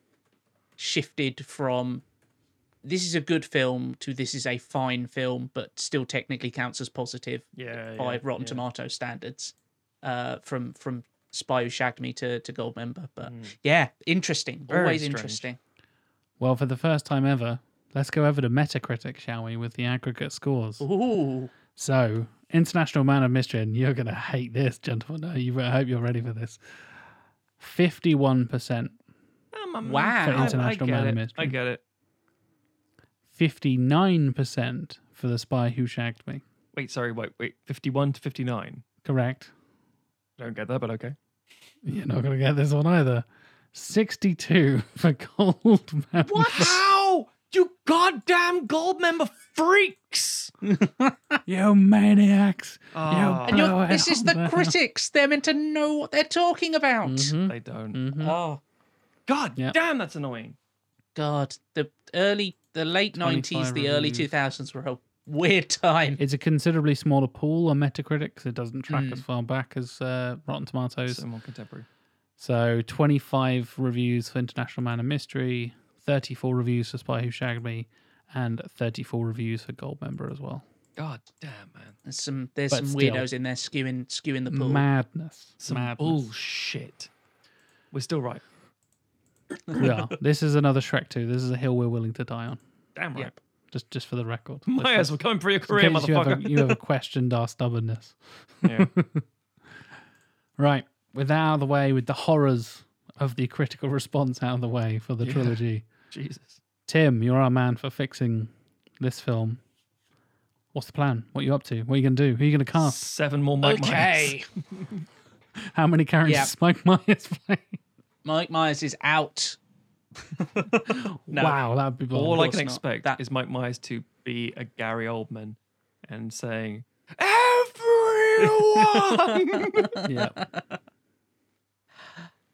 Speaker 3: shifted from this is a good film to this is a fine film, but still technically counts as positive
Speaker 2: Yeah.
Speaker 3: by
Speaker 2: yeah,
Speaker 3: Rotten
Speaker 2: yeah.
Speaker 3: Tomato standards. Uh, from from Spy Who Shagged Me to to Goldmember. but
Speaker 2: Mm.
Speaker 3: yeah, interesting,
Speaker 2: Very
Speaker 3: always
Speaker 2: strange.
Speaker 3: interesting.
Speaker 1: Well, for the first time ever, let's go over to Metacritic, shall we, with the aggregate scores.
Speaker 3: Ooh,
Speaker 1: So, International Man of Mystery, and you're going to hate this, gentlemen. I you- I hope you're ready for this. 51%,
Speaker 2: Um, um,
Speaker 3: Wow.
Speaker 1: For
Speaker 2: I- I,
Speaker 1: International
Speaker 2: get
Speaker 1: Man of
Speaker 2: it.
Speaker 1: Mystery.
Speaker 2: I get it.
Speaker 1: 59% for The Spy Who Shagged Me.
Speaker 2: Wait, sorry. Wait, wait. Fifty-one to fifty-nine.
Speaker 1: Correct.
Speaker 2: Don't get that, but okay.
Speaker 1: You're not going to get this one either. 62 for Gold Member.
Speaker 2: What? How? You goddamn Goldmember freaks!
Speaker 1: You maniacs.
Speaker 2: Ah,
Speaker 3: and you're, this is the
Speaker 1: out.
Speaker 3: critics. They're meant to know what they're talking about.
Speaker 1: Mhm,
Speaker 2: they don't.
Speaker 1: mhm.
Speaker 3: Oh
Speaker 2: God
Speaker 1: Yeah.
Speaker 2: damn, that's annoying.
Speaker 3: God, the early, the late
Speaker 1: 25
Speaker 3: nineties, the early two thousands were a weird time.
Speaker 1: It's a considerably smaller pool on Metacritic because it doesn't track
Speaker 3: Mm.
Speaker 1: as far back as uh, Rotten Tomatoes.
Speaker 2: So more contemporary.
Speaker 1: So 25 reviews for International Man of Mystery, 34 reviews for Spy Who Shagged Me, and 34 reviews for Goldmember as well.
Speaker 2: God damn, man.
Speaker 3: There's some, there's
Speaker 1: But
Speaker 3: some
Speaker 1: still.
Speaker 3: weirdos in there skewing, skewing the pool.
Speaker 1: Madness.
Speaker 2: Some
Speaker 1: Madness.
Speaker 2: bullshit. We're still right.
Speaker 1: we are. This is another Shrek 2. This is a hill we're willing to die on.
Speaker 2: Damn right.
Speaker 3: Yep.
Speaker 1: Just just for the record.
Speaker 2: Myers, we're coming for your
Speaker 1: In
Speaker 2: career,
Speaker 1: case you ever,
Speaker 2: motherfucker.
Speaker 1: you ever questioned our stubbornness.
Speaker 2: yeah.
Speaker 1: Right. With that out of the way, with the horrors of the critical response out of the way for the
Speaker 2: Yeah.
Speaker 1: trilogy.
Speaker 2: Jesus.
Speaker 1: Tim, you're our man for fixing this film. What's the plan? What are you up to? What are you going to do? Who are you going to cast?
Speaker 2: Seven more Mike Myers.
Speaker 3: okay,
Speaker 1: How many characters
Speaker 3: Yeah.
Speaker 1: does Mike Myers play?
Speaker 3: Mike Myers is out. No.
Speaker 1: Wow, that'd be bold.
Speaker 2: All I can
Speaker 3: not.
Speaker 2: expect
Speaker 3: That-
Speaker 2: is Mike Myers to be a Gary Oldman and saying, Everyone!
Speaker 1: yeah.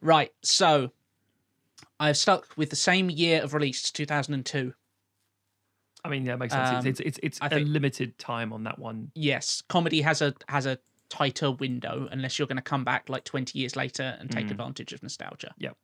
Speaker 3: Right, so I've stuck with the same year of release, 2002.
Speaker 2: I mean, yeah, it makes sense.
Speaker 3: Um,
Speaker 2: it's it's, it's, it's a
Speaker 3: think-
Speaker 2: limited time on that one.
Speaker 3: Yes, comedy has a has a tighter window unless you're going to come back like 20 years later and take
Speaker 2: Mm.
Speaker 3: advantage of nostalgia.
Speaker 2: Yep.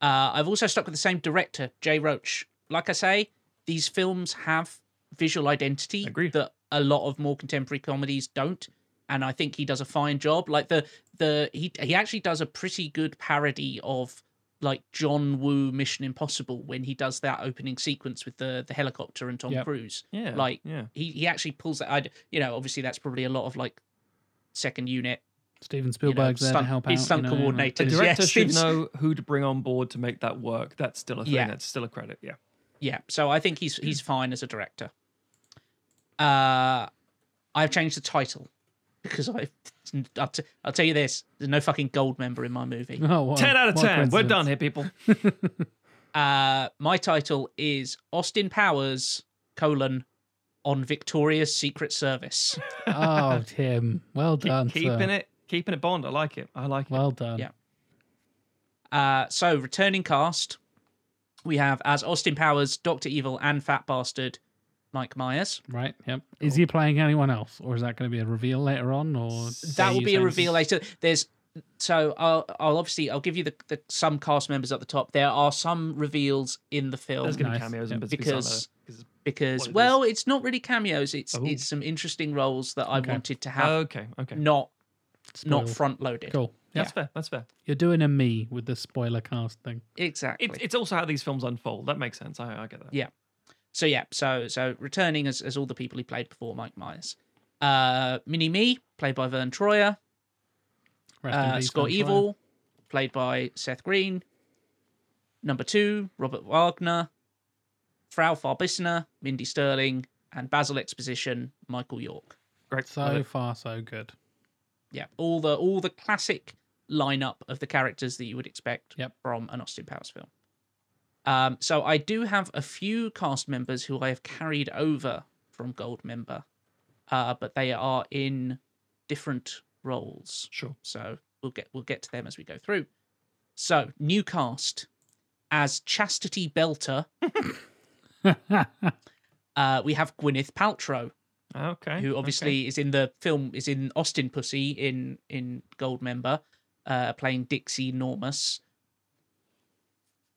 Speaker 3: Uh, I've also stuck with the same director, Jay Roach. Like I say, these films have visual identity
Speaker 2: Agreed.
Speaker 3: that a lot of more contemporary comedies don't. And I think he does a fine job. Like the the he he actually does a pretty good parody of like John Woo Mission Impossible when he does that opening sequence with the the helicopter and Tom
Speaker 1: Yep.
Speaker 3: Cruise
Speaker 2: Yeah.
Speaker 3: Like,
Speaker 2: yeah.
Speaker 3: he he actually pulls that. I you know obviously that's probably a lot of like second unit
Speaker 1: Steven Spielberg's there
Speaker 3: stunt-
Speaker 1: to help out.
Speaker 3: he's stunt
Speaker 1: you know, like-
Speaker 2: The director
Speaker 3: yes,
Speaker 2: should know who to bring on board to make that work. That's still a thing.
Speaker 3: Yeah.
Speaker 2: That's still a credit. Yeah.
Speaker 3: Yeah, so I think he's he's fine as a director. Uh, I've changed the title because I. I'll, t- I'll tell you this: there's no fucking Goldmember in my movie.
Speaker 1: Oh, what a-
Speaker 2: 10 out of
Speaker 1: what
Speaker 2: 10. We're done here, people.
Speaker 3: Uh, my title is Austin Powers colon on Victoria's Secret Service.
Speaker 1: Oh, Tim. Well done.
Speaker 2: keeping
Speaker 1: sir.
Speaker 2: it, keeping it Bond. I like it. I like it.
Speaker 1: Well done.
Speaker 3: Yeah. Uh, so returning cast, we have as Austin Powers, Doctor Evil, and Fat Bastard, Mike Myers.
Speaker 1: Right. Yep. Is he playing anyone else, or is that going to be a reveal later on, or
Speaker 3: that will be a reveal later. There's so I'll, I'll obviously I'll give you the, the some cast members at the top. There are some reveals in the film
Speaker 2: There's going to be cameos
Speaker 1: Yeah.
Speaker 2: and
Speaker 3: Because-
Speaker 2: pieces like that,
Speaker 3: because
Speaker 2: what it
Speaker 3: well, it's not really cameos. It's
Speaker 2: Oh.
Speaker 3: it's some interesting roles that I
Speaker 1: Okay.
Speaker 3: wanted to
Speaker 2: 'cause-
Speaker 3: have,
Speaker 2: okay. Okay.
Speaker 3: not not front loaded.
Speaker 1: Cool. Yeah.
Speaker 2: That's fair. That's fair.
Speaker 1: You're doing a me with the spoiler cast thing.
Speaker 3: Exactly.
Speaker 2: It, it's also how these films unfold. That makes sense. I, I get that.
Speaker 3: Yeah. So yeah, so so returning as, as all the people he played before, Mike Myers. Uh Mini Me, played by Verne Troyer.
Speaker 1: Rest in
Speaker 3: Uh,
Speaker 1: peace,
Speaker 3: Scott
Speaker 1: Verne Troyer.
Speaker 3: Evil, played by Seth Green. Number two, Robert Wagner. Frau Farbissina, Mindy Sterling, and Basil Exposition, Michael York.
Speaker 2: Great.
Speaker 1: So
Speaker 2: Love
Speaker 1: far, so good.
Speaker 3: Yeah, all the all the classic lineup of the characters that you would expect
Speaker 1: Yep.
Speaker 3: from an Austin Powers film. Um, so I do have a few cast members who I have carried over from Goldmember. uh, but they are in different roles.
Speaker 2: Sure.
Speaker 3: So we'll get we'll get to them as we go through. So new cast as Chastity Belter, uh, we have Gwyneth Paltrow,
Speaker 2: Okay.
Speaker 3: who
Speaker 2: okay.
Speaker 3: obviously is in the film is in Austin Pussy in in Goldmember, uh, playing Dixie Normus.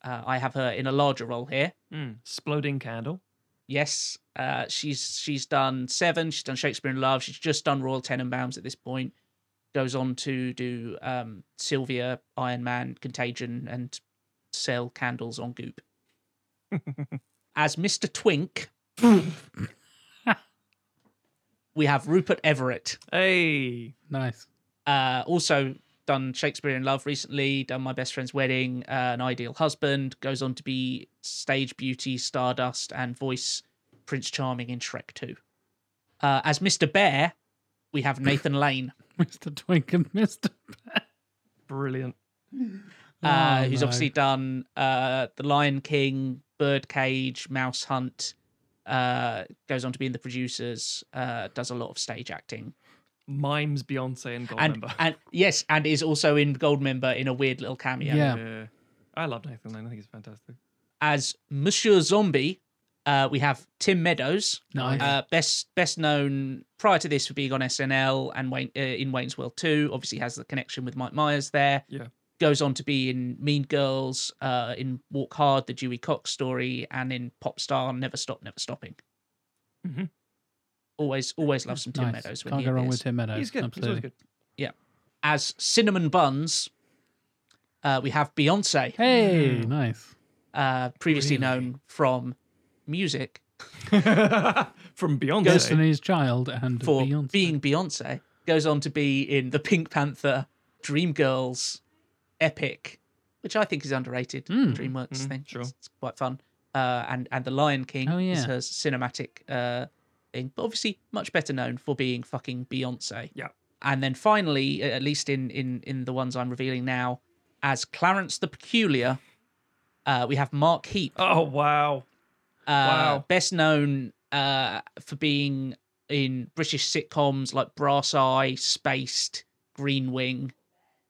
Speaker 3: Uh, I have her in a larger role here.
Speaker 2: Mm, Exploding candle.
Speaker 3: Yes, uh, she's she's done Seven. She's done Shakespeare in Love. She's just done Royal Tenenbaums at this point. Goes on to do um, Sylvia, Iron Man, Contagion, and sell candles on Goop. As Mr. Twink, we have Rupert Everett.
Speaker 2: Hey.
Speaker 1: nice.
Speaker 3: Uh, also done Shakespeare in Love recently. Done My Best Friend's Wedding, uh, An Ideal Husband. Goes on to be stage beauty, Stardust, and voice Prince Charming in Shrek 2. Uh, as Mr. Bear, we have Nathan Lane,
Speaker 1: Mr. Twink and Mr.
Speaker 2: Brilliant.
Speaker 3: uh,
Speaker 1: Oh,
Speaker 3: who's
Speaker 1: no.
Speaker 3: obviously done uh, The Lion King, Birdcage, Mouse Hunt. Uh, goes on to be in the producers. Uh, does a lot of stage acting.
Speaker 2: Mimes Beyonce and
Speaker 3: and
Speaker 2: Goldmember.
Speaker 3: and yes, and is also in Goldmember in a weird little cameo.
Speaker 1: Yeah.
Speaker 2: yeah. I love Nathan Lane. I think he's fantastic.
Speaker 3: As Monsieur Zombie, uh, we have Tim Meadows,
Speaker 1: Nice.
Speaker 3: uh, best best known prior to this for being on SNL and Wayne, uh, in Wayne's World 2. Obviously has the connection with Mike Myers there.
Speaker 2: Yeah.
Speaker 3: Goes on to be in Mean Girls, uh, in Walk Hard, the Dewey Cox story, and in Pop Star, Never Stop, Never Stopping.
Speaker 2: Mhm.
Speaker 3: Always, always love some Tim
Speaker 1: nice.
Speaker 3: Meadows. When
Speaker 1: Can't
Speaker 3: he
Speaker 1: go wrong with Tim Meadows.
Speaker 2: He's good.
Speaker 1: Absolutely.
Speaker 2: He's always good.
Speaker 3: As Cinnamon Buns, uh, we have Beyonce,
Speaker 1: Hey,
Speaker 2: Mm.
Speaker 1: nice.
Speaker 3: uh, previously
Speaker 2: Really?
Speaker 3: known from music
Speaker 2: From Beyonce.
Speaker 1: Destiny's Child and
Speaker 3: for
Speaker 1: Beyonce.
Speaker 3: being Beyonce, goes on to be in the Pink Panther, Dreamgirls, Epic, which I think is underrated.
Speaker 1: Mm.
Speaker 3: DreamWorks
Speaker 2: Mm,
Speaker 3: thing,
Speaker 2: sure.
Speaker 3: it's, it's quite fun. Uh, and and the Lion King
Speaker 1: Oh,
Speaker 3: is her cinematic uh, thing, but obviously much better known for being fucking Beyonce.
Speaker 2: Yeah.
Speaker 3: And then finally, at least in in in the ones I'm revealing now, as Clarence the Peculiar, uh, we have Mark Heap.
Speaker 2: Oh wow.
Speaker 3: Uh,
Speaker 2: Wow.
Speaker 3: Best known uh, for being in British sitcoms like Brass Eye, Spaced, Green Wing.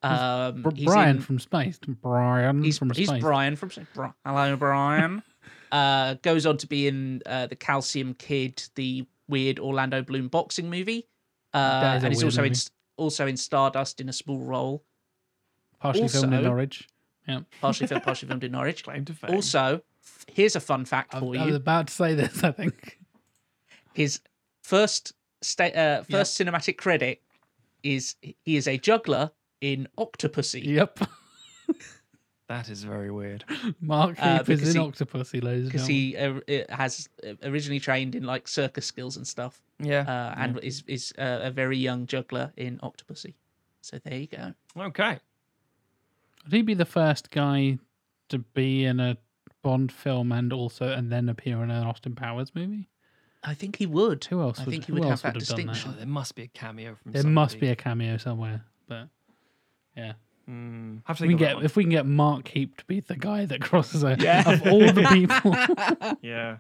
Speaker 3: Um,
Speaker 1: Brian
Speaker 3: in-
Speaker 1: from Space. Brian
Speaker 3: he's,
Speaker 1: from
Speaker 3: he's
Speaker 1: Space.
Speaker 3: Brian from Bri- Hello, Brian. uh, goes on to be in uh, the Calcium Kid, the weird Orlando Bloom boxing movie. Uh,
Speaker 1: That is a
Speaker 3: and he's also in
Speaker 1: movie.
Speaker 3: s- also in Stardust in a small role,
Speaker 1: Partially filmed in Norwich. Yeah.
Speaker 3: partially filmed, partially filmed in Norwich.
Speaker 2: Claim to fame.
Speaker 3: Also, here's a fun fact
Speaker 1: I,
Speaker 3: for
Speaker 1: I
Speaker 3: you.
Speaker 1: I was about to say this, I think.
Speaker 3: his first sta- uh, first cinematic credit is he is a juggler in Octopussy.
Speaker 1: Yep.
Speaker 2: that is very weird.
Speaker 1: Mark
Speaker 3: Uh,
Speaker 1: is in
Speaker 3: he-
Speaker 1: Octopussy, ladies and
Speaker 3: Because he uh, uh, has uh, originally trained in like circus skills and stuff,
Speaker 2: Yeah.
Speaker 3: uh, and is is uh, a very young juggler in Octopussy. So there you go.
Speaker 2: Okay.
Speaker 1: Would he be the first guy to be in a Bond film and also and then appear in an Austin Powers movie?
Speaker 3: I think he would.
Speaker 1: Who else
Speaker 3: I
Speaker 1: would,
Speaker 3: think he would have that
Speaker 1: would have done that?
Speaker 3: distinction.
Speaker 2: Oh, there must be a cameo from.
Speaker 1: There must be a cameo somewhere, but yeah.
Speaker 2: Hmm. Have to
Speaker 1: If we can get if we can get Mark Heap to be the guy that crosses a
Speaker 3: Yeah.
Speaker 1: of all the people.
Speaker 2: Yeah.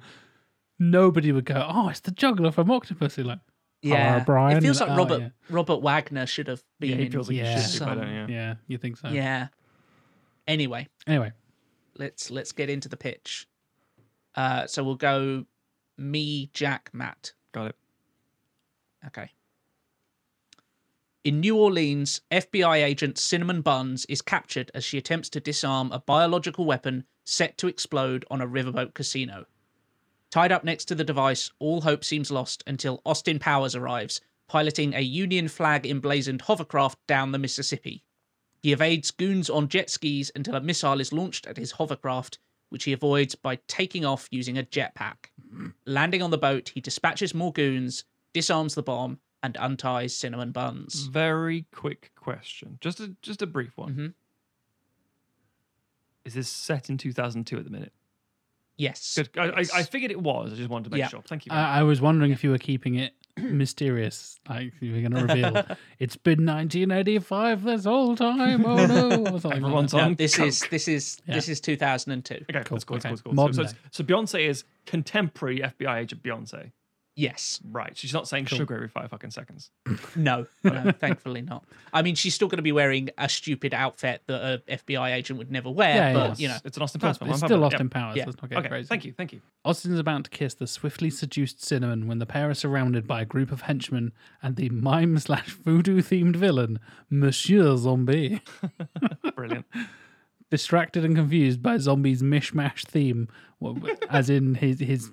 Speaker 1: nobody would go, "Oh, it's the juggler from Octopussy." Like,
Speaker 3: Yeah,
Speaker 1: Brian.
Speaker 3: It feels like
Speaker 1: Oh,
Speaker 3: Robert
Speaker 1: yeah.
Speaker 3: Robert Wagner should have been
Speaker 2: Yeah,
Speaker 3: in.
Speaker 2: like
Speaker 1: Yeah.
Speaker 2: he should be better. Yeah.
Speaker 1: yeah, you think so?
Speaker 3: yeah. Anyway,
Speaker 1: Anyway,
Speaker 3: let's let's get into the pitch. Uh, so we'll go me, Jack, Matt.
Speaker 2: Got it.
Speaker 3: Okay. In New Orleans, FBI agent Cinnamon Buns is captured as she attempts to disarm a biological weapon set to explode on a riverboat casino. Tied up next to the device, all hope seems lost until Austin Powers arrives, piloting a Union flag emblazoned hovercraft down the Mississippi. He evades goons on jet skis until a missile is launched at his hovercraft, which he avoids by taking off using a jetpack. Landing on the boat, he dispatches more goons, disarms the bomb, and unties Cinnamon Buns.
Speaker 2: Very quick question. Just a just a brief one.
Speaker 3: Mhm.
Speaker 2: Is this set in 2002 at the minute?
Speaker 3: Yes.
Speaker 2: Good. I, I, I figured it was. I just wanted to make
Speaker 3: Yeah.
Speaker 2: sure. Thank you.
Speaker 1: I, I was wondering if you were keeping it mysterious, like you were going to reveal it's been 1985 this whole time. Oh no!
Speaker 2: Everyone's
Speaker 1: like
Speaker 3: No,
Speaker 2: on
Speaker 3: this is this is
Speaker 1: Yeah.
Speaker 3: this is 2002.
Speaker 2: okay,
Speaker 1: Cool,
Speaker 2: that's cool.
Speaker 1: okay.
Speaker 2: That's cool.
Speaker 1: Modern
Speaker 2: So,
Speaker 1: day.
Speaker 2: so, so Beyonce is contemporary FBI agent Beyonce.
Speaker 3: Yes.
Speaker 2: Right. She's not saying
Speaker 1: Cool.
Speaker 2: sugar every five fucking seconds.
Speaker 3: No, no, thankfully not. I mean, she's still going to be wearing a stupid outfit that a FBI agent would never wear,
Speaker 1: Yeah,
Speaker 3: but
Speaker 1: yeah.
Speaker 3: you know,
Speaker 2: It's an Austin
Speaker 1: But
Speaker 2: Powers film.
Speaker 1: it's
Speaker 2: I'm
Speaker 1: still
Speaker 2: happy with
Speaker 1: lost
Speaker 2: that.
Speaker 1: in powers.
Speaker 3: Yeah.
Speaker 1: Let's not get
Speaker 2: Okay.
Speaker 1: crazy.
Speaker 2: Thank you. Thank you.
Speaker 1: Austin's about to kiss the swiftly seduced cinnamon when the pair are surrounded by a group of henchmen and the mime slash voodoo themed villain, Monsieur Zombie.
Speaker 2: Brilliant.
Speaker 1: Distracted and confused by Zombie's mishmash theme, well, as in his his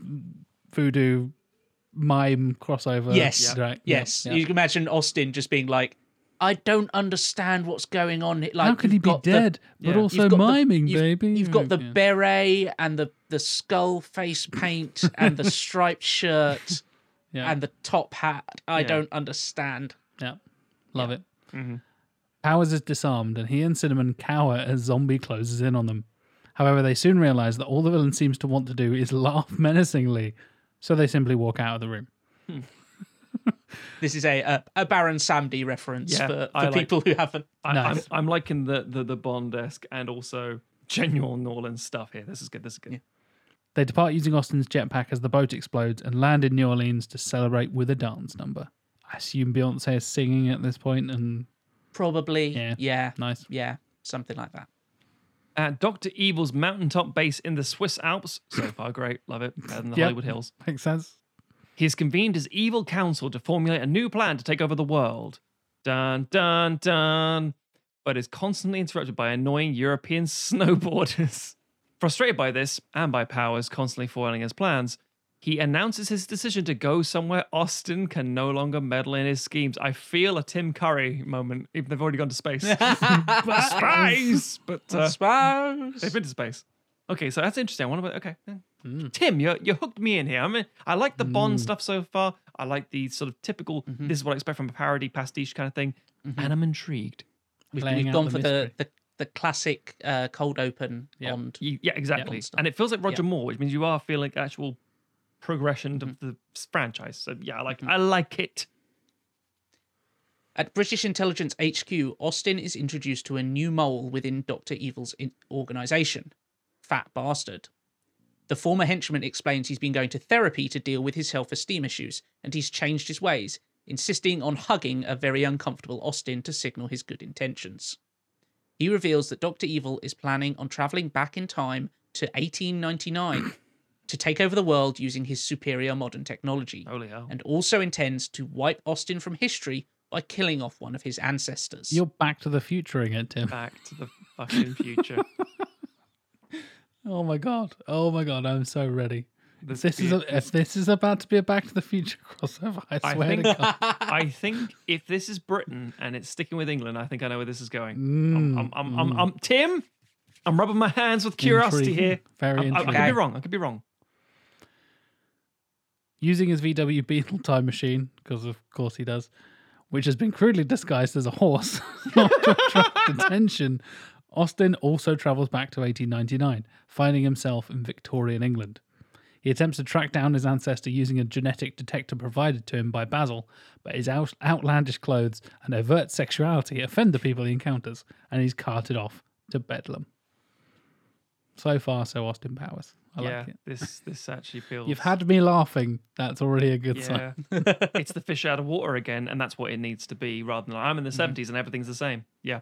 Speaker 1: voodoo mime crossover.
Speaker 3: Yes.
Speaker 1: Right.
Speaker 3: yes,
Speaker 1: Yeah.
Speaker 3: you can imagine Austin just being like, "I don't understand what's going on." Like,
Speaker 1: How could he be
Speaker 3: got the-
Speaker 1: dead, but
Speaker 2: yeah.
Speaker 1: also
Speaker 3: got the-
Speaker 1: miming,
Speaker 3: you've-
Speaker 1: baby?
Speaker 3: You've got the
Speaker 1: Yeah.
Speaker 3: beret and the the skull face paint and the striped shirt
Speaker 1: Yeah.
Speaker 3: and the top hat. I don't understand.
Speaker 1: Yeah, love it.
Speaker 2: Mhm.
Speaker 1: Powers is disarmed, and he and Cinnamon cower as Zombie closes in on them. However, they soon realize that all the villain seems to want to do is laugh menacingly, so they simply walk out of the room. Hmm.
Speaker 3: This is a a, a Baron Samedi reference
Speaker 2: Yeah,
Speaker 3: for,
Speaker 2: I
Speaker 3: for
Speaker 2: like-
Speaker 3: people who haven't.
Speaker 2: I,
Speaker 1: Nice.
Speaker 2: I'm, I'm liking the, the the Bond esque and also genuine Norland stuff here. This is good. This is good.
Speaker 3: Yeah.
Speaker 1: They depart using Austin's jetpack as the boat explodes and land in New Orleans to celebrate with a dance number. I assume Beyonce is singing at this point, and
Speaker 3: Probably,
Speaker 1: Yeah.
Speaker 3: yeah,
Speaker 1: nice yeah,
Speaker 3: something like that.
Speaker 2: At Doctor Evil's mountaintop base in the Swiss Alps, so far great, love it, better than the
Speaker 1: Yep.
Speaker 2: Hollywood Hills.
Speaker 1: Makes sense.
Speaker 2: He has convened his evil council to formulate a new plan to take over the world. Dun dun dun. But is constantly interrupted by annoying European snowboarders. Frustrated by this and by Powers constantly foiling his plans, he announces his decision to go somewhere Austin can no longer meddle in his schemes. I feel a Tim Curry moment, even though they've already gone to space. but space! But uh,
Speaker 3: Suppose.
Speaker 2: They've been to space. Okay, so that's interesting. I want to. Okay, yeah. Tim, you you hooked me in here. I mean, I like the Bond stuff so far. I like the sort of typical. This is what I expect from a parody pastiche kind of thing, and I'm intrigued.
Speaker 3: We've, we've gone
Speaker 1: the
Speaker 3: for the, the the classic uh, cold open
Speaker 1: Yep.
Speaker 3: Bond.
Speaker 2: You- yeah, exactly.
Speaker 3: Bond
Speaker 2: and it feels like Roger
Speaker 3: Yeah.
Speaker 2: Moore, which means you are feeling actual progression of mm-hmm. the franchise. So yeah, I like mm-hmm. I like it.
Speaker 3: At British Intelligence HQ, Austin is introduced to a new mole within Dr. Evil's in- organization Fat Bastard. The former henchman explains he's been going to therapy to deal with his self esteem issues, and he's changed his ways, insisting on hugging a very uncomfortable Austin to signal his good intentions. He reveals that Dr. Evil is planning on traveling back in time to 1899 to take over the world using his superior modern technology
Speaker 2: Holy hell!
Speaker 3: and also intends to wipe Austin from history by killing off one of his ancestors.
Speaker 1: You're back to the futuring it, Tim.
Speaker 2: Back to the fucking future.
Speaker 1: Oh my god! Oh my god! I'm so ready.
Speaker 2: This
Speaker 1: If this is a, if this is about to be a Back to the Future crossover, I
Speaker 2: I
Speaker 1: swear
Speaker 2: think-
Speaker 1: to God.
Speaker 2: I think if this is Britain and it's sticking with England, I think I know where this is going.
Speaker 1: Mm,
Speaker 2: I'm, I'm, I'm, I'm, I'm- Tim. I'm rubbing my hands with curiosity
Speaker 1: Intriguing.
Speaker 2: here.
Speaker 1: Very
Speaker 2: I, I, I could be wrong. I could be wrong.
Speaker 1: Using his VW Beetle time machine, because of course he does, which has been crudely disguised as a horse, not to attract attention, Austin also travels back to 1899, finding himself in Victorian England. He attempts to track down his ancestor using a genetic detector provided to him by Basil, but his out- outlandish clothes and overt sexuality offend the people he encounters, and he's carted off to Bedlam. So far, so Austin Powers. I
Speaker 2: yeah,
Speaker 1: like it.
Speaker 2: this this actually feels.
Speaker 1: You've had me laughing. That's already a good sign.
Speaker 2: It's the fish out of water again, and that's what it needs to be. Rather than I'm in
Speaker 1: Mm-hmm.
Speaker 2: the 70s and everything's the same. Yeah.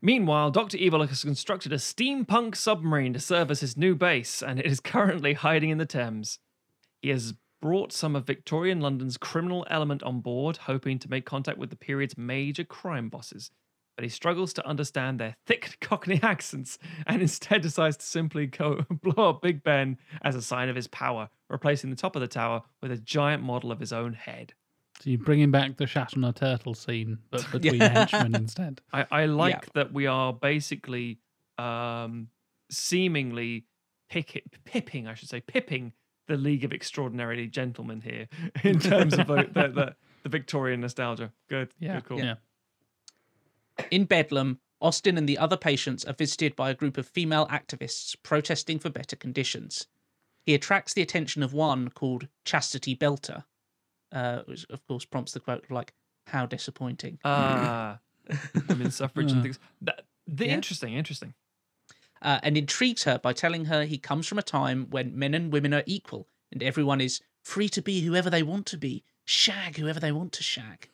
Speaker 2: Meanwhile, Doctor Evil has constructed a steampunk submarine to serve as his new base, and it is currently hiding in the Thames. He has brought some of Victorian London's criminal element on board, hoping to make contact with the period's major crime bosses. But he struggles to understand their thick Cockney accents and instead decides to simply go blow up Big Ben as a sign of his power, replacing the top of the tower with a giant model of his own head.
Speaker 1: So you're bringing back the Shatner turtle scene, but between
Speaker 3: Yeah.
Speaker 1: henchmen instead.
Speaker 2: I, I like that we are basically um, seemingly pick pipping, I should say, pipping the League of Extraordinarily Gentlemen here in terms of the, the, the, the Victorian nostalgia. Good.
Speaker 1: Yeah,
Speaker 2: Good, cool.
Speaker 1: yeah.
Speaker 3: In Bedlam, Austin and the other patients are visited by a group of female activists protesting for better conditions. He attracts the attention of one called Chastity Belter, uh, which of course prompts the quote of like, "How disappointing."
Speaker 2: Ah, women suffrage and
Speaker 1: Uh.
Speaker 2: things. That, the
Speaker 3: Yeah.
Speaker 2: interesting, interesting.
Speaker 3: uh, and intrigues her by telling her he comes from a time when men and women are equal and everyone is free to be whoever they want to be, shag whoever they want to shag.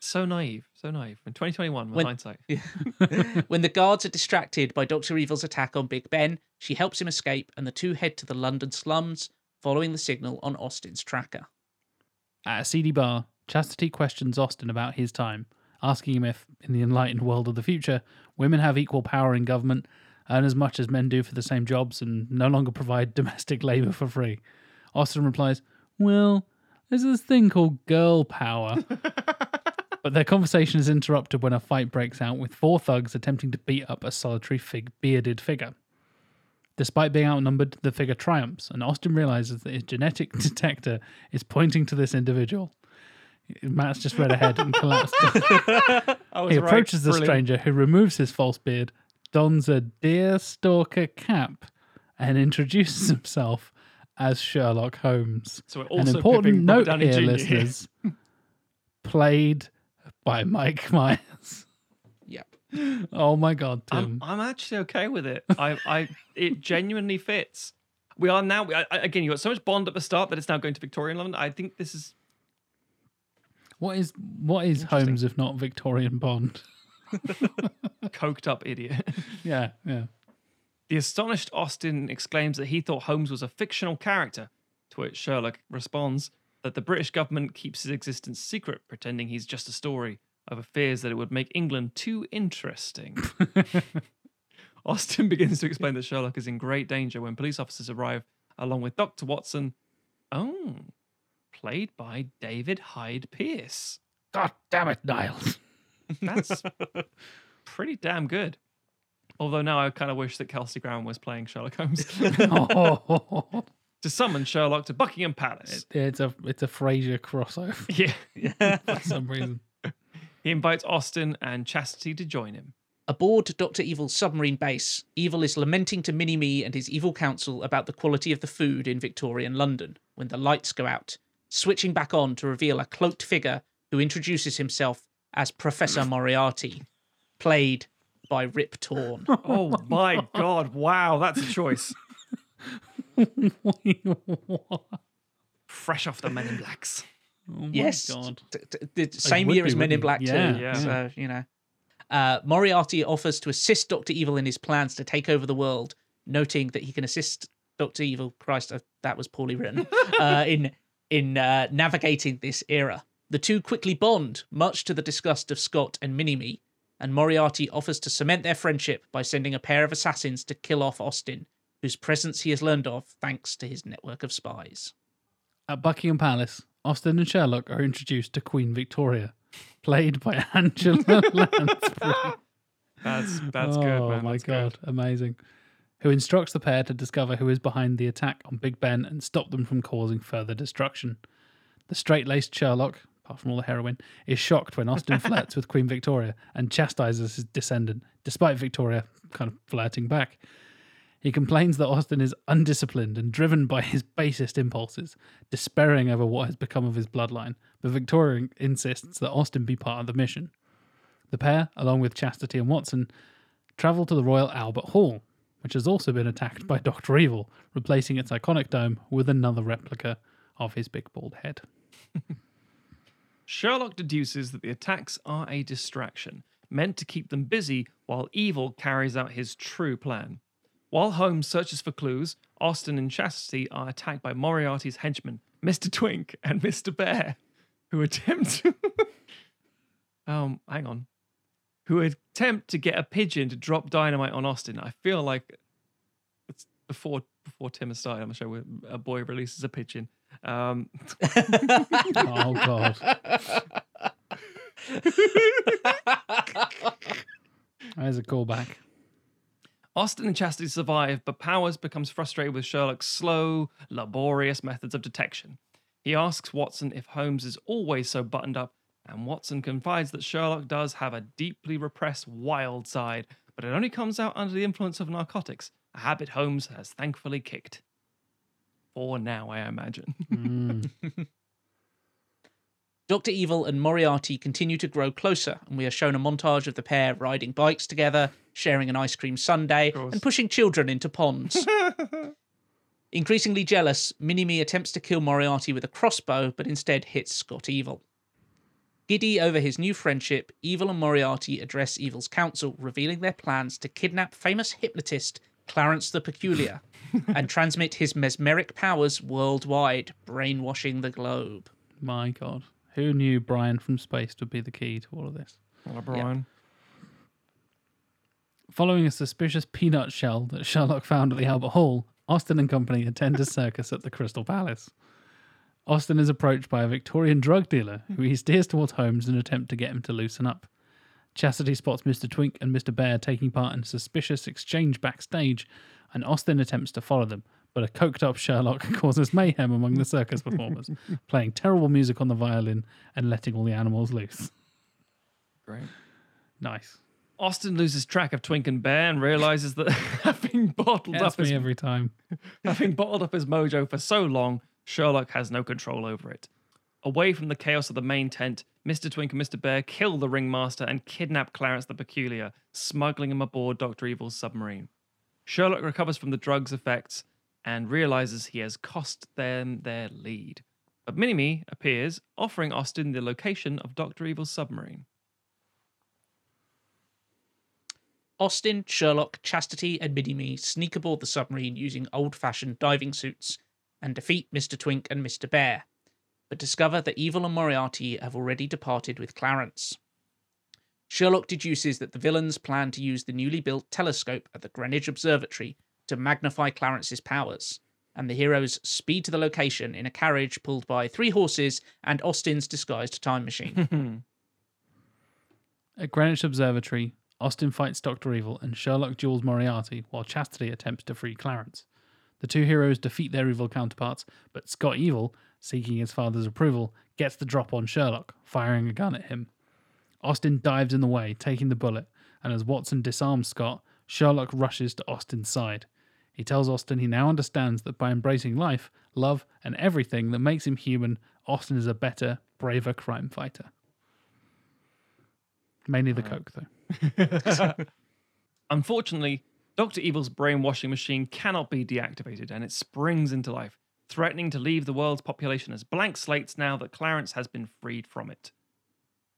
Speaker 2: So naive, so naive. In 2021, with
Speaker 3: When-
Speaker 2: hindsight.
Speaker 3: when the guards are distracted by Dr. Evil's attack on Big Ben, she helps him escape, and the two head to the London slums, following the signal on Austin's tracker.
Speaker 1: At a seedy bar, Chastity questions Austin about his time, asking him if, in the enlightened world of the future, women have equal power in government, earn as much as men do for the same jobs, and no longer provide domestic labour for free. Austin replies, Well, there's this thing called girl power. But their conversation is interrupted when a fight breaks out with four thugs attempting to beat up a solitary fig- bearded figure. Despite being outnumbered, the figure triumphs, and Austin realizes that his genetic detector is pointing to this individual. Matt's just read ahead and collapsed.
Speaker 2: I was
Speaker 1: he
Speaker 2: right.
Speaker 1: approaches the stranger, who removes his false beard, dons a deerstalker cap, and introduces himself as Sherlock Holmes.
Speaker 2: So we're
Speaker 1: An
Speaker 2: also
Speaker 1: important note here,
Speaker 2: Jr.
Speaker 1: listeners. played by Mike Myers.
Speaker 3: Yep.
Speaker 1: Oh my god,
Speaker 2: I'm,
Speaker 1: Tim.
Speaker 2: I'm actually okay with it. I, I, it genuinely fits. We are now. I, I- again, you got so much Bond at the start that it's now going to Victorian London. I think this is
Speaker 1: What is what is Holmes if not Victorian Bond?
Speaker 2: coked up idiot.
Speaker 1: yeah, yeah.
Speaker 2: The astonished Austin exclaims that he thought Holmes was a fictional character, to which Sherlock responds that the British government keeps his existence secret, pretending he's just a story, over fears that it would make England too interesting. Austin begins to explain that Sherlock is in great danger when police officers arrive along with Dr. Watson. Oh, played by David Hyde Pierce.
Speaker 1: God damn it, Niles.
Speaker 2: That's pretty damn good. Although now I kind of wish that Kelsey Grammer was playing Sherlock Holmes.
Speaker 1: oh,
Speaker 2: to summon Sherlock to Buckingham Palace.
Speaker 1: it's a it's a Frasier crossover
Speaker 2: Yeah.
Speaker 1: for some reason.
Speaker 2: He invites Austin and Chastity to join him.
Speaker 3: Aboard Dr. Evil's submarine base, Evil is lamenting to Mini Me and his evil council about the quality of the food in Victorian London when the lights go out, switching back on to reveal a cloaked figure who introduces himself as Professor Moriarty, played by Rip Torn.
Speaker 2: Oh my god, wow, that's a choice.
Speaker 1: What?
Speaker 2: Fresh off the Men in Blacks.
Speaker 1: Oh
Speaker 3: yes,
Speaker 1: God.
Speaker 3: t- t- the same year as Men in Black
Speaker 1: he? Yeah,
Speaker 3: too.
Speaker 2: yeah.
Speaker 3: So you know, uh, Moriarty offers to assist Doctor Evil in his plans to take over the world, noting that he can assist Doctor Evil. Christ, uh, that was poorly written. uh, in in uh, navigating this era, the two quickly bond, much to the disgust of Scott and Mini. Me. And Moriarty offers to cement their friendship by sending a pair of assassins to kill off Austin, whose presence he has learned of thanks to his network of spies.
Speaker 1: At Buckingham Palace, Austin and Sherlock are introduced to Queen Victoria, played by Angela Lansbury.
Speaker 2: That's that's
Speaker 1: oh,
Speaker 2: good, man.
Speaker 1: my
Speaker 2: that's
Speaker 1: god,
Speaker 2: good.
Speaker 1: amazing. Who instructs the pair to discover who is behind the attack on Big Ben and stop them from causing further destruction. The straight laced Sherlock, apart from all the heroin, is shocked when Austin flirts with Queen Victoria and chastises his descendant, despite Victoria kind of flirting back. He complains that Austin is undisciplined and driven by his basest impulses, despairing over what has become of his bloodline, but Victoria insists that Austin be part of the mission. The pair, along with Chastity and Watson, travel to the Royal Albert Hall, which has also been attacked by Dr. Evil, replacing its iconic dome with another replica of his big bald head.
Speaker 2: Sherlock deduces that the attacks are a distraction, meant to keep them busy while Evil carries out his true plan. While Holmes searches for clues, Austin and Chastity are attacked by Moriarty's henchmen, Mr. Twink and Mr. Bear, who attempt to. um, hang on. Who attempt to get a pigeon to drop dynamite on Austin. I feel like it's before before Tim has started on the show, where a boy releases a pigeon. Um,
Speaker 1: Oh, God. There's a callback.
Speaker 2: Austin and Chastity survive, but Powers becomes frustrated with Sherlock's slow, laborious methods of detection. He asks Watson if Holmes is always so buttoned up, and Watson confides that Sherlock does have a deeply repressed wild side, but it only comes out under the influence of narcotics, a habit Holmes has thankfully kicked. For now, I imagine.
Speaker 1: Mm.
Speaker 3: Dr. Evil and Moriarty continue to grow closer, and we are shown a montage of the pair riding bikes together, sharing an ice cream sundae, and pushing children into ponds. Increasingly jealous, Mini attempts to kill Moriarty with a crossbow, but instead hits Scott Evil. Giddy over his new friendship, Evil and Moriarty address Evil's council, revealing their plans to kidnap famous hypnotist Clarence the Peculiar and transmit his mesmeric powers worldwide, brainwashing the globe.
Speaker 1: My God. Who knew Brian from Space would be the key to all of this?
Speaker 2: Well, Brian.
Speaker 1: Following a suspicious peanut shell that Sherlock found at the Albert Hall, Austin and company attend a circus at the Crystal Palace. Austin is approached by a Victorian drug dealer who he steers towards Holmes in an attempt to get him to loosen up. Chastity spots Mr. Twink and Mr. Bear taking part in a suspicious exchange backstage, and Austin attempts to follow them, but a coked up Sherlock causes mayhem among the circus performers, playing terrible music on the violin and letting all the animals loose.
Speaker 2: Great.
Speaker 1: Nice.
Speaker 2: Austin loses track of Twink and Bear and realizes that having bottled
Speaker 1: That's
Speaker 2: up his
Speaker 1: me every time.
Speaker 2: Having bottled up his mojo for so long, Sherlock has no control over it. Away from the chaos of the main tent, Mr. Twink and Mr. Bear kill the ringmaster and kidnap Clarence the Peculiar, smuggling him aboard Dr. Evil's submarine. Sherlock recovers from the drug's effects and realizes he has cost them their lead. But Mini appears, offering Austin the location of Dr. Evil's submarine.
Speaker 3: Austin, Sherlock, Chastity, and Mini Me sneak aboard the submarine using old fashioned diving suits and defeat Mr. Twink and Mr. Bear, but discover that Evil and Moriarty have already departed with Clarence. Sherlock deduces that the villains plan to use the newly built telescope at the Greenwich Observatory to magnify Clarence's powers, and the heroes speed to the location in a carriage pulled by three horses and Austin's disguised time machine.
Speaker 1: At Greenwich Observatory, Austin fights Dr. Evil and Sherlock duels Moriarty while Chastity attempts to free Clarence. The two heroes defeat their evil counterparts, but Scott Evil, seeking his father's approval, gets the drop on Sherlock, firing a gun at him. Austin dives in the way, taking the bullet, and as Watson disarms Scott, Sherlock rushes to Austin's side. He tells Austin he now understands that by embracing life, love, and everything that makes him human, Austin is a better, braver crime fighter. Mainly the uh, coke, though.
Speaker 2: Unfortunately, Dr. Evil's brainwashing machine cannot be deactivated and it springs into life, threatening to leave the world's population as blank slates now that Clarence has been freed from it.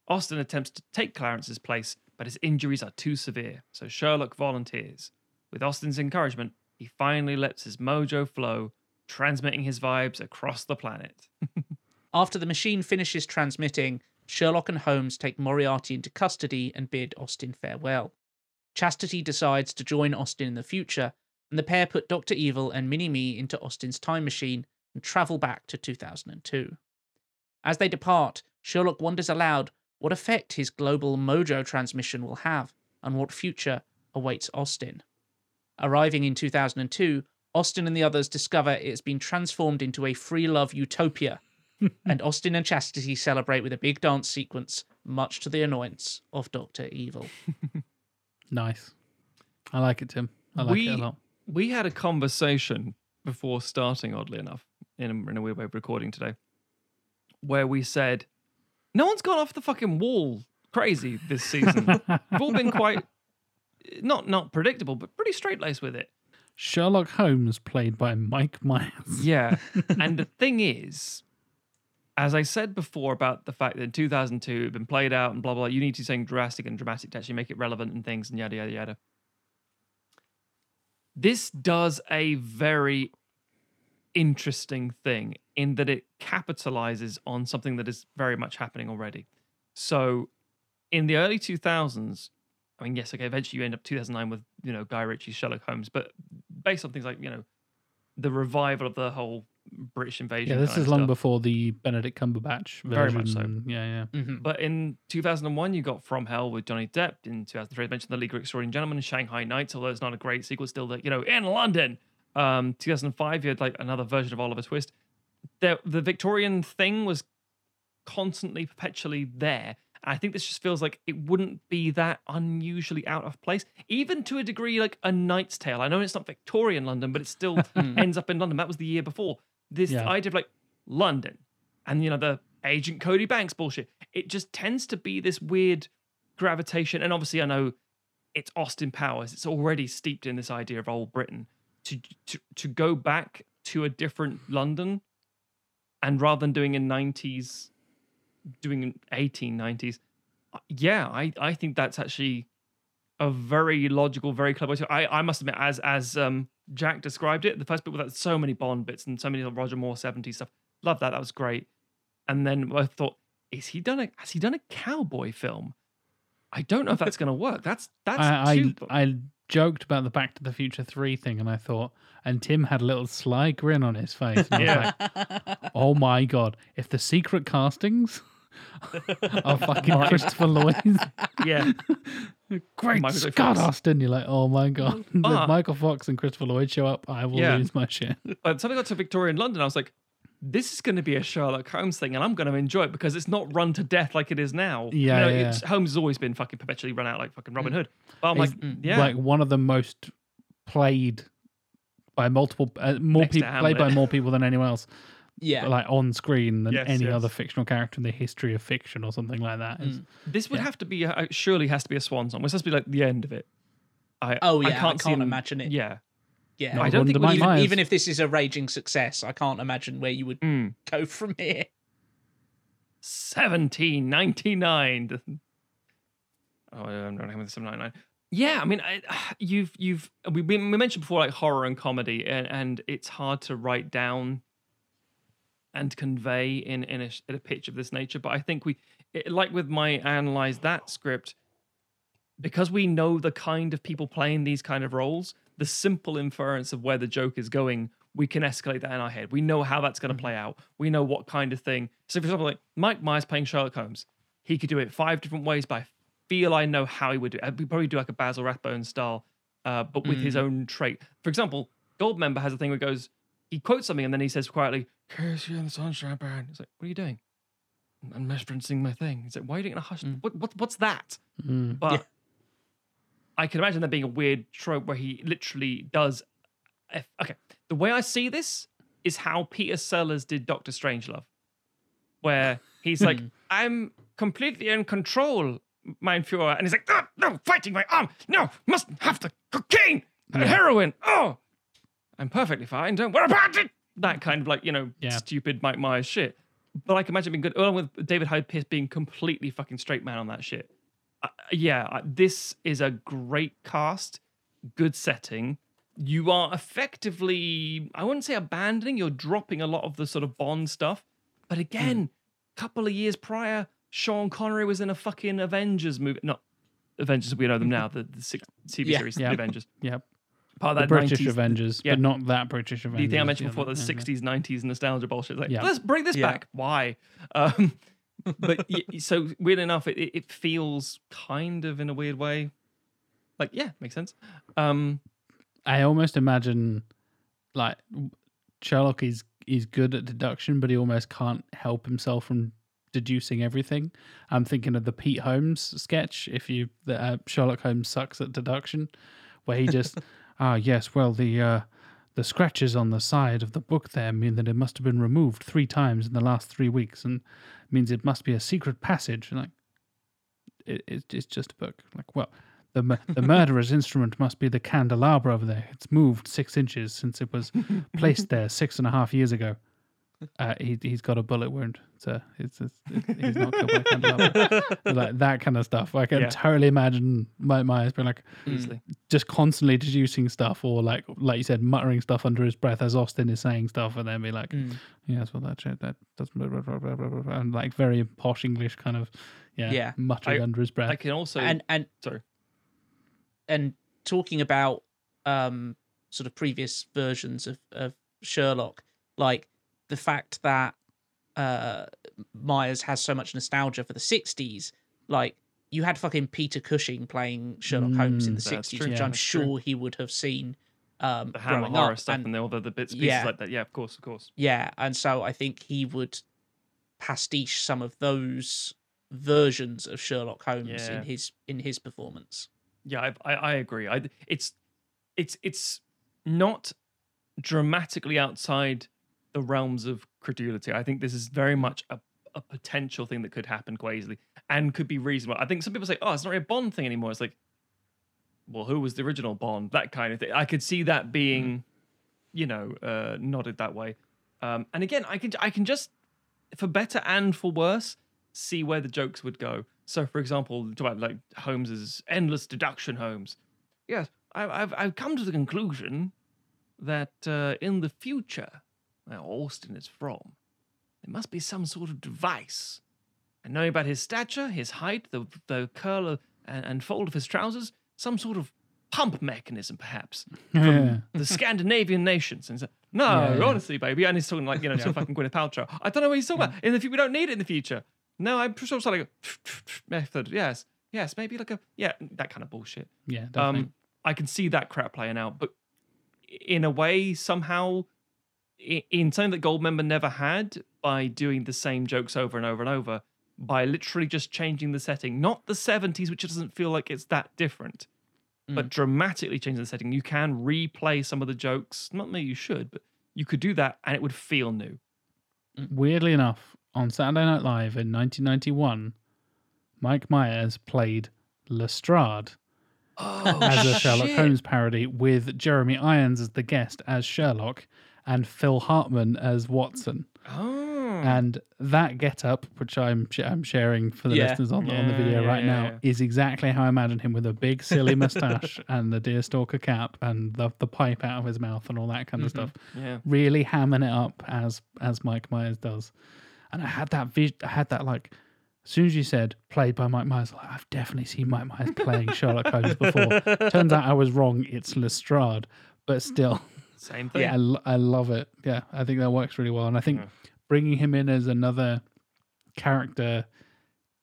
Speaker 2: Austin attempts to take Clarence's place, but his injuries are too severe, so Sherlock volunteers. With Austin's encouragement, he finally lets his mojo flow, transmitting his vibes across the planet.
Speaker 3: After the machine finishes transmitting, Sherlock and Holmes take Moriarty into custody and bid Austin farewell. Chastity decides to join Austin in the future, and the pair put Dr. Evil and Mini Me into Austin's time machine and travel back to 2002. As they depart, Sherlock wonders aloud what effect his global mojo transmission will have and what future awaits Austin. Arriving in 2002, Austin and the others discover it has been transformed into a free love utopia, and Austin and Chastity celebrate with a big dance sequence, much to the annoyance of Dr. Evil.
Speaker 1: Nice. I like it, Tim. I like
Speaker 2: we,
Speaker 1: it a lot.
Speaker 2: we had a conversation before starting, oddly enough, in a, in a weird way of recording today, where we said, no one's gone off the fucking wall crazy this season. We've all been quite, not not predictable, but pretty straight laced with it.
Speaker 1: Sherlock Holmes, played by Mike Myers.
Speaker 2: Yeah. and the thing is, as I said before about the fact that in 2002 it had been played out and blah, blah, blah, you need to sing drastic and dramatic to actually make it relevant and things and yada, yada, yada. This does a very interesting thing in that it capitalizes on something that is very much happening already. So in the early 2000s, I mean, yes, okay, eventually you end up 2009 with, you know, Guy Ritchie's Sherlock Holmes, but based on things like, you know, the revival of the whole British invasion.
Speaker 1: Yeah, this is long
Speaker 2: stuff.
Speaker 1: before the Benedict Cumberbatch version.
Speaker 2: Very much so.
Speaker 1: Yeah, yeah.
Speaker 3: Mhm.
Speaker 2: But in 2001, you got From Hell with Johnny Depp. In 2003, I mentioned The League of Extraordinary Gentlemen Shanghai Nights, although it's not a great sequel, still, that you know, in London. Um, 2005, you had like another version of Oliver Twist. The, the Victorian thing was constantly, perpetually there. I think this just feels like it wouldn't be that unusually out of place, even to a degree like A Knight's Tale. I know it's not Victorian London, but it still ends up in London. That was the year before. This
Speaker 1: Yeah.
Speaker 2: idea of like London and you know the Agent Cody Banks bullshit. It just tends to be this weird gravitation. And obviously, I know it's Austin Powers. It's already steeped in this idea of old Britain. To to to go back to a different London, and rather than doing in nineties, doing in eighteen nineties, yeah, I I think that's actually a very logical, very clever. way to- I I must admit, as as um Jack described it, the first bit with that so many Bond bits and so many Roger Moore seventies stuff. Love that. That was great. And then I thought, is he done a has he done a cowboy film? I don't know if that's going to work. That's that's
Speaker 1: I,
Speaker 2: too.
Speaker 1: I I joked about the Back to the Future three thing, and I thought, and Tim had a little sly grin on his face. And I was
Speaker 2: Yeah.
Speaker 1: like, oh my god! If the secret castings are fucking Christopher Lloyd,
Speaker 2: yeah.
Speaker 1: great
Speaker 2: Michael
Speaker 1: Scott
Speaker 2: Fox.
Speaker 1: Austin, you're like, oh my god! Ah.
Speaker 2: if
Speaker 1: Michael Fox and Christopher Lloyd show up, I will
Speaker 2: Yeah.
Speaker 1: lose my shit.
Speaker 2: By the time I got to Victorian London, I was like, this is going to be a Sherlock Holmes thing, and I'm going to enjoy it because it's not run to death like it is now. You
Speaker 1: Yeah,
Speaker 2: know,
Speaker 1: yeah.
Speaker 2: It's, Holmes has always been fucking perpetually run out like fucking Robin mm. Hood. But I'm
Speaker 1: He's
Speaker 2: like, mm, yeah,
Speaker 1: like one of the most played by multiple, uh, more
Speaker 2: Next
Speaker 1: people played by more people than anyone else.
Speaker 3: Yeah.
Speaker 1: like on screen than
Speaker 2: Yes,
Speaker 1: any
Speaker 2: yes.
Speaker 1: other fictional character in the history of fiction or something like that. It's-
Speaker 2: this would
Speaker 1: yeah.
Speaker 2: have to be a, surely has to be a swan song. It's has to be like the end of it. I
Speaker 3: Oh, yeah, I
Speaker 2: I can't, see
Speaker 3: can't
Speaker 2: him-
Speaker 3: imagine it.
Speaker 2: Yeah,
Speaker 3: yeah.
Speaker 1: Not
Speaker 2: I don't think
Speaker 1: to
Speaker 2: we even-
Speaker 3: even if this is a raging success, I can't imagine where you would
Speaker 2: Mm.
Speaker 3: go from here.
Speaker 2: 1799. Oh, I'm not having 799. Yeah, I mean, I, you've you've we, we mentioned before like horror and comedy, and, and it's hard to write down and convey in in a, in a pitch of this nature. But I think we, it, like with my analyze that script, because we know the kind of people playing these kind of roles, the simple inference of where the joke is going, we can escalate that in our head. We know how that's going to play out. We know what kind of thing. So, for example, like Mike Myers playing Sherlock Holmes, he could do it five different ways, but I feel I know how he would do it. He'd probably do like a Basil Rathbone style, uh, but with his own trait. For example, Goldmember has a thing where he goes, he quotes something and then he says quietly, Curse you in the sunshine, Baron. It's like, what are you doing? I'm referencing my thing. He's like, why are you doing a hush? What, what, what's that?
Speaker 1: Mm.
Speaker 2: But I can imagine there being a weird trope where he literally does. If, okay, the way I see this is how Peter Sellers did Doctor Strangelove, where he's like, "I'm completely in control, mein Führer," and he's like, "Ah, "No, fighting my arm, no, must have the cocaine, and heroin. Oh, I'm perfectly fine. Don't worry about it." That kind of like you know
Speaker 1: Yeah.
Speaker 2: stupid Mike Myers shit. But I can imagine being good, along with David Hyde Pierce being completely fucking straight man on that shit uh, yeah, uh, this is a great cast, good setting. You are effectively, I wouldn't say abandoning, you're dropping a lot of the sort of Bond stuff. But again, a couple of years prior, Sean Connery was in a fucking Avengers movie. Not Avengers, we know them now, the, the six, TV
Speaker 3: Yeah.
Speaker 2: series,
Speaker 1: Yeah.
Speaker 2: The Avengers.
Speaker 1: Yep.
Speaker 2: Part of
Speaker 1: The
Speaker 2: that
Speaker 1: British
Speaker 2: 90s
Speaker 1: Avengers,
Speaker 2: yeah.
Speaker 1: but not that British Avengers.
Speaker 2: the thing I mentioned before, the
Speaker 1: yeah, yeah.
Speaker 2: 60s, 90s nostalgia bullshit. Like,
Speaker 1: Yeah.
Speaker 2: let's bring this
Speaker 3: Yeah.
Speaker 2: back. Why? Um, but so weird enough, it, it it feels kind of in a weird way. Like, yeah, makes sense. Um,
Speaker 1: I almost imagine like Sherlock is is good at deduction, but he almost can't help himself from deducing everything. I'm thinking of the Pete Holmes sketch. If you the uh, Sherlock Holmes sucks at deduction, where he just ah yes, well the uh, the scratches on the side of the book there mean that it must have been removed three times in the last three weeks, and means it must be a secret passage. Like it, it, it's just a book. Like well. The, the murderer's instrument must be the candelabra over there. It's moved six inches since it was placed there six and a half years ago. Uh, he he's got a bullet wound, so it's, it's he's not killed by a candelabra. like that kind of stuff. I can
Speaker 2: Yeah.
Speaker 1: totally imagine my Myers being like
Speaker 2: easily.
Speaker 1: just constantly deducing stuff, or like like you said, muttering stuff under his breath as Austin is saying stuff, and then be like,
Speaker 3: Mm.
Speaker 1: "Yeah, that's what that shit that does," blah, blah, blah, blah, blah, blah, blah," and like very posh English kind of, yeah,
Speaker 3: Yeah.
Speaker 1: muttering
Speaker 2: I-
Speaker 1: under his breath.
Speaker 2: I can also.
Speaker 3: And and
Speaker 2: sorry.
Speaker 3: and talking about um sort of previous versions of, of Sherlock, like the fact that uh Myers has so much nostalgia for the sixties, like you had fucking Peter Cushing playing Sherlock Holmes in
Speaker 1: Mm,
Speaker 3: the sixties,
Speaker 2: true.
Speaker 3: which
Speaker 1: Yeah,
Speaker 3: I'm
Speaker 2: that's true.
Speaker 3: sure he would have seen um
Speaker 2: The Hammer horror
Speaker 3: up.
Speaker 2: stuff
Speaker 3: and,
Speaker 2: and, all the, the bits pieces
Speaker 3: Yeah.
Speaker 2: like that. Yeah, of course, of course.
Speaker 3: yeah, and so I think he would pastiche some of those versions of Sherlock Holmes
Speaker 2: Yeah.
Speaker 3: in his in his performance.
Speaker 2: Yeah, I, I, I agree. I, it's it's it's not dramatically outside the realms of credulity. I think this is very much a, a potential thing that could happen quite easily and could be reasonable. I think some people say, "Oh, it's not really a Bond thing anymore." It's like, well, who was the original Bond? That kind of thing. I could see that being you know, uh, nodded that way. Um, and again, I can I can just, for better and for worse, see where the jokes would go. So, for example, about like Holmes's endless deduction. Holmes, yes, I, I've I've come to the conclusion that uh, in the future, where Austin is from, there must be some sort of device. And knowing about his stature, his height, the the curl of, and, and fold of his trousers, some sort of pump mechanism, perhaps, from the Scandinavian nations. And like, no,
Speaker 1: Yeah, yeah.
Speaker 2: honestly, baby. And he's talking like, you know, some fucking Gwyneth Paltrow. I don't know what he's talking about. In the future, we don't need it in the future. No, I'm sure it's like a method. Yes, yes, maybe like a, yeah, that kind of bullshit.
Speaker 1: Yeah, definitely.
Speaker 2: Um, I can see that crap playing out, but in a way, somehow, in something that Goldmember never had, by doing the same jokes over and over and over, by literally just changing the setting, not the 70s, which doesn't feel like it's that different, hmm. but dramatically changing the setting. You can replay some of the jokes. Not maybe you should, but you could do that and it would feel new. Hmm.
Speaker 1: Weirdly enough, on Saturday Night Live in 1991, Mike Myers played Lestrade
Speaker 2: Oh,
Speaker 1: as a Sherlock Holmes parody with Jeremy Irons as the guest as Sherlock and Phil Hartman as Watson.
Speaker 2: Oh.
Speaker 1: And that get up, which I'm I'm sharing for the
Speaker 3: Yeah.
Speaker 1: listeners on, on the video
Speaker 2: yeah,
Speaker 1: right
Speaker 2: yeah,
Speaker 1: now,
Speaker 2: yeah.
Speaker 1: is exactly how I imagine him with a big silly mustache and the deerstalker cap and the, the pipe out of his mouth and all that kind of mm-hmm. stuff.
Speaker 2: yeah.
Speaker 1: Really hamming it up as as Mike Myers does. And I had that vis- I had that like as soon as you said played by Mike Myers, like, I've definitely seen Mike Myers playing Sherlock Holmes before. Turns out I was wrong. It's Lestrade, but still,
Speaker 2: Same thing.
Speaker 1: I, lo- I love it. Yeah, I think that works really well. And I think
Speaker 2: Yeah.
Speaker 1: bringing him in as another character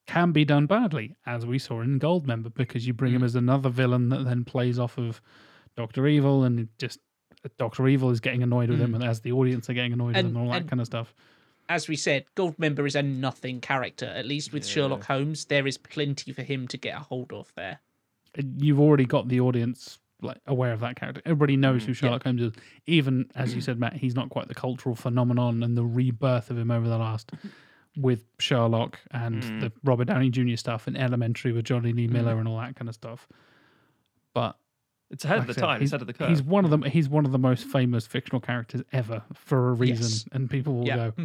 Speaker 1: can be done badly, as we saw in Goldmember, because you bring him mm. as another villain that then plays off of Doctor Evil, and just Doctor Evil is getting annoyed with him, and as the audience are getting annoyed with
Speaker 3: And-
Speaker 1: him, and all that
Speaker 3: and-
Speaker 1: kind of stuff.
Speaker 3: As we said, Goldmember is a nothing character. At least with Sherlock Holmes, there is plenty for him to get a hold of there.
Speaker 1: Uh, you've already got the audience like aware of that character. Everybody knows mm, who Sherlock Holmes is. Even as you said, Matt, he's not quite the cultural phenomenon and the rebirth of him over the last mm-hmm. with Sherlock and mm. the Robert Downey Jr. stuff and Elementary with Jonny Lee Miller mm. and all that kind of stuff. But
Speaker 2: It's ahead
Speaker 1: like
Speaker 2: of
Speaker 1: I
Speaker 2: the
Speaker 1: said,
Speaker 2: time.
Speaker 1: he's,
Speaker 2: It's ahead of the curve.
Speaker 1: he's one of the he's one of the most famous fictional characters ever for a reason,
Speaker 3: Yes.
Speaker 1: and people will
Speaker 3: Yeah.
Speaker 1: go, hmm.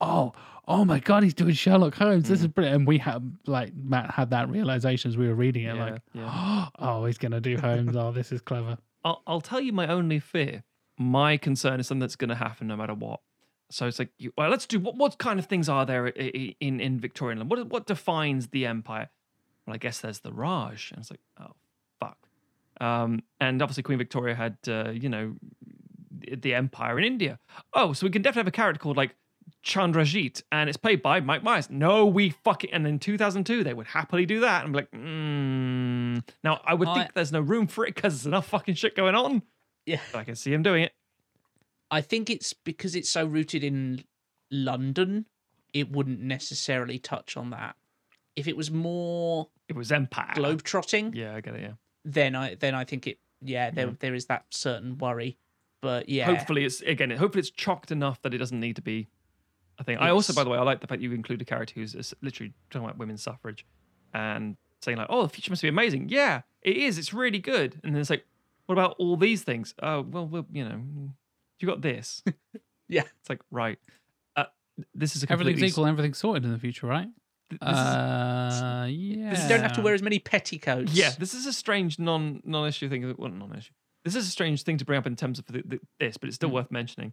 Speaker 1: "Oh, oh my god, he's doing Sherlock Holmes! This is brilliant!" And we had like Matt had that realization as we were reading it,
Speaker 2: Yeah,
Speaker 1: like,
Speaker 2: yeah.
Speaker 1: "Oh, he's gonna do Holmes! oh, this is clever."
Speaker 2: I'll, I'll tell you my only fear. My concern is something that's going to happen no matter what. So it's like, you, well, let's do what, what kind of things are there in in Victorian land? What what defines the empire? Well, I guess there's the Raj, and it's like, oh fuck. Um, and obviously Queen Victoria had, uh, you know, the empire in India. Oh, so we can definitely have a character called like Chandrajit, and it's played by Mike Myers. No, we fucking. And in 2002, they would happily do that. I'm like, mm. now I would
Speaker 3: I-
Speaker 2: think there's no room for it because there's enough fucking shit going on.
Speaker 3: Yeah.
Speaker 2: But I can see him doing it.
Speaker 3: I think it's because it's so rooted in London, it wouldn't necessarily touch on that. If it was more
Speaker 2: It was Empire.
Speaker 3: globetrotting,
Speaker 2: Yeah, I get it. Yeah.
Speaker 3: then I then I think it yeah, there there is that certain worry. But yeah.
Speaker 2: Hopefully, it's again. Hopefully, it's chocked enough that it doesn't need to be. I think. I also, by the way, I like the fact you include a character who's literally talking about women's suffrage, and saying like, "Oh, the future must be amazing." Yeah, it is. It's really good. And then it's like, "What about all these things?" Oh, well, well you know, you got this.
Speaker 3: Yeah.
Speaker 2: It's like right. Uh, this is a
Speaker 1: Everything's
Speaker 2: completely
Speaker 1: equal, everything's sorted in the future, right?
Speaker 2: This is,
Speaker 1: Uh, yeah.
Speaker 3: You don't have to wear as many petticoats.
Speaker 2: Yeah, this is a strange non non issue thing. Well, non issue. This is a strange thing to bring up in terms of the, the, this, but it's still worth mentioning.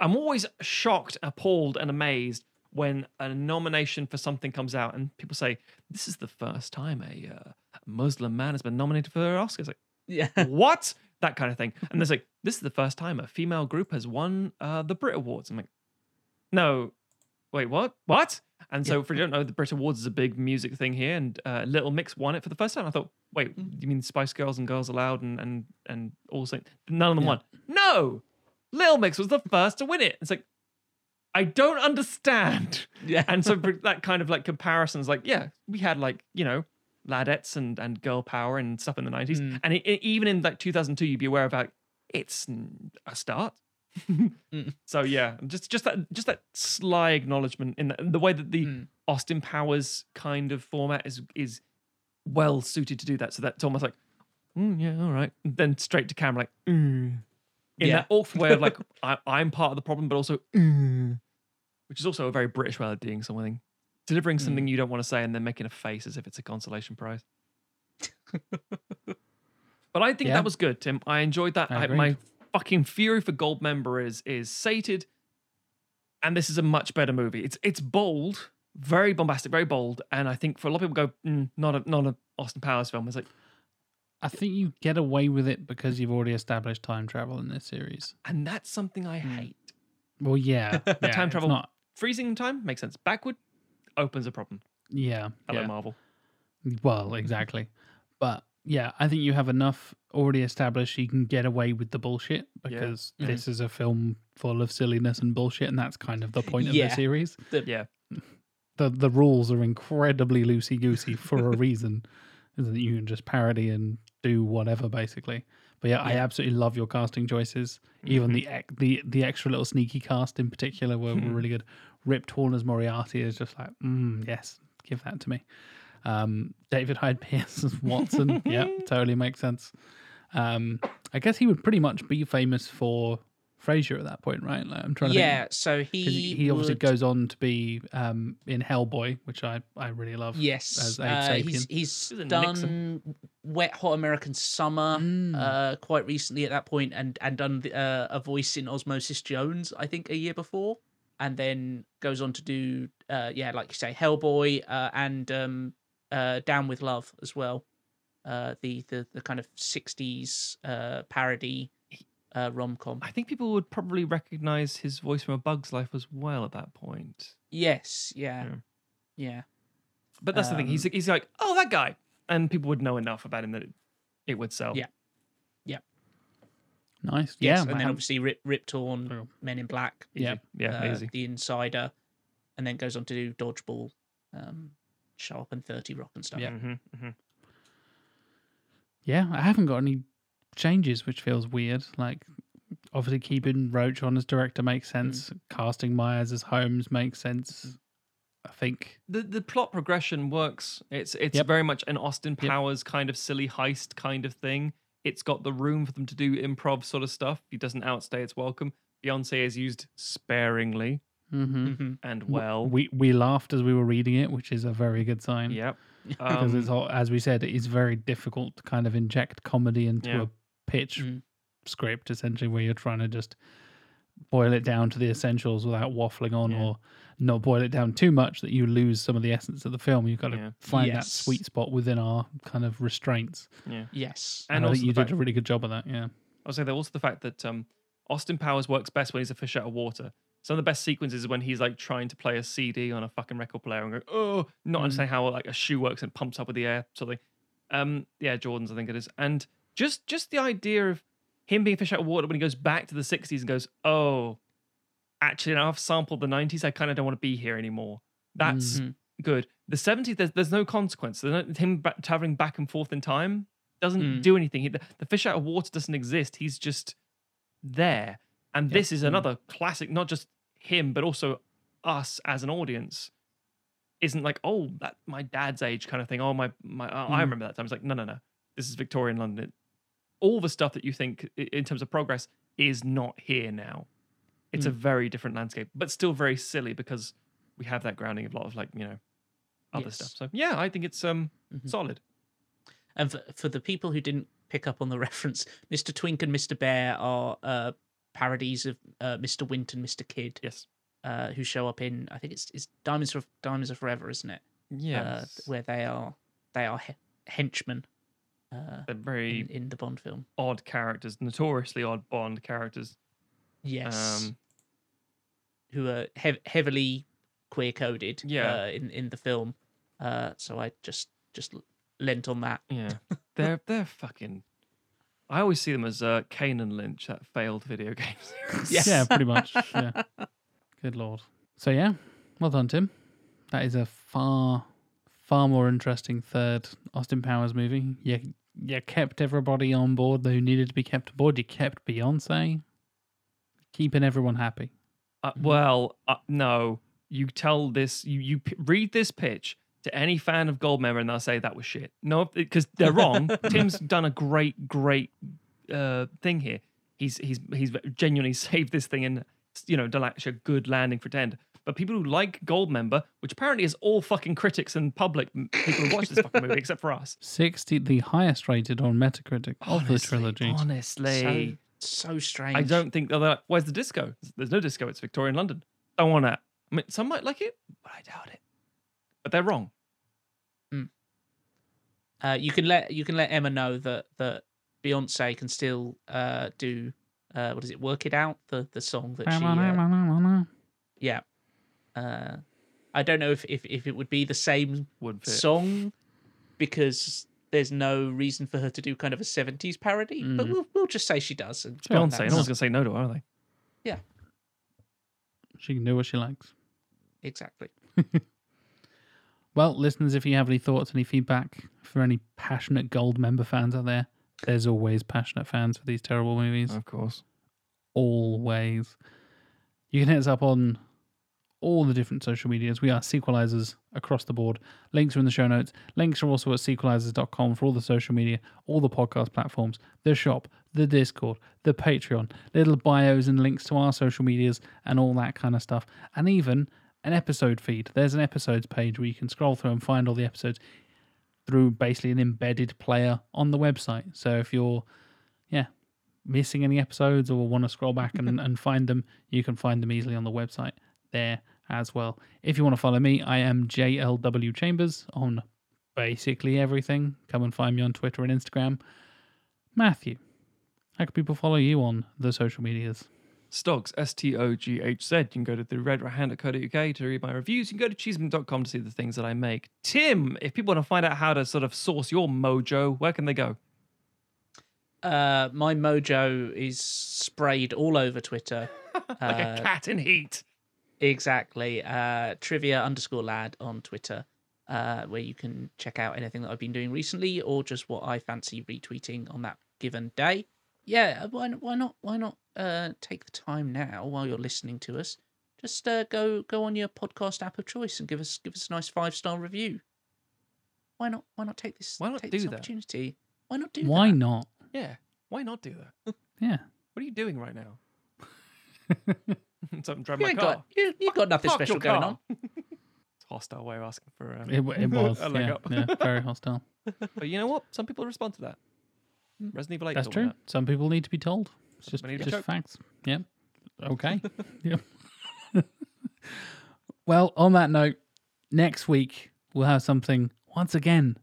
Speaker 2: I'm always shocked, appalled, and amazed when a nomination for something comes out and people say, "This is the first time a uh, Muslim man has been nominated for an Oscar." It's like,
Speaker 3: Yeah.
Speaker 2: what? That kind of thing. And there's like, this is the first time a female group has won uh, the Brit Awards. I'm like, no, wait, what? What? And so, for you don't know, the Brit Awards is a big music thing here, and uh, Little Mix won it for the first time. I thought, wait, you mean Spice Girls and Girls Aloud and and and all things? None of them won. No, Little Mix was the first to win it. It's like, I don't understand.
Speaker 3: Yeah.
Speaker 2: And so that kind of like comparisons, like, yeah, we had like, you know, ladettes and, and girl power and stuff in the 90s.
Speaker 3: Mm.
Speaker 2: And it, it- even in like 2002, you'd be aware of like, it's a start.
Speaker 3: Mm.
Speaker 2: So yeah, just just that just that sly acknowledgement in the, the way that the
Speaker 3: Mm.
Speaker 2: Austin Powers kind of format is is well suited to do that. So that's almost like, mm, yeah, all right. Then straight to camera, like, mm, in
Speaker 3: Yeah.
Speaker 2: that awful way of like I, I'm part of the problem, but also, "Mm," which is also a very British way of doing something, delivering
Speaker 3: Mm.
Speaker 2: something you don't want to say and then making a face as if it's a consolation prize. but I think
Speaker 1: Yeah.
Speaker 2: that was good, Tim. I enjoyed that.
Speaker 1: I
Speaker 2: I, my fucking fury for Goldmember is is sated, and this is a much better movie. It's it's bold, very bombastic, very bold, and I think for a lot of people go, mm, not a not a Austin Powers film. It's like,
Speaker 1: I think you get away with it because you've already established time travel in this series.
Speaker 2: and that's something I
Speaker 3: Mm.
Speaker 2: hate.
Speaker 1: Well, yeah, yeah
Speaker 2: Time travel-
Speaker 1: Not,
Speaker 2: Freezing time makes sense. Backward opens a problem.
Speaker 1: yeah,
Speaker 2: Hello,
Speaker 1: yeah.
Speaker 2: Marvel.
Speaker 1: Well, exactly. But yeah, I think you have enough already established you can get away with the bullshit because
Speaker 3: Mhm.
Speaker 1: this is a film full of silliness and bullshit, and that's kind of the point of the series.
Speaker 2: Yeah.
Speaker 1: The the rules are incredibly loosey goosey for a reason. Is that you can just parody and do whatever basically. But yeah, I absolutely love your casting choices. Even
Speaker 2: Mhm.
Speaker 1: the the the extra little sneaky cast in particular were, were really good. Rip Torn as Moriarty is just like, mm, yes, give that to me. Um, David Hyde Pierce as Watson, yeah, totally makes sense. Um, I guess he would pretty much be famous for Frasier at that point, right? Like, I'm trying to
Speaker 3: yeah,
Speaker 1: think.
Speaker 3: so
Speaker 1: 'Cause
Speaker 3: he
Speaker 1: he, he obviously
Speaker 3: would-
Speaker 1: goes on to be um, in Hellboy, which I, I really love.
Speaker 3: Yes,
Speaker 1: as Abe
Speaker 3: uh, he's he's
Speaker 2: He was in
Speaker 3: done
Speaker 2: Nixon.
Speaker 3: Wet Hot American Summer
Speaker 1: Mm.
Speaker 3: uh, quite recently at that point, and and done the, uh, a voice in Osmosis Jones, I think a year before, and then goes on to do uh, yeah, like you say, Hellboy uh, and um, uh, Down with Love as well, uh, the the the kind of '60s uh, parody uh, rom com.
Speaker 2: I think people would probably recognize his voice from A Bug's Life as well at that point.
Speaker 3: Yes, yeah,
Speaker 2: Yeah.
Speaker 3: yeah.
Speaker 2: But that's the thing. He's
Speaker 3: Um,
Speaker 2: he's like, oh, that guy, and people would know enough about him that it, it would sell.
Speaker 3: Yeah. Yeah.
Speaker 1: Nice.
Speaker 3: Yes,
Speaker 1: yeah,
Speaker 3: and then
Speaker 1: man.
Speaker 3: obviously Rip Rip Torn,
Speaker 1: Oh.
Speaker 3: Men in Black.
Speaker 2: Easy.
Speaker 1: Yeah.
Speaker 2: yeah,
Speaker 3: uh. The Insider, and then goes on to do Dodgeball, um, Sharp and Thirty Rock and stuff.
Speaker 1: Yeah.
Speaker 2: hmm hmm
Speaker 1: Yeah, I haven't got any changes, which feels weird. Like, obviously, keeping Roach on as director makes sense. Casting Myers as Holmes makes sense. I think.
Speaker 2: The the plot progression works. It's it's
Speaker 1: Yep.
Speaker 2: very much an Austin
Speaker 1: Yep.
Speaker 2: Powers kind of silly heist kind of thing. It's got the room for them to do improv sort of stuff. He doesn't outstay its welcome. Beyonce is used sparingly
Speaker 1: Mm-hmm.
Speaker 3: hmm
Speaker 2: and well.
Speaker 1: we we laughed as we were reading it, which is a very good sign.
Speaker 2: Yep.
Speaker 1: because
Speaker 2: Um,
Speaker 1: it's all, as we said, it is very difficult to kind of inject comedy into
Speaker 2: Yeah.
Speaker 1: a pitch
Speaker 3: Mm.
Speaker 1: script, essentially, where you're trying to just boil it down to the essentials without waffling on
Speaker 2: Yeah.
Speaker 1: or not boil it down too much that you lose some of the essence of the film. You've got to
Speaker 2: Yeah.
Speaker 1: find that sweet spot within our kind of restraints.
Speaker 2: yeah.
Speaker 3: Yes.
Speaker 1: And,
Speaker 2: And
Speaker 1: I think you did a really good job of that. Yeah.
Speaker 2: I'll say there also the fact that um, Austin Powers works best when he's a fish out of water. Some of the best sequences is when he's like trying to play a CD on a fucking record player and go, oh, not
Speaker 1: Mm.
Speaker 2: understand how like a shoe works and pumps up with the air, something. Um, yeah, Jordan's, I think it is. And just just the idea of him being fish out of water when he goes back to the 60s and goes, oh, actually, now I've sampled the 90s. I kind of don't want to be here anymore. That's
Speaker 3: Mhm.
Speaker 2: good. The 70s, there's, there's no consequence. There's no, him ba- traveling back and forth in time doesn't
Speaker 3: Mm.
Speaker 2: do anything. He, the, the fish out of water doesn't exist. He's just there. And this is another classic, not just him, but also us as an audience. Isn't like, oh, that my dad's age kind of thing. Oh, my, my, oh, I
Speaker 1: Mm.
Speaker 2: remember that time. It's like, no, no, no. This is Victorian London. All the stuff that you think in terms of progress is not here now. It's a very different landscape, but still very silly because we have that grounding of a lot of like, you know, other
Speaker 3: Yes.
Speaker 2: stuff. So yeah, I think it's um
Speaker 3: Mhm.
Speaker 2: solid.
Speaker 3: And for, for the people who didn't pick up on the reference, Mr. Twink and Mr. Bear are uh, parodies of uh, Mr. Wint and Mr. Kidd,
Speaker 2: Yes.
Speaker 3: uh, who show up in I think it's it's Diamonds of Diamonds of Forever, isn't it?
Speaker 2: Yeah.
Speaker 3: Uh, where they are they are he- henchmen uh,
Speaker 2: They're very
Speaker 3: in, in the Bond film.
Speaker 2: odd characters, notoriously odd Bond characters.
Speaker 3: Yes.
Speaker 2: Um,
Speaker 3: who are hev- heavily queer coded
Speaker 2: Yeah.
Speaker 3: uh, in in the film. Uh, so I just just lent on that.
Speaker 2: yeah, they're they're fucking. I always see them as uh, Kane and Lynch, that failed video game series.
Speaker 3: Yes.
Speaker 1: Yeah, pretty much. Yeah. Good lord. So yeah, well done, Tim. That is a far, far more interesting third Austin Powers movie. You you kept everybody on board who needed to be kept aboard. You kept Beyonce, keeping everyone happy.
Speaker 2: Uh, well, uh, no. You tell this, you you p- read this pitch to any fan of Goldmember, and they'll say that was shit. No, because they're wrong. Tim's done a great, great uh, thing here. he's he's he's genuinely saved this thing and you know done actually a good landing for Tend. But people who like Goldmember, which apparently is all fucking critics and public people who watch this fucking movie, except for us.
Speaker 1: 60, the highest rated on Metacritic of the trilogy.
Speaker 2: Honestly,
Speaker 3: So, so strange.
Speaker 2: I don't think they're like, where's the disco? There's no disco. It's Victorian London. Don't want that. I mean, some might like it, but I doubt it. But they're wrong.
Speaker 3: Uh, you can let you can let Emma know that that Beyonce can still uh, do uh, what is it? Work it out the the song that she uh, yeah. Uh, I don't know if, if if it would be the same
Speaker 2: Would
Speaker 3: song because there's no reason for her to do kind of a 70s parody, but
Speaker 1: Mm.
Speaker 3: we'll we'll just say she does. And
Speaker 2: Beyonce. No one's gonna say no to her, are they? Yeah.
Speaker 1: She can do what she likes.
Speaker 3: exactly.
Speaker 1: Well, listeners, if you have any thoughts, any feedback for any passionate Goldmember fans out there, there's always passionate fans for these terrible movies.
Speaker 2: Of course.
Speaker 1: Always. You can hit us up on all the different social medias. We are sequelizers across the board. Links are in the show notes. Links are also at sequelizers.com for all the social media, all the podcast platforms, the shop, the Discord, the Patreon, little bios and links to our social medias and all that kind of stuff. And even an episode feed. There's an episodes page where you can scroll through and find all the episodes through basically an embedded player on the website. So if you're, yeah, missing any episodes or want to scroll back and, and find them, you can find them easily on the website there as well. If you want to follow me, I am JLW Chambers on basically everything. Come and find me on Twitter and Instagram. Matthew, how can people follow you on the social medias?
Speaker 2: Stogs, S T O G H Z. You can go to the redrahand.co.uk to read my reviews. You can go to cheeseman.com to see the things that I make. Tim, if people want to find out how to sort of source your mojo, where can they go?
Speaker 3: Uh, my mojo is sprayed all over Twitter.
Speaker 2: like
Speaker 3: Uh,
Speaker 2: a cat in heat.
Speaker 3: Exactly. Uh, trivia underscore lad on Twitter, uh, where you can check out anything that I've been doing recently or just what I fancy retweeting on that given day. Yeah, uh, why, why not? Why not uh, take the time now while you're listening to us? Just uh, go go on your podcast app of choice and give us give us a nice five star review. Why not? Why not take this?
Speaker 2: Why not
Speaker 3: take
Speaker 2: do
Speaker 3: this
Speaker 2: that?
Speaker 3: opportunity? Why not do
Speaker 1: Why
Speaker 3: that?
Speaker 1: not?
Speaker 2: Yeah. Why not do that?
Speaker 1: Yeah.
Speaker 2: What are you doing right now? Something drive
Speaker 3: You
Speaker 2: my car.
Speaker 3: got you, you got nothing
Speaker 2: Park
Speaker 3: special going on.
Speaker 2: It's a hostile way of asking for um,
Speaker 1: It, it was.
Speaker 2: a leg
Speaker 1: yeah,
Speaker 2: up.
Speaker 1: yeah, very hostile.
Speaker 2: But you know what? Some people respond to that. Resident Evil 8
Speaker 1: That's
Speaker 2: taught me
Speaker 1: true. Some people need to be told. It's just,
Speaker 2: people to
Speaker 1: just facts. Yep. Okay. yep. well, on that note, next week we'll have something once again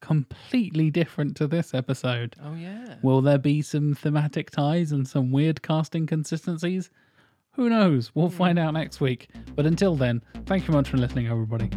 Speaker 1: completely different to this episode.
Speaker 2: Oh, yeah.
Speaker 1: Will there be some thematic ties and some weird casting consistencies? Who knows? We'll hmm. find out next week. But until then, thank you much for listening, everybody.